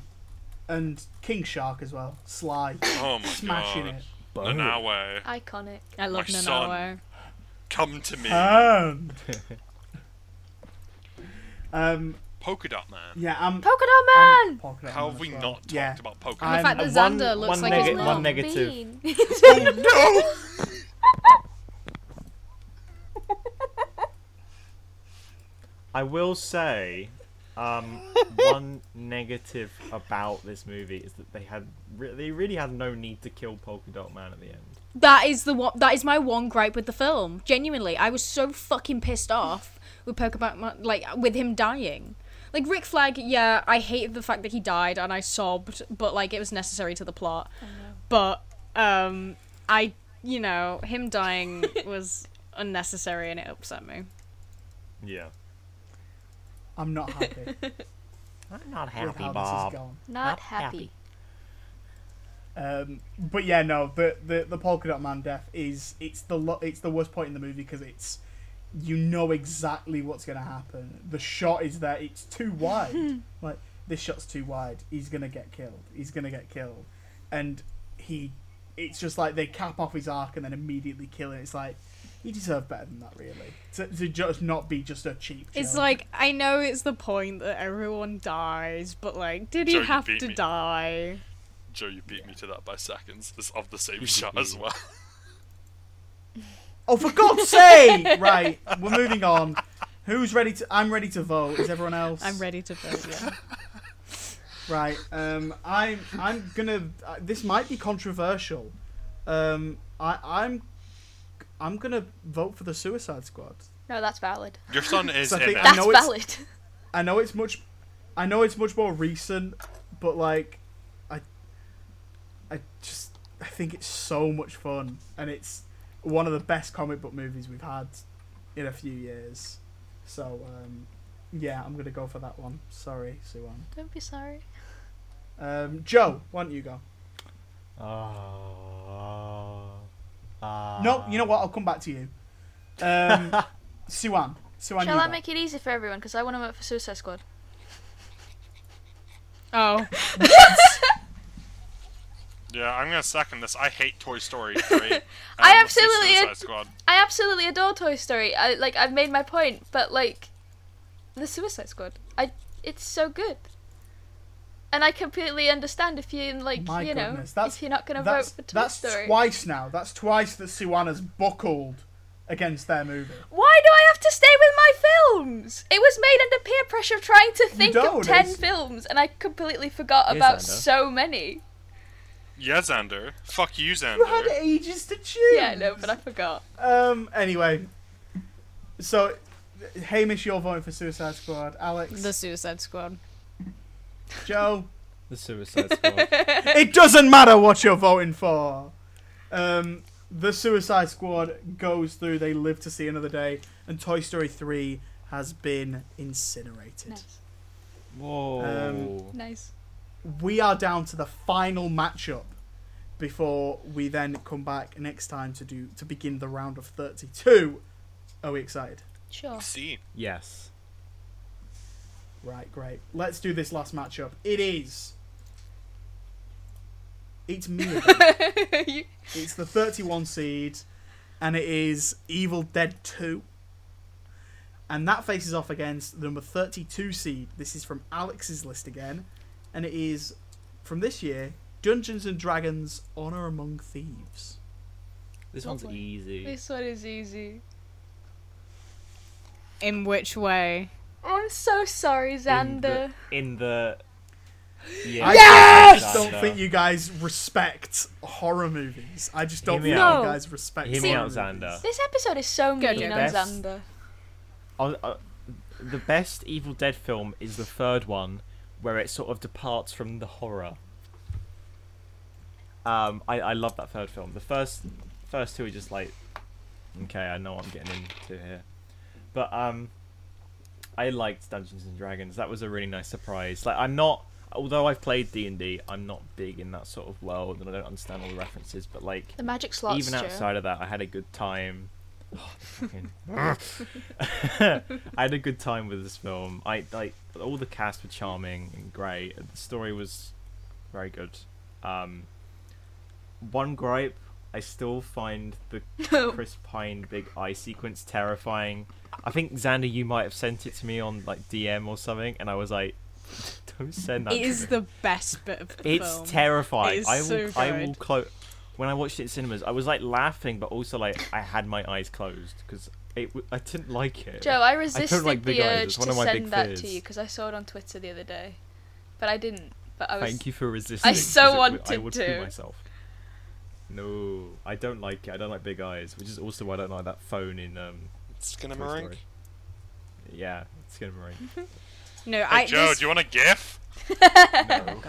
[SPEAKER 1] and King Shark as well. Sly.
[SPEAKER 3] Oh my
[SPEAKER 1] Smashing
[SPEAKER 3] god,
[SPEAKER 1] it.
[SPEAKER 3] Nanaue,
[SPEAKER 5] Iconic.
[SPEAKER 4] I love
[SPEAKER 3] My son. Come to me,
[SPEAKER 1] And. [LAUGHS] um,
[SPEAKER 3] Polka Dot Man.
[SPEAKER 1] yeah, I'm.
[SPEAKER 5] Polka Dot Man!
[SPEAKER 1] Polka Dot
[SPEAKER 3] How
[SPEAKER 1] Man
[SPEAKER 3] have
[SPEAKER 1] as
[SPEAKER 3] we
[SPEAKER 1] well.
[SPEAKER 3] not talked
[SPEAKER 1] yeah.
[SPEAKER 3] about Polka
[SPEAKER 1] I'm-
[SPEAKER 4] The
[SPEAKER 3] Man?
[SPEAKER 4] fact
[SPEAKER 6] Uh,
[SPEAKER 4] that
[SPEAKER 6] one-
[SPEAKER 4] Xander looks
[SPEAKER 6] one
[SPEAKER 4] like
[SPEAKER 6] nega-
[SPEAKER 4] his
[SPEAKER 6] one
[SPEAKER 4] mum.
[SPEAKER 6] negative.
[SPEAKER 5] Bean. [LAUGHS]
[SPEAKER 3] Oh [LAUGHS]
[SPEAKER 6] I will say, um, [LAUGHS] one negative about this movie is that they had re- they really had no need to kill Polka Dot Man at the end.
[SPEAKER 4] That is the one. That is my one gripe with the film. Genuinely, I was so fucking pissed off with Polka Dot Man, like with him dying. Like Rick Flag, yeah, I hated the fact that he died and I sobbed, but like it was necessary to the plot. But um, I, you know, him dying [LAUGHS] was unnecessary and it upset me.
[SPEAKER 6] Yeah,
[SPEAKER 1] I'm not happy [LAUGHS]
[SPEAKER 6] I'm not
[SPEAKER 1] with
[SPEAKER 6] happy,
[SPEAKER 1] how this
[SPEAKER 6] Bob.
[SPEAKER 1] is going.
[SPEAKER 5] Not
[SPEAKER 6] Not
[SPEAKER 5] happy.
[SPEAKER 1] Um, but yeah, no, the, the the polka dot man death is it's the lo- it's the worst point in the movie because it's you know exactly what's gonna happen. The shot is there; it's too wide. [LAUGHS] like this shot's too wide. He's gonna get killed. He's gonna get killed, and he. It's just like they cap off his arc and then immediately kill him. It's like he deserved better than that, really. To, to just not be just a cheap.
[SPEAKER 4] It's like I know it's the point that everyone dies, but like, did he
[SPEAKER 3] Joe, you
[SPEAKER 4] have
[SPEAKER 3] beat
[SPEAKER 4] to
[SPEAKER 3] me.
[SPEAKER 4] die?
[SPEAKER 3] Joe, you beat me to that by seconds. This of the same [LAUGHS] shot as well.
[SPEAKER 1] Oh, for God's sake! [LAUGHS] Right, we're moving on. Who's ready to? I'm ready to vote. Is everyone else?
[SPEAKER 4] I'm ready to vote. Yeah. [LAUGHS]
[SPEAKER 1] Right. Um. I'm. I'm gonna. Uh, this might be controversial. Um. I. I'm. I'm gonna vote for the Suicide Squad.
[SPEAKER 5] No, that's valid.
[SPEAKER 3] Your son [LAUGHS] is
[SPEAKER 1] So I
[SPEAKER 3] in
[SPEAKER 1] think
[SPEAKER 3] it.
[SPEAKER 1] I
[SPEAKER 5] That's
[SPEAKER 1] know it's-
[SPEAKER 5] valid.
[SPEAKER 1] I know it's much. I know it's much more recent, but like, I. I just. I think it's so much fun, and it's one of the best comic book movies we've had in a few years. So. Um. Yeah, I'm gonna go for that one. Sorry, Siwan.
[SPEAKER 5] Don't be sorry.
[SPEAKER 1] Um, Joe, why don't you go?
[SPEAKER 6] Oh. Uh,
[SPEAKER 1] No, you know what? I'll come back to you. Um, [LAUGHS] Siwan. Siwan,
[SPEAKER 5] Shall
[SPEAKER 1] you
[SPEAKER 5] I make it easy for everyone? Because I want to vote for Suicide Squad.
[SPEAKER 4] Oh, [LAUGHS]
[SPEAKER 3] Yeah, I'm gonna second this. I hate Toy Story [LAUGHS] 3. and
[SPEAKER 5] I
[SPEAKER 3] let's do
[SPEAKER 5] absolutely-
[SPEAKER 3] Suicide Squad.
[SPEAKER 5] I absolutely adore Toy Story. I like. I've made my point, but like, the Suicide Squad. I. It's so good. And I completely understand if you like,
[SPEAKER 1] My
[SPEAKER 5] you know,
[SPEAKER 1] goodness, that's
[SPEAKER 5] if you're not gonna vote
[SPEAKER 1] that's,
[SPEAKER 5] for Toy
[SPEAKER 1] that's
[SPEAKER 5] Story.
[SPEAKER 1] twice now. That's twice that Siwan has buckled against their movie.
[SPEAKER 5] Why do I have to stay with my films? It was made under peer pressure trying to think
[SPEAKER 1] don't,
[SPEAKER 5] of ten
[SPEAKER 1] it's-
[SPEAKER 5] films, and I completely forgot
[SPEAKER 6] Yes,
[SPEAKER 5] about
[SPEAKER 6] Anna.
[SPEAKER 5] so many.
[SPEAKER 3] Yeah, Xander. Fuck you,
[SPEAKER 1] You had
[SPEAKER 3] Xander.
[SPEAKER 1] ages to choose.
[SPEAKER 5] Yeah, no, but I forgot.
[SPEAKER 1] Um. Anyway, so Hamish, you're voting for Suicide Squad. Alex,
[SPEAKER 4] The Suicide Squad.
[SPEAKER 1] Joe.
[SPEAKER 2] The Suicide Squad. [LAUGHS]
[SPEAKER 1] it doesn't matter what you're voting for. Um, the Suicide Squad goes through. They live to see another day, and Toy Story three has been incinerated.
[SPEAKER 5] Nice.
[SPEAKER 2] Whoa.
[SPEAKER 5] Nice.
[SPEAKER 1] We are down to the final matchup before we then come back next time to do to begin the round of thirty-two. Are we excited?
[SPEAKER 5] Sure.
[SPEAKER 3] See.
[SPEAKER 2] yes.
[SPEAKER 1] Right, great. Let's do this last matchup. It is. It's me. [LAUGHS] it's the 31 seed, and it is Evil Dead 2. And that faces off against the number 32 seed. This is from Alex's list again, and it is from this year Dungeons and Dragons Honor Among Thieves.
[SPEAKER 2] This one's easy.
[SPEAKER 5] this one is easy.
[SPEAKER 4] In which way?
[SPEAKER 5] Oh, I'm so sorry,
[SPEAKER 2] In
[SPEAKER 5] Xander.
[SPEAKER 2] the, in the yeah.
[SPEAKER 1] I
[SPEAKER 4] Yes!
[SPEAKER 1] just don't think you guys respect horror movies. I just don't
[SPEAKER 2] Hear
[SPEAKER 1] think you guys respect
[SPEAKER 2] Hear me
[SPEAKER 1] horror
[SPEAKER 2] out,
[SPEAKER 1] movies.
[SPEAKER 2] Xander.
[SPEAKER 5] This episode is so
[SPEAKER 4] Good,
[SPEAKER 5] mean
[SPEAKER 4] good.
[SPEAKER 5] on
[SPEAKER 2] Best-
[SPEAKER 5] Xander.
[SPEAKER 2] Uh, uh, the best Evil Dead film is the third one, where it sort of departs from the horror. Um, I, I love that third film. The first first two are just like, okay, I know what I'm getting into here, but um, I liked Dungeons and Dragons. That was a really nice surprise. Like I'm not, although I've played D and D, I'm not big in that sort of world, and I don't understand all the references. But like,
[SPEAKER 5] The magic slots,
[SPEAKER 2] even
[SPEAKER 5] Joe.
[SPEAKER 2] outside of that, I had a good time. Oh, fucking- [LAUGHS] [LAUGHS] I had a good time with this film. I like all the cast were charming and great. The story was very good. Um, one gripe, I still find the [LAUGHS] Chris Pine big eye sequence terrifying. I think Xander, you might have sent it to me on like DM or something, and I was like, [LAUGHS] "Don't send that."
[SPEAKER 4] It
[SPEAKER 2] to
[SPEAKER 4] is
[SPEAKER 2] me."
[SPEAKER 4] the best bit of the
[SPEAKER 2] It's
[SPEAKER 4] film.
[SPEAKER 2] terrifying.
[SPEAKER 4] It is
[SPEAKER 2] I will.
[SPEAKER 4] so
[SPEAKER 2] I will close. When I watched it in cinemas, I was like laughing, but also like I had my eyes closed because it. w- I didn't like it.
[SPEAKER 5] Joe, I resisted
[SPEAKER 2] like
[SPEAKER 5] the urge
[SPEAKER 2] It's one
[SPEAKER 5] to
[SPEAKER 2] of my big
[SPEAKER 5] send that to you because I saw it on Twitter the other day, but I didn't. But I was.
[SPEAKER 2] Thank you for resisting.
[SPEAKER 5] so
[SPEAKER 2] 'cause it w- I
[SPEAKER 5] wanted
[SPEAKER 2] would
[SPEAKER 5] to.
[SPEAKER 2] myself. No, I don't like it. I don't like big eyes, which is also why I don't like that phone in um. Toy
[SPEAKER 3] Skinamarink.
[SPEAKER 2] Yeah, it's gonna marine.
[SPEAKER 4] No,
[SPEAKER 3] Hey,
[SPEAKER 4] I
[SPEAKER 3] Joe,
[SPEAKER 4] this,
[SPEAKER 3] do you want a GIF? [LAUGHS]
[SPEAKER 2] no.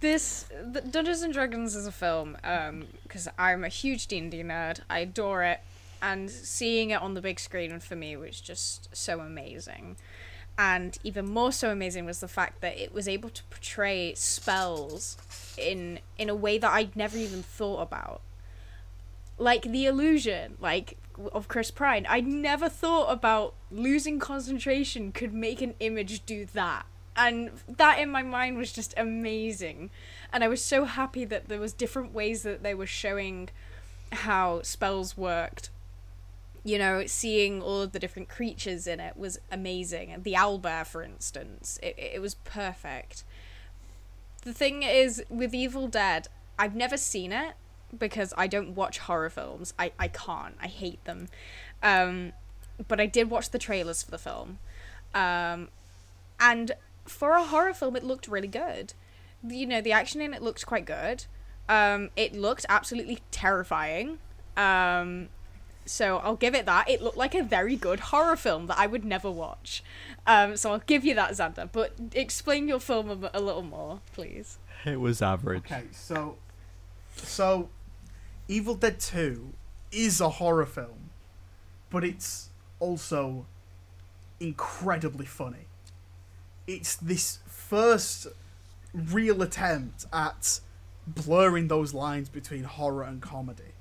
[SPEAKER 4] this the Dungeons and Dragons is a film um because I'm a huge D and D nerd. I adore it, and seeing it on the big screen for me was just so amazing. And even more so amazing was the fact that it was able to portray spells in in a way that I'd never even thought about. Like the illusion, like of Chris Pine. I'd never thought about losing concentration could make an image do that. And that in my mind was just amazing. And I was so happy that there was different ways that they were showing how spells worked. You know, seeing all of the different creatures in it was amazing. The owlbear, for instance, it, it was perfect. The thing is, with Evil Dead, I've never seen it because I don't watch horror films. I, I can't. I hate them. Um, but I did watch the trailers for the film. Um, and for a horror film, it looked really good. You know, the action in it looked quite good. Um, it looked absolutely terrifying. Um, so I'll give it that. It looked like a very good horror film that I would never watch. Um, so I'll give you that, Xander. But explain your film a, a little more, please.
[SPEAKER 2] It was average.
[SPEAKER 1] Okay, so so Evil Dead 2 is a horror film, but it's also incredibly funny. It's this first real attempt at blurring those lines between horror and comedy.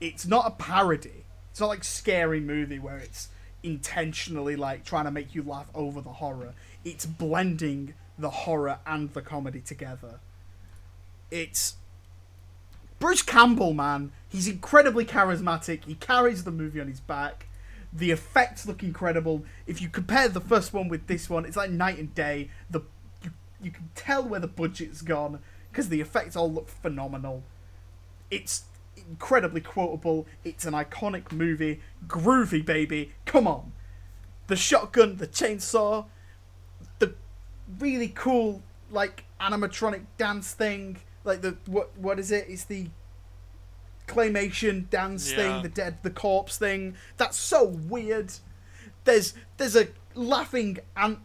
[SPEAKER 1] It's not a parody. It's not like scary movie where it's intentionally like trying to make you laugh over the horror. It's blending the horror and the comedy together. It's Bruce Campbell, man. He's incredibly charismatic. He carries the movie on his back. The effects look incredible. If you compare the first one with this one, it's like night and day. The you, you can tell where the budget's gone because the effects all look phenomenal. It's incredibly quotable. It's an iconic movie. Groovy, baby. Come on. The shotgun, the chainsaw, the really cool like animatronic dance thing like the what what is it? It's the claymation dance
[SPEAKER 3] Yeah.
[SPEAKER 1] thing, the dead the corpse thing. That's so weird. There's there's a laughing ant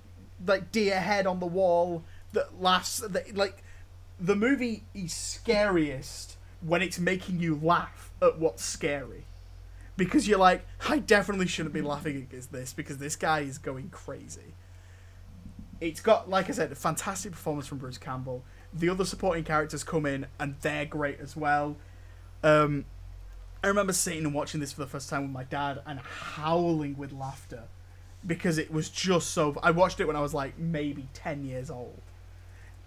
[SPEAKER 1] like deer head on the wall that laughs. That, like the movie is scariest when it's making you laugh at what's scary. Because you're like, I definitely shouldn't be laughing against this because this guy is going crazy. It's got, like I said, a fantastic performance from Bruce Campbell. The other supporting characters come in and they're great as well. Um, I remember sitting and watching this for the first time with my dad and howling with laughter because it was just so. I watched it when I was like maybe 10 years old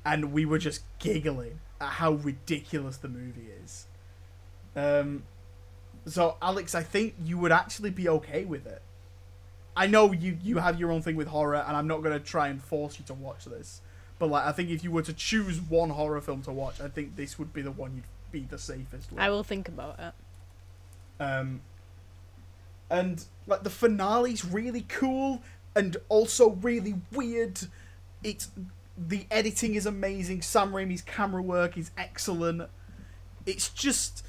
[SPEAKER 1] and we were just giggling at how ridiculous the movie is. Um, so, Alex, I think you would actually be okay with it. I know you you have your own thing with horror, and I'm not gonna try and force you to watch this. But like, I think if you were to choose one horror film to watch, I think this would be the one you'd be the safest with.
[SPEAKER 4] I will think about it.
[SPEAKER 1] Um, and like the finale's really cool and also really weird. It's the editing is amazing. Sam Raimi's camera work is excellent. It's just.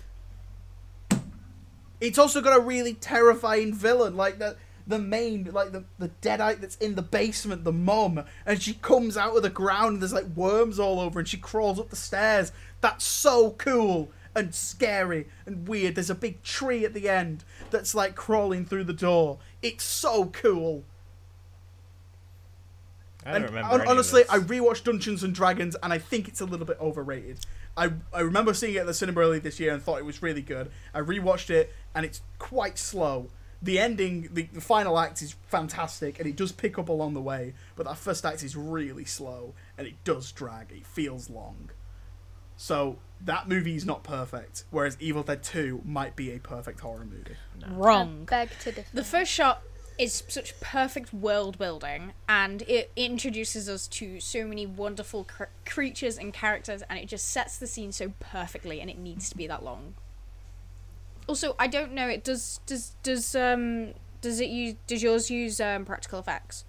[SPEAKER 1] It's also got a really terrifying villain, like the the main, like the the deadite that's in the basement, the mom, and she comes out of the ground and there's like worms all over, and she crawls up the stairs. That's so cool and scary and weird. There's a big tree at the end that's like crawling through the door. It's so cool.
[SPEAKER 6] I don't
[SPEAKER 1] And
[SPEAKER 6] remember.
[SPEAKER 1] hon-
[SPEAKER 6] any of
[SPEAKER 1] honestly,
[SPEAKER 6] this.
[SPEAKER 1] I rewatched Dungeons and Dragons, and I think it's a little bit overrated. I I remember seeing it at the cinema earlier this year and thought it was really good. I rewatched it, and it's quite slow. The ending, the, the final act is fantastic, and it does pick up along the way. But that first act is really slow, and it does drag. It feels long. So that movie is not perfect. Whereas Evil Dead Two might be a perfect horror movie.
[SPEAKER 4] Wrong.
[SPEAKER 5] Beg to differ.
[SPEAKER 4] The first shot is such perfect world building, and it introduces us to so many wonderful cr- creatures and characters, and it just sets the scene so perfectly, and it needs to be that long. Also, I don't know. It does does does um does it use does yours use um practical effects?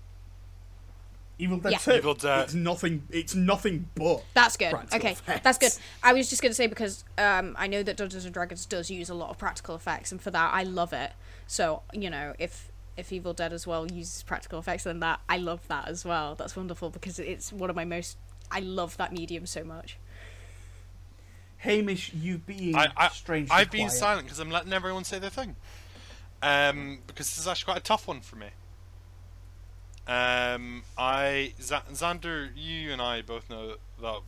[SPEAKER 1] Evil Dead
[SPEAKER 4] Yeah.
[SPEAKER 1] Two.
[SPEAKER 3] Evil Dead.
[SPEAKER 1] It's nothing. It's nothing but.
[SPEAKER 4] That's good. Okay,
[SPEAKER 1] effects.
[SPEAKER 4] that's good. I was just gonna say because um, I know that Dungeons and Dragons does use a lot of practical effects, and for that I love it. So you know, if if Evil Dead as well uses practical effects, then that I love that as well. That's wonderful because it's one of my most. I love that medium so much.
[SPEAKER 1] Hamish, you being
[SPEAKER 3] I, I,
[SPEAKER 1] strangely
[SPEAKER 3] I've been
[SPEAKER 1] quiet.
[SPEAKER 3] silent because I'm letting everyone say their thing. Um, because this is actually quite a tough one for me. Um, I Z- Xander, you and I both know that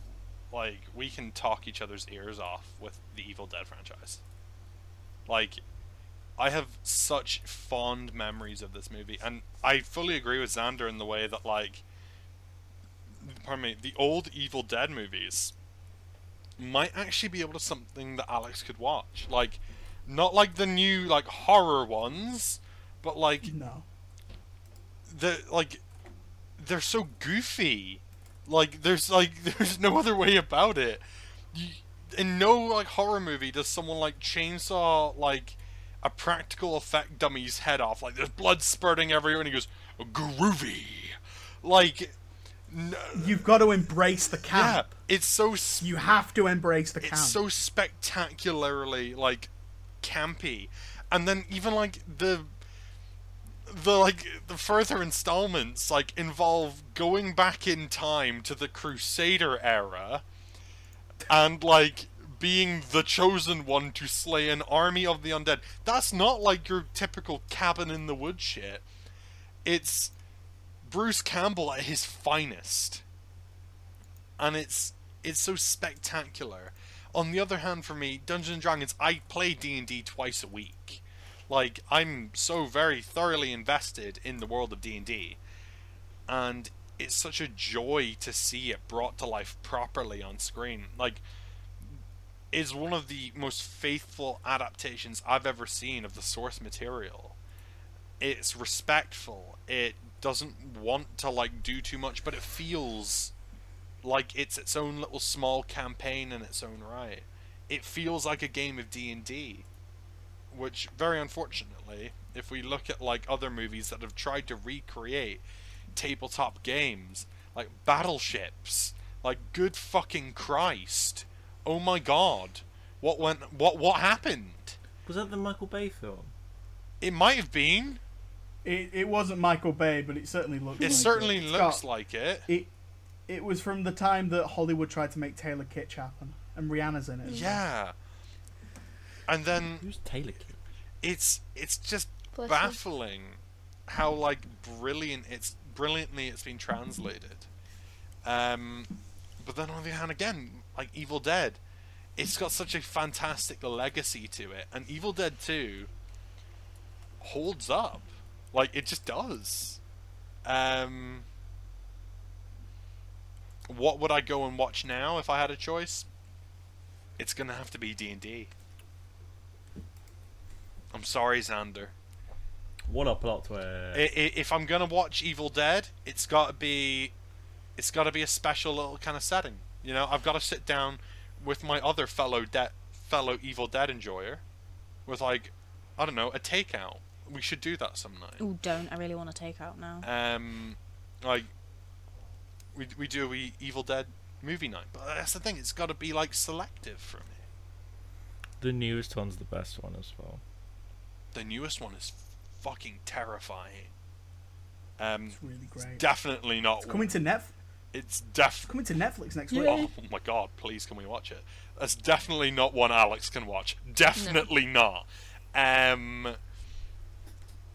[SPEAKER 3] like we can talk each other's ears off with the Evil Dead franchise. Like, I have such fond memories of this movie, and I fully agree with Xander in the way that like, pardon me, the old Evil Dead movies might actually be able to something that Alex could watch. Like, not like the new like horror ones, but like
[SPEAKER 1] No.
[SPEAKER 3] the like they're so goofy. Like there's like [LAUGHS] there's no other way about it. You, in no like horror movie does someone like chainsaw like a practical effect dummy's head off. Like there's blood spurting everywhere, and he goes groovy. Like, n-
[SPEAKER 1] You've got to embrace the camp.
[SPEAKER 3] yeah, it's so sp-
[SPEAKER 1] You have to embrace the camp.
[SPEAKER 3] it's so spectacularly like campy and then even like the the like the further installments like involve going back in time to the crusader era and like being the chosen one to slay an army of the undead that's not like your typical cabin in the woods shit it's bruce campbell at his finest and it's it's so spectacular. On the other hand, for me, Dungeons and Dragons, I play D and D twice a week. Like I'm so very thoroughly invested in the world of D and D, and it's such a joy to see it brought to life properly on screen. Like, is one of the most faithful adaptations I've ever seen of the source material. It's respectful. It doesn't want to like do too much, but it feels like it's its own little small campaign in its own right. It feels like a game of D and D, which very unfortunately, if we look at like other movies that have tried to recreate tabletop games, like battleships, like good fucking Christ, oh my god, what went? What what happened?
[SPEAKER 6] Was that the Michael Bay film?
[SPEAKER 3] It might have been.
[SPEAKER 1] It, it wasn't Michael Bay, but it certainly looked.
[SPEAKER 3] It
[SPEAKER 1] like
[SPEAKER 3] certainly
[SPEAKER 1] it. It's
[SPEAKER 3] looks
[SPEAKER 1] got-
[SPEAKER 3] like it.
[SPEAKER 1] it. It was from the time that Hollywood tried to make Taylor Kitsch happen, and Rihanna's in it. as well.
[SPEAKER 3] Yeah. And then
[SPEAKER 6] Who's Taylor Kitsch?
[SPEAKER 3] it's it's just
[SPEAKER 5] Bless you.
[SPEAKER 3] baffling how like brilliant it's brilliantly it's been translated. Um, but then on the other hand, again, like Evil Dead, it's got such a fantastic legacy to it, and Evil Dead Two holds up, like it just does. Um, what would I go and watch now if I had a choice? It's gonna have to be D and D. I'm sorry, Xander.
[SPEAKER 6] What a plot twist!
[SPEAKER 3] If I'm gonna watch Evil Dead, it's got to be, it's got to be a special little kind of setting. You know, I've got to sit down with my other fellow de- fellow Evil Dead enjoyer, with like, I don't know, a takeout. We should do that some night.
[SPEAKER 4] Oh, don't! I really want to take out now.
[SPEAKER 3] Um, like, we we do a wee Evil Dead movie night, but that's the thing. It's got to be like selective for me.
[SPEAKER 6] the newest one's the best one as well.
[SPEAKER 3] The newest one is fucking terrifying. Um,
[SPEAKER 1] It's really great.
[SPEAKER 3] definitely not.
[SPEAKER 1] It's coming to Net.
[SPEAKER 3] It's def.
[SPEAKER 1] Coming to Netflix next week.
[SPEAKER 3] Oh my god! Please, can we watch it? That's definitely not one Alex can watch. Definitely not. Um.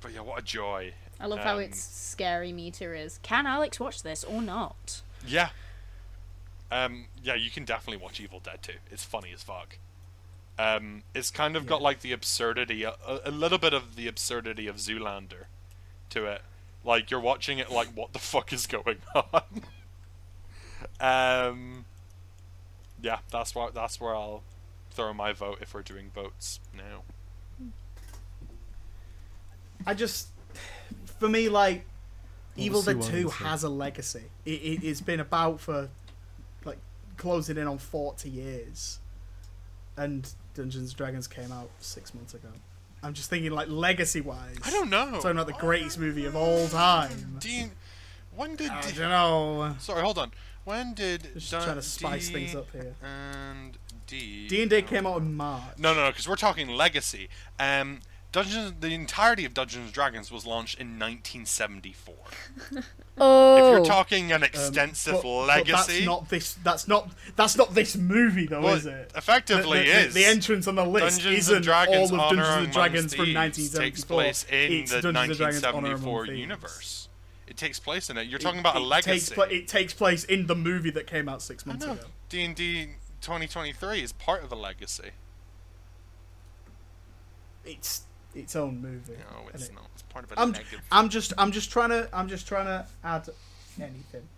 [SPEAKER 3] But yeah, what a joy.
[SPEAKER 4] I love how
[SPEAKER 3] Um,
[SPEAKER 4] its scary meter is. Can Alex watch this or not?
[SPEAKER 3] Yeah. Um. Yeah, you can definitely watch Evil Dead too. It's funny as fuck. Um. It's kind of got like the absurdity, a, a little bit of the absurdity of Zoolander, to it. Like you're watching it, like what the fuck is going [LAUGHS] on? Um. Yeah, that's why. That's where I'll throw my vote if we're doing votes now.
[SPEAKER 1] I just, for me, like, Evil Dead Two has a legacy. It, it, it's been about for, like, closing in on forty years, and Dungeons and Dragons came out six months ago. I'm just thinking, like, legacy-wise.
[SPEAKER 3] I don't know.
[SPEAKER 1] Talking about the greatest movie of all time.
[SPEAKER 3] Dean, when did?
[SPEAKER 1] I
[SPEAKER 3] D-
[SPEAKER 1] don't know.
[SPEAKER 3] Sorry, hold on. When did
[SPEAKER 1] Just
[SPEAKER 3] Dun-
[SPEAKER 1] trying to spice
[SPEAKER 3] D
[SPEAKER 1] things up here.
[SPEAKER 3] And D.
[SPEAKER 1] D and D came out in March.
[SPEAKER 3] No, no, no, because we're talking legacy. Um, Dungeons, the entirety of Dungeons and Dragons was launched in 1974. [LAUGHS]
[SPEAKER 4] Oh,
[SPEAKER 3] If you're talking an
[SPEAKER 1] Um,
[SPEAKER 3] extensive
[SPEAKER 1] but- but
[SPEAKER 3] legacy,
[SPEAKER 1] that's not this. That's not. That's not this movie, though,
[SPEAKER 3] well,
[SPEAKER 1] is it?
[SPEAKER 3] effectively
[SPEAKER 1] the, the,
[SPEAKER 3] is.
[SPEAKER 1] the entrance on the list
[SPEAKER 3] Dungeons
[SPEAKER 1] isn't
[SPEAKER 3] and Dragons
[SPEAKER 1] all of
[SPEAKER 3] Honor
[SPEAKER 1] Dungeons and Dragons from
[SPEAKER 3] Thieves
[SPEAKER 1] 1974.
[SPEAKER 3] takes place in
[SPEAKER 1] it's
[SPEAKER 3] the
[SPEAKER 1] Dungeons and Dragons Honor Among
[SPEAKER 3] 1974 universe. It takes place in it. You're
[SPEAKER 1] It-
[SPEAKER 3] talking about a legacy.
[SPEAKER 1] Takes pla- it takes place in the movie that came out six months ago.
[SPEAKER 3] D and D 2023 is part of a legacy.
[SPEAKER 1] It's its own movie.
[SPEAKER 3] No, it's
[SPEAKER 1] it?
[SPEAKER 3] not. It's part of a
[SPEAKER 1] I'm,
[SPEAKER 3] negative.
[SPEAKER 1] I'm just I'm just trying to I'm just trying to add anything.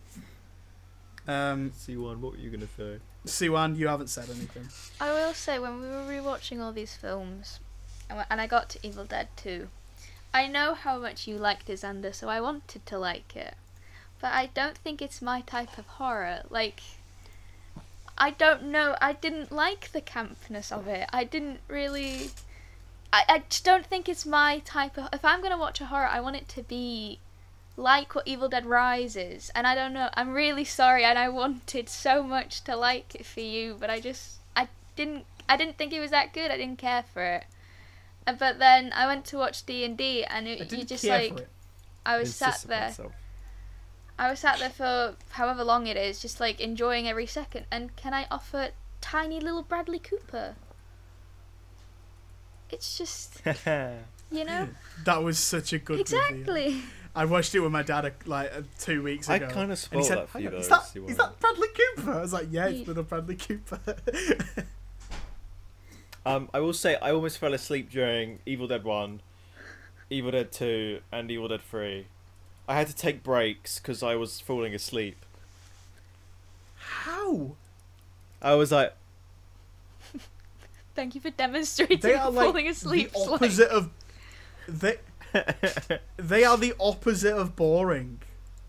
[SPEAKER 1] Um,
[SPEAKER 2] Siwan, what were you gonna say?
[SPEAKER 1] Siwan, you haven't said anything.
[SPEAKER 5] I will say when we were rewatching all these films, and, and I got to Evil Dead 2, I know how much you liked Xander, so I wanted to like it, but I don't think it's my type of horror. Like, I don't know. I didn't like the campness of it. I didn't really. I, I just don't think it's my type of. If I'm gonna watch a horror, I want it to be like what Evil Dead Rises, and I don't know. I'm really sorry, and I wanted so much to like it for you, but I just I didn't I didn't think it was that good. I didn't care for it. Uh, But then I went to watch D and D, and it, you just
[SPEAKER 1] care
[SPEAKER 5] like
[SPEAKER 1] for it.
[SPEAKER 5] I was sat there.
[SPEAKER 2] itself.
[SPEAKER 5] I was sat there for however long it is, just like enjoying every second. And can I offer tiny little Bradley Cooper? It's just [LAUGHS] you know [LAUGHS]
[SPEAKER 1] That was such a good movie.
[SPEAKER 5] exactly.
[SPEAKER 1] I watched it with my dad uh, like uh, two weeks ago.
[SPEAKER 2] I
[SPEAKER 1] ago.
[SPEAKER 2] kind of
[SPEAKER 1] and he
[SPEAKER 2] spoiled
[SPEAKER 1] said,
[SPEAKER 2] that for you though.
[SPEAKER 1] is, that,
[SPEAKER 2] Siwan.
[SPEAKER 1] is that Bradley Cooper? I was like, yeah,
[SPEAKER 5] Ye-
[SPEAKER 1] it's little Bradley Cooper. [LAUGHS]
[SPEAKER 2] Um, I will say I almost fell asleep during Evil Dead One, Evil Dead Two, and Evil Dead Three. I had to take breaks because I was falling asleep.
[SPEAKER 1] How?
[SPEAKER 2] I was like,
[SPEAKER 5] Thank you for demonstrating
[SPEAKER 1] They are like
[SPEAKER 5] falling asleep.
[SPEAKER 1] the
[SPEAKER 5] like-
[SPEAKER 1] opposite of they. [LAUGHS] they are the opposite of boring.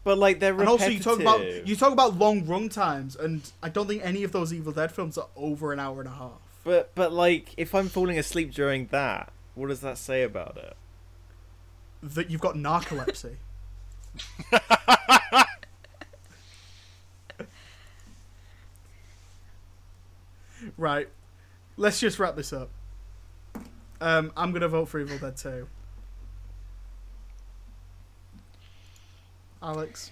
[SPEAKER 2] but like they're repetitive.
[SPEAKER 1] And also, you talk about you talk about long run times, and I don't think any of those Evil Dead films are over an hour and a half.
[SPEAKER 2] But but like if I'm falling asleep during that, what does that say about it?
[SPEAKER 1] That you've got narcolepsy. [LAUGHS] Right. Let's just wrap this up. Um, I'm gonna vote for Evil Dead 2. Alex.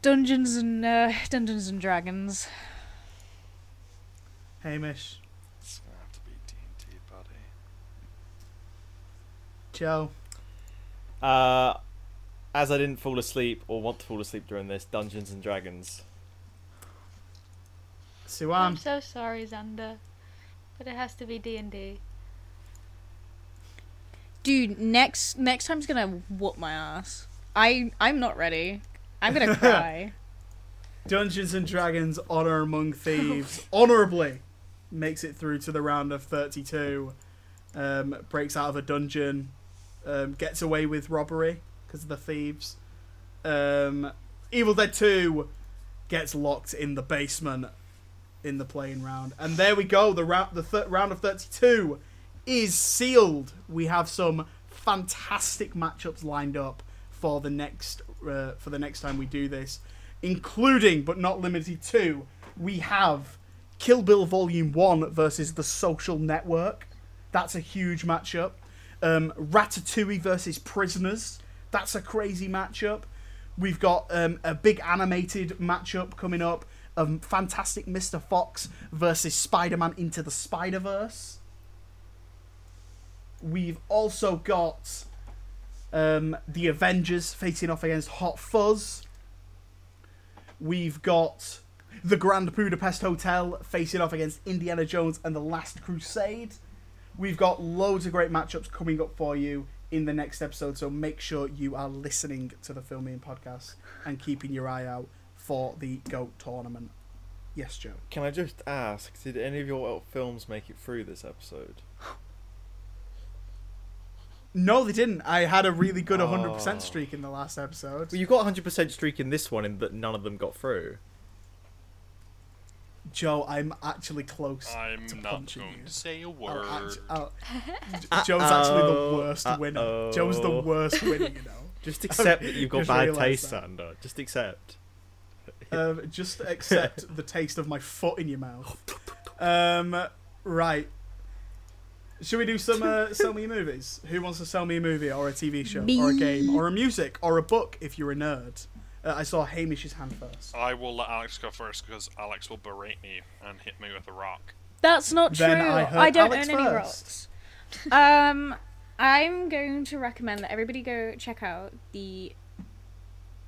[SPEAKER 4] Dungeons and uh, Dungeons and Dragons.
[SPEAKER 1] Hamish.
[SPEAKER 3] It's gonna have to be D and D, buddy.
[SPEAKER 1] Joe.
[SPEAKER 2] Uh, as I didn't fall asleep or want to fall asleep during this, Dungeons and Dragons.
[SPEAKER 1] Siwan.
[SPEAKER 5] I'm so sorry, Xander, but it has to be D and D.
[SPEAKER 4] Dude, next next time's gonna whoop my ass. I I'm not ready. I'm gonna [LAUGHS] cry.
[SPEAKER 1] Dungeons and Dragons Honor Among Thieves [LAUGHS] honorably makes it through to the round of 32. Um, breaks out of a dungeon, um, gets away with robbery because of the thieves. Um, Evil Dead 2 gets locked in the basement in the playing round. And there we go. The round, the th- round of 32 is sealed. We have some fantastic matchups lined up for the next uh, for the next time we do this, including but not limited to we have Kill Bill Volume One versus The Social Network. That's a huge matchup. Um, Ratatouille versus Prisoners. That's a crazy matchup. We've got um, a big animated matchup coming up of Fantastic Mr. Fox versus Spider Man Into the Spider Verse. We've also got um, the Avengers facing off against Hot Fuzz. We've got the Grand Budapest Hotel facing off against Indiana Jones and the Last Crusade. We've got loads of great matchups coming up for you in the next episode, so make sure you are listening to the Film Me In podcast and keeping your eye out for the GOAT tournament. Yes, Joe.
[SPEAKER 2] Can I just ask, did any of your films make it through this episode?
[SPEAKER 1] No, they didn't. I had a really good 100%
[SPEAKER 2] Oh.
[SPEAKER 1] streak in the last episode.
[SPEAKER 2] Well, you got 100% streak in this one, in that none of them got through.
[SPEAKER 1] Joe, I'm actually close
[SPEAKER 3] I'm
[SPEAKER 1] to
[SPEAKER 3] not
[SPEAKER 1] punching
[SPEAKER 3] going
[SPEAKER 1] you.
[SPEAKER 3] to say a
[SPEAKER 1] I'll
[SPEAKER 3] word.
[SPEAKER 1] act- I'll- [LAUGHS] Joe's actually the
[SPEAKER 2] Uh-oh.
[SPEAKER 1] worst winner. Joe's the worst winner, you know. [LAUGHS]
[SPEAKER 2] Just [LAUGHS] accept that you've got bad taste,
[SPEAKER 1] that.
[SPEAKER 2] Xander. Just accept.
[SPEAKER 1] Um, just accept the taste of my foot in your mouth. Um, right. Should we do some uh, sell me movies? Who wants to sell me a movie or a TV show or a game or a music or a book if you're a nerd? Uh, I saw Hamish's hand first.
[SPEAKER 3] I will let Alex go first because Alex will berate me and hit me with a rock.
[SPEAKER 4] That's not true.
[SPEAKER 1] Then I
[SPEAKER 4] I, don't
[SPEAKER 1] Alex
[SPEAKER 4] own any rocks. um, I'm going to recommend that everybody go check out the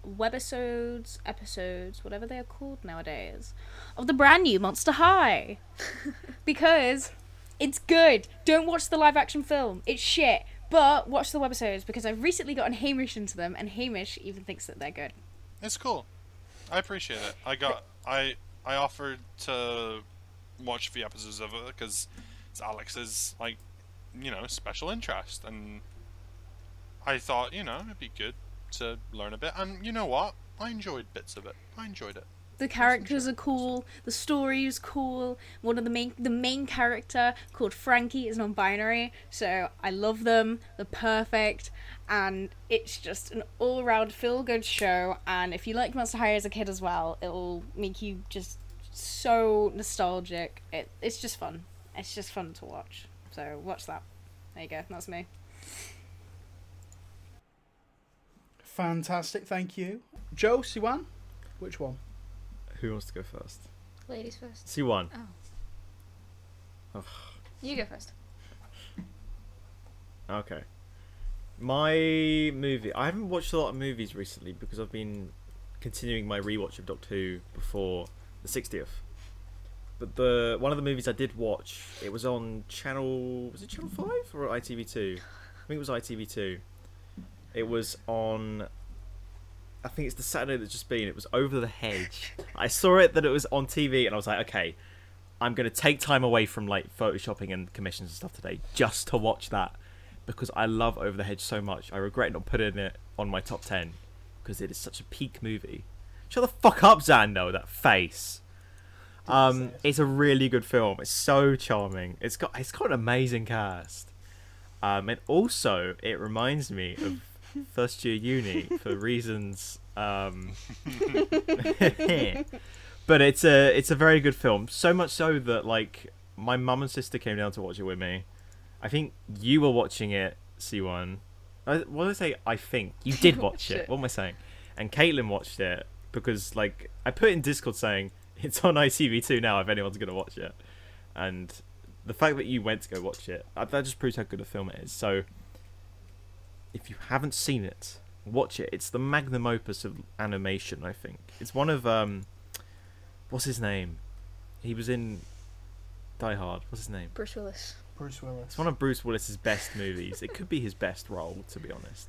[SPEAKER 4] webisodes, episodes, whatever they are called nowadays, of the brand new Monster High. [LAUGHS] because it's good. Don't watch the live action film. It's shit. But watch the webisodes because I've recently gotten Hamish into them, and Hamish even thinks that they're good.
[SPEAKER 3] It's cool. I appreciate it. I got I I offered to watch the episodes of it because it's Alex's like you know special interest, and I thought you know it'd be good to learn a bit. And you know what? I enjoyed bits of it. I enjoyed it.
[SPEAKER 4] The characters are cool. The story is cool. One of the main the main character called Frankie is non-binary, so I love them. They're perfect, and it's just an all-round feel-good show. And if you liked Monster High as a kid as well, it'll make you just so nostalgic. It, it's just fun. It's just fun to watch. So watch that. There you go. That's me.
[SPEAKER 1] Fantastic, thank you. Joe, Siwan? Which one?
[SPEAKER 2] Who wants to go first?
[SPEAKER 5] Ladies first.
[SPEAKER 2] Siwan. Oh.
[SPEAKER 5] You go first.
[SPEAKER 2] Okay. My movie. I haven't watched a lot of movies recently because I've been continuing my rewatch of Doctor Who before the 60th. But the one of the movies I did watch, it was on channel was it channel 5 or ITV2? I think it was ITV2. It was on I think it's the Saturday that's just been. It was Over the Hedge. I saw it that it was on TV and I was like, okay, I'm going to take time away from like photoshopping and commissions and stuff today just to watch that because I love Over the Hedge so much. I regret not putting it on my top 10 because it is such a peak movie. Shut the fuck up, Xander, that face. Um, it's a really good film. It's so charming. It's got it's got an amazing cast. Um, and also it reminds me of [LAUGHS] first year uni for [LAUGHS] reasons um [LAUGHS] but it's a it's a very good film. So much so that like my mum and sister came down to watch it with me. I think you were watching it, Siwan. I, what did I say? I think you did watch it. What am I saying? And Caitlin watched it because like I put in Discord saying it's on ITV2 now if anyone's gonna watch it, and the fact that you went to go watch it uh, that just proves how good a film it is. So if you haven't seen it, watch it. It's the magnum opus of animation. I think it's one of um, what's his name? He was in Die Hard. What's his name?
[SPEAKER 5] Bruce Willis.
[SPEAKER 1] Bruce Willis.
[SPEAKER 2] It's one of Bruce Willis's best movies. It could be his best role, to be honest.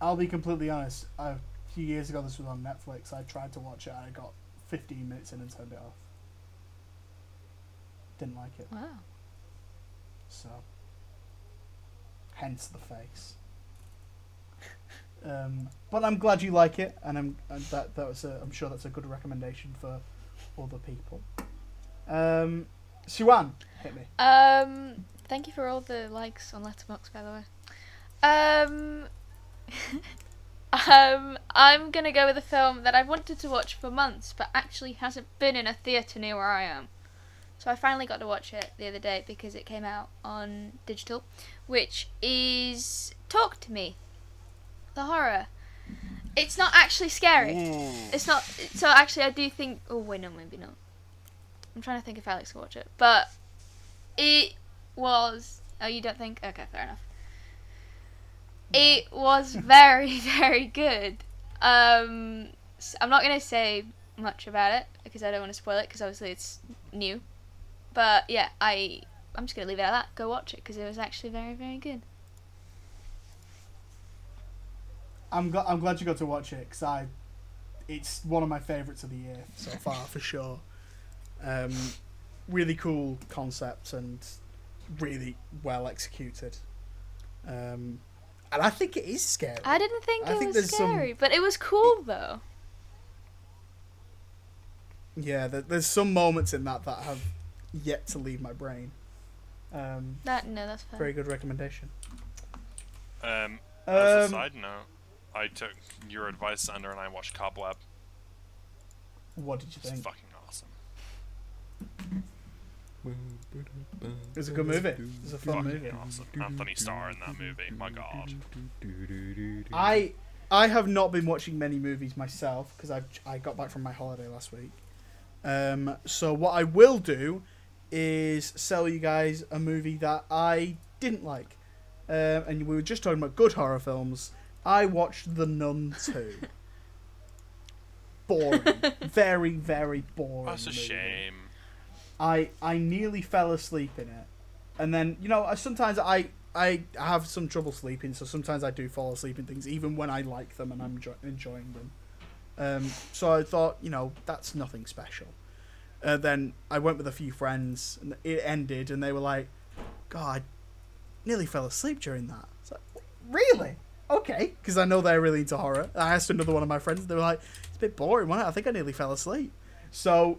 [SPEAKER 1] I'll be completely honest. A few years ago, this was on Netflix. I tried to watch it. and I got 15 minutes in and turned it off. Didn't like it.
[SPEAKER 5] Wow.
[SPEAKER 1] So, hence the face. Um, but I'm glad you like it, and I'm and that that was a, I'm sure that's a good recommendation for other people. Um, hit me.
[SPEAKER 5] Um, thank you for all the likes on Letterboxd, by the way. Um, [LAUGHS] um, I'm gonna go with a film that I've wanted to watch for months, but actually hasn't been in a theatre near where I am. So I finally got to watch it the other day because it came out on digital, which is Talk to Me, the horror. It's not actually scary. It's not. So actually, I do think. Oh wait, no, maybe not. I'm trying to think if Alex will watch it, but it was. Oh, you don't think? Okay, fair enough. It was very, [LAUGHS] very good. Um, I'm not gonna say much about it because I don't want to spoil it because obviously it's new. But yeah, I I'm just gonna leave it at that. Go watch it because it was actually very, very good.
[SPEAKER 1] I'm glad I'm glad you got to watch it because I, it's one of my favorites of the year so far for sure. Um, really cool concept and really well executed. Um, and I think it is scary.
[SPEAKER 5] I didn't think
[SPEAKER 1] I
[SPEAKER 5] it
[SPEAKER 1] think
[SPEAKER 5] was
[SPEAKER 1] there's some-
[SPEAKER 5] scary, but it was cool though.
[SPEAKER 1] Yeah, there, there's some moments in that that have yet to leave my brain. Um,
[SPEAKER 5] That no, that's fair.
[SPEAKER 1] very good recommendation.
[SPEAKER 3] Um, as a
[SPEAKER 1] Um,
[SPEAKER 3] side note, I took your advice, Xander, and I watched Cobweb.
[SPEAKER 1] what did you
[SPEAKER 3] It's
[SPEAKER 1] think?
[SPEAKER 3] It's fucking awesome.
[SPEAKER 1] It was a good movie. It was a fun
[SPEAKER 3] Fucking
[SPEAKER 1] movie.
[SPEAKER 3] awesome. Anthony Starr in that movie. My God.
[SPEAKER 1] I I have not been watching many movies myself because I I got back from my holiday last week. Um, so what I will do is sell you guys a movie that I didn't like, um, and we were just talking about good horror films. I watched The Nun two. [LAUGHS] boring, very very boring.
[SPEAKER 3] That's a
[SPEAKER 1] movie.
[SPEAKER 3] shame.
[SPEAKER 1] I I nearly fell asleep in it, and then you know I sometimes I I have some trouble sleeping, so sometimes I do fall asleep in things even when I like them and I'm enjoy- enjoying them. Um, so I thought you know that's nothing special. Uh, then I went with a few friends, and it ended, and they were like, "God, I nearly fell asleep during that." It's like, really? Okay, because I know they're really into horror. I asked another one of my friends, and they were like, "It's a bit boring, wasn't it? I think I nearly fell asleep." So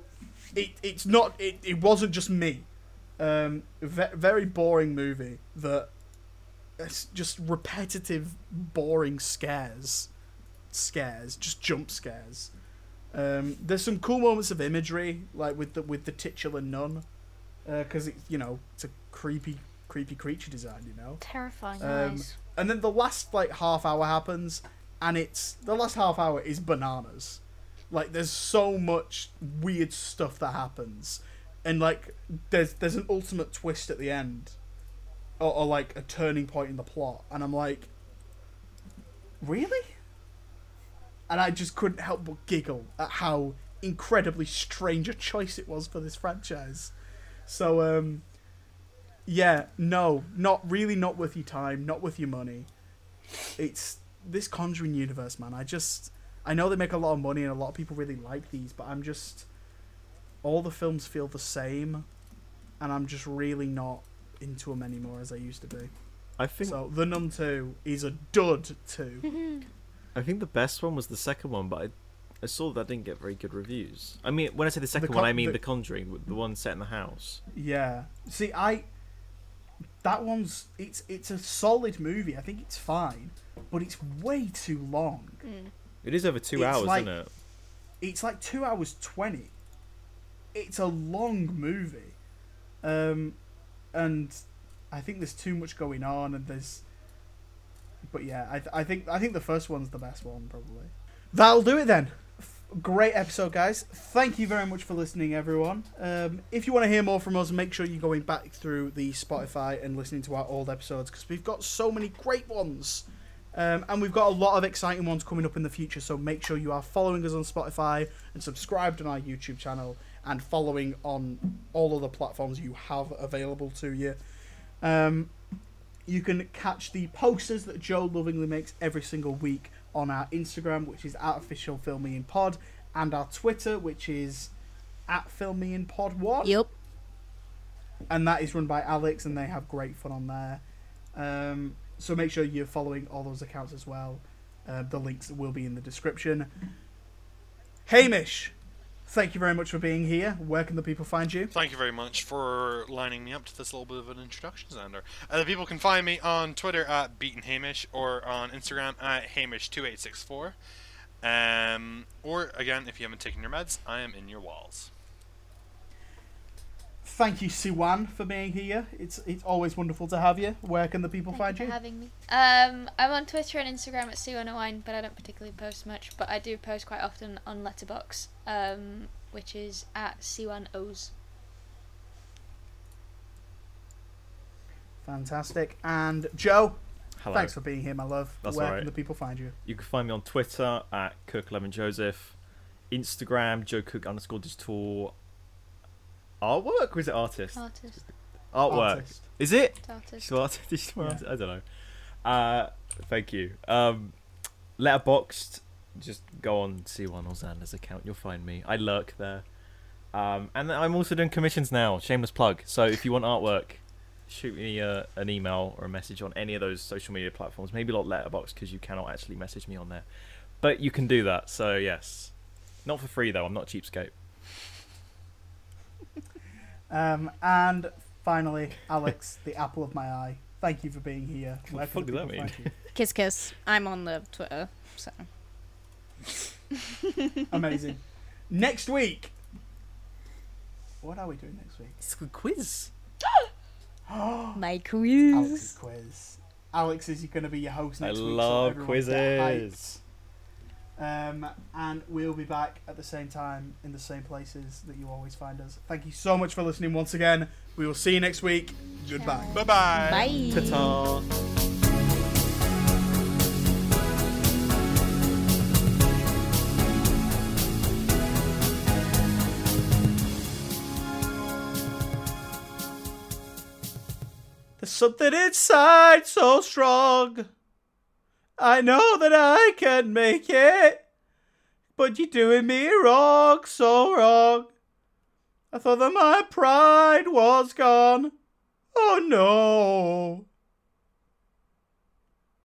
[SPEAKER 1] it, it's not it, it wasn't just me um ve- very boring movie that it's just repetitive boring scares scares just jump scares um there's some cool moments of imagery like with the with the titular nun because it's you know it's a creepy creepy creature design you know?
[SPEAKER 5] Terrifying
[SPEAKER 1] Um, and then the last like half hour happens and it's the last half hour is bananas. Like there's so much weird stuff that happens and like there's there's an ultimate twist at the end or, or like a turning point in the plot and i'm like really and i just couldn't help but giggle at how incredibly strange a choice it was for this franchise. So um yeah no not really not worth your time not worth your money. It's this conjuring universe man. I just i know they make a lot of money and a lot of people really like these but i'm just all the films feel the same and i'm just really not into them anymore as i used to be.
[SPEAKER 2] I think
[SPEAKER 1] so the nun 2 is a dud 2 [LAUGHS]
[SPEAKER 2] I think the best one was the second one, but I, I saw that didn't get very good reviews. I mean, when I say the second
[SPEAKER 1] Con-
[SPEAKER 2] one, I mean
[SPEAKER 1] the-
[SPEAKER 2] the, Conjuring, the one set in the house.
[SPEAKER 1] yeah see i that one's it's it's a solid movie i think it's fine but it's way too long
[SPEAKER 5] Mm.
[SPEAKER 2] It is over two
[SPEAKER 1] It's
[SPEAKER 2] hours,
[SPEAKER 1] like-
[SPEAKER 2] isn't it?
[SPEAKER 1] it's like two hours twenty. It's a long movie, um, and I think there's too much going on, and there's. But yeah, I, th- I think I think the first one's the best one probably. That'll do it then. F- Great episode, guys. Thank you very much for listening, everyone. Um, if you want to hear more from us, make sure you're going back through the Spotify and listening to our old episodes because we've got so many great ones. Um, and we've got a lot of exciting ones coming up in the future, so make sure you are following us on Spotify and subscribed on our YouTube channel and following on all other platforms you have available to you. Um, you can catch the posters that Joe lovingly makes every single week on our Instagram, which is at official filming pod, and our Twitter, which is at filming pod one
[SPEAKER 4] Yep.
[SPEAKER 1] and that is run by Alex, and they have great fun on there. Um, so make sure you're following all those accounts as well. Uh, the links will be in the description. Hamish, thank you very much for being here. Where can the people find you?
[SPEAKER 3] Thank you very much for lining me up to this little bit of an introduction, Xander. Uh, the people can find me on Twitter at Beaton Hamish or on Instagram at Hamish2864. Um, or, again, if you haven't taken your meds, I am in your walls.
[SPEAKER 1] Thank you, Siwan, for being here. It's it's always wonderful to have you. Where can the people
[SPEAKER 5] Thank
[SPEAKER 1] find
[SPEAKER 5] you
[SPEAKER 1] you?
[SPEAKER 5] for having me. Um, I'm on Twitter and Instagram at C101, but I don't particularly post much. But I do post quite often on Letterboxd, um, which is at siwanows.
[SPEAKER 1] Fantastic. And Joe,
[SPEAKER 2] Hello.
[SPEAKER 1] thanks for being here, my love.
[SPEAKER 2] That's
[SPEAKER 1] Where
[SPEAKER 2] all right.
[SPEAKER 1] can the people find you?
[SPEAKER 2] You can find me on Twitter at Cook11Joseph, Instagram Joe Cook underscore digital artwork was it artist?
[SPEAKER 5] Artist.
[SPEAKER 2] Artwork.
[SPEAKER 1] Artist.
[SPEAKER 2] Is it?
[SPEAKER 5] Artist.
[SPEAKER 2] Digital artist. [LAUGHS] Digital
[SPEAKER 1] Yeah.
[SPEAKER 2] artist? I don't know. Uh, thank you. Um, Letterboxd. Just go on Siwan or Xander's account. You'll find me. I lurk there. Um, and I'm also doing commissions now. Shameless plug. So if you want artwork, shoot me uh, an email or a message on any of those social media platforms. Maybe not Letterboxd because you cannot actually message me on there, but you can do that. So yes, not for free though. I'm not a cheapskate.
[SPEAKER 1] Um, and finally, Alex, [LAUGHS] the apple of my eye. Thank you for being here.
[SPEAKER 2] What
[SPEAKER 1] Where
[SPEAKER 2] the
[SPEAKER 1] can
[SPEAKER 2] fuck does that mean?
[SPEAKER 4] Kiss kiss. I'm on the Twitter, so [LAUGHS]
[SPEAKER 1] Amazing. Next week. What are we doing next week?
[SPEAKER 2] It's a quiz. [GASPS]
[SPEAKER 4] my quiz.
[SPEAKER 1] Alex's quiz. Alex is going to be your host
[SPEAKER 2] I
[SPEAKER 1] next week.
[SPEAKER 2] love
[SPEAKER 1] so everyone get hyped.
[SPEAKER 2] quizzes.
[SPEAKER 1] Um, and we'll be back at the same time in the same places that you always find us. Thank you so much for listening once again. We will see you next week. Goodbye.
[SPEAKER 3] Bye bye.
[SPEAKER 4] Bye.
[SPEAKER 2] Ta-ta.
[SPEAKER 1] There's something inside so strong. I know that I can make it. But you're doing me wrong, so wrong. I thought that my pride was gone. Oh no.